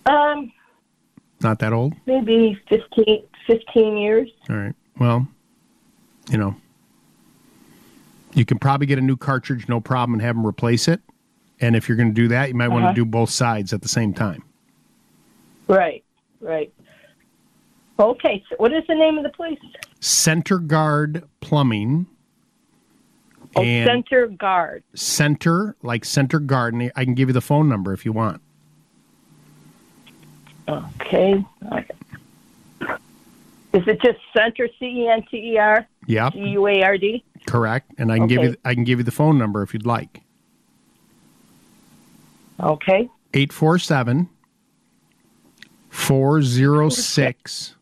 Um, Not that old? maybe 15, 15 years. All right. Well, you know, you can probably get a new cartridge, no problem, and have them replace it. And if you're going to do that, you might want Uh-huh. to do both sides at the same time. Right, right. Okay, so what is the name of the place? Center Guard Plumbing. Oh, Center Guard. Center, like Center Garden. I can give you the phone number if you want. Okay. Is it just Center C E N T E R Yep, G U A R D? correct. And I can give you I can give you the phone number if you'd like. Okay. 847 406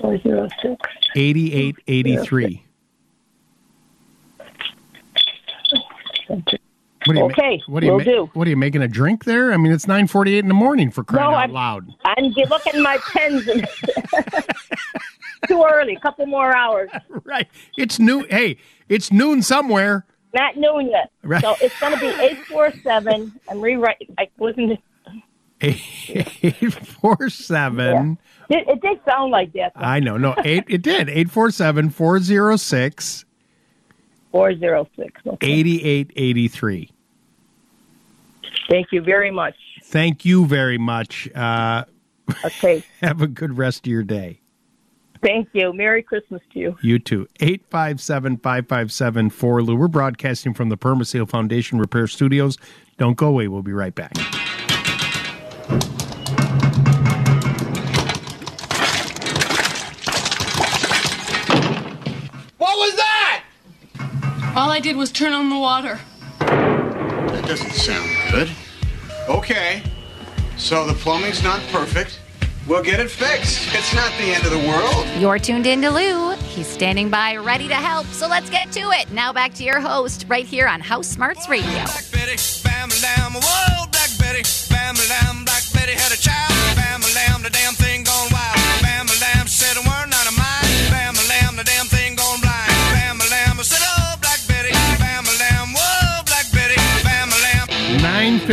Four zero six. 8883. What are you ma- Okay, what are you will ma- do. What are you making a drink there? I mean, it's 9:48 in the morning for crying No, out I'm- loud. I'm looking at my pens and (laughs) too early. A couple more hours. (laughs) Right. It's noon. Hey, it's noon somewhere. Not noon yet. Right. So it's going to be eight four seven. I'm rewriting. I wasn't. (laughs) 847 It, it did sound like that. I know. No, 8 it did. (laughs) 847 406 Four zero six. 8883. Thank you very much. Thank you very much. Uh Okay. (laughs) have a good rest of your day. Thank you. Merry Christmas to you. You too. 857 557 4 Lou. We're broadcasting from the Permaseal Foundation Repair Studios. Don't go away. We'll be right back. All I did was turn on the water. That doesn't sound good. Okay, so the plumbing's not perfect. We'll get it fixed. It's not the end of the world. You're tuned in to Lou. He's standing by ready to help, so let's get to it. Now back to your host right here on HouseSmarts Radio. Bam lamb, whoa, Black Betty. Bam lamb, Black Betty had a child. Bam lamb, the damn thing gone wild.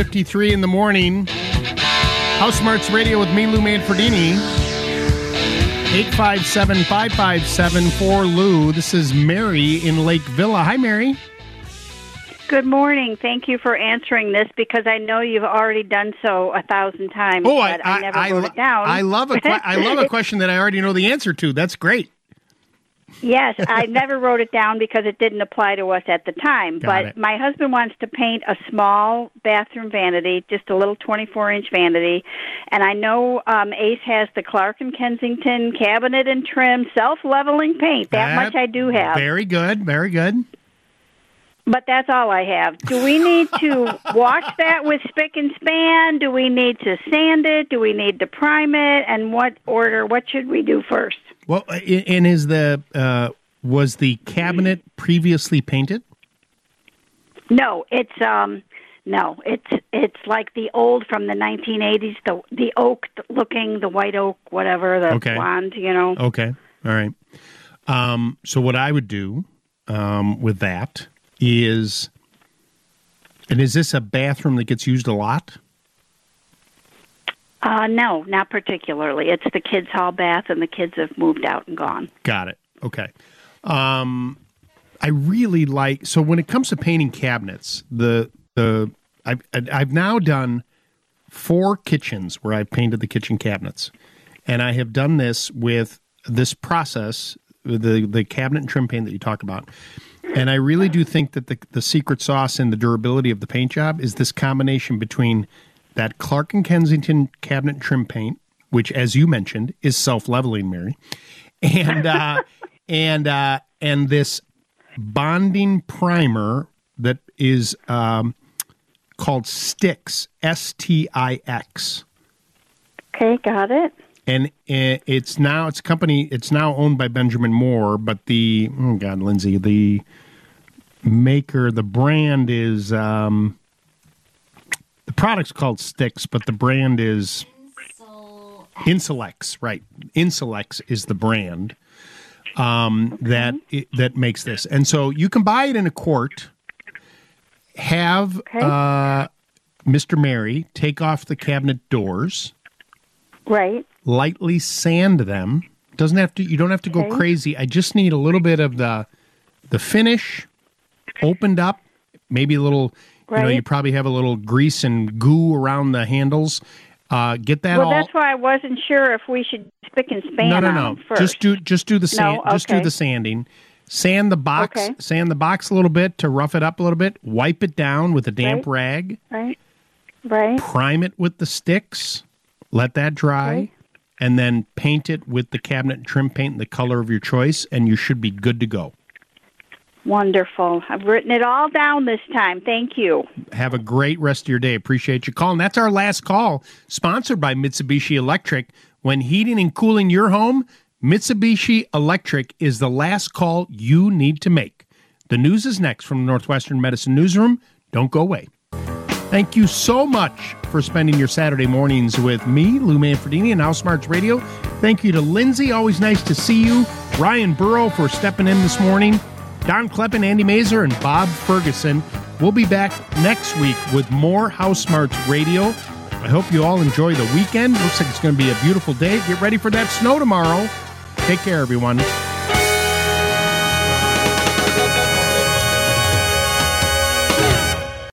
9.53 in the morning. HouseSmarts Radio with me, Lou Manfredini. 857-557-4 Lou. This is Mary in Lake Villa. Hi, Mary. Good morning. Thank you for answering this because I know you've already done so a thousand times. Oh, I, but I, never I, wrote lo- it down. I love a I love a (laughs) question that I already know the answer to. That's great. Yes, I (laughs) never wrote it down because it didn't apply to us at the time. Got but it. my husband wants to paint a small bathroom vanity, just a little 24 inch vanity. And I know um, Ace has the Clark and Kensington cabinet and trim self leveling paint. That, much I do have. Very good. Very good. But that's all I have. Do we need to (laughs) wash that with Spic and Span? Do we need to sand it? Do we need to prime it? And what order? What should we do first? Well, and is the uh, was the cabinet previously painted? No, it's um no, it's it's like the old from the 1980s, the the oak looking, the white oak, whatever, the Okay. blonde, you know. Okay. All right. Um, so what I would do um, with that is, and is this a bathroom that gets used a lot? Uh no, not particularly. It's the kids' hall bath and the kids have moved out and gone. Got it. Okay. Um, I really like so when it comes to painting cabinets, the the I've I've now done four kitchens where I've painted the kitchen cabinets, and I have done this with this process, the the cabinet and trim paint that you talk about. And I really do think that the the secret sauce and the durability of the paint job is this combination between that Clark and Kensington cabinet trim paint, which, as you mentioned, is self leveling, Mary, and uh, (laughs) and uh, and this bonding primer that is um, called Stix, S T I X. Okay, got it. And it's now it's a company. It's now owned by Benjamin Moore, but the oh god, Lindsay, the maker, the brand is um, the product's called Stix, but the brand is INSL-X. Right, INSL-X is the brand um, that i- that makes this, and so you can buy it in a quart. Have uh, Mr. Mary take off the cabinet doors Right. lightly sand them. Doesn't have to. You don't have to go Okay. crazy. I just need a little bit of the the finish opened up. Maybe a little. You know, you probably have a little grease and goo around the handles. Uh, get that well, all. that's why I wasn't sure if we should Spic and Span no, no, no. first. Just do just do the sand. No? Okay. Just do the sanding. Sand the box. Okay. Sand the box a little bit to rough it up a little bit. Wipe it down with a damp Right. rag. Right. Right. Prime it with the Stix. Let that dry. And then paint it with the cabinet trim paint in the color of your choice, and you should be good to go. Wonderful. I've written it all down this time. Thank you. Have a great rest of your day. Appreciate your call. And that's our last call, sponsored by Mitsubishi Electric. When heating and cooling your home, Mitsubishi Electric is the last call you need to make. The news is next from the Northwestern Medicine Newsroom. Don't go away. Thank you so much for spending your Saturday mornings with me, Lou Manfredini, and HouseSmarts Radio. Thank you to Lindsay. Always nice to see you. Ryan Burrow for stepping in this morning. Don Kleppen, Andy Masur, and Bob Ferguson. We'll be back next week with more HouseSmarts Radio. I hope you all enjoy the weekend. Looks like it's going to be a beautiful day. Get ready for that snow tomorrow. Take care, everyone.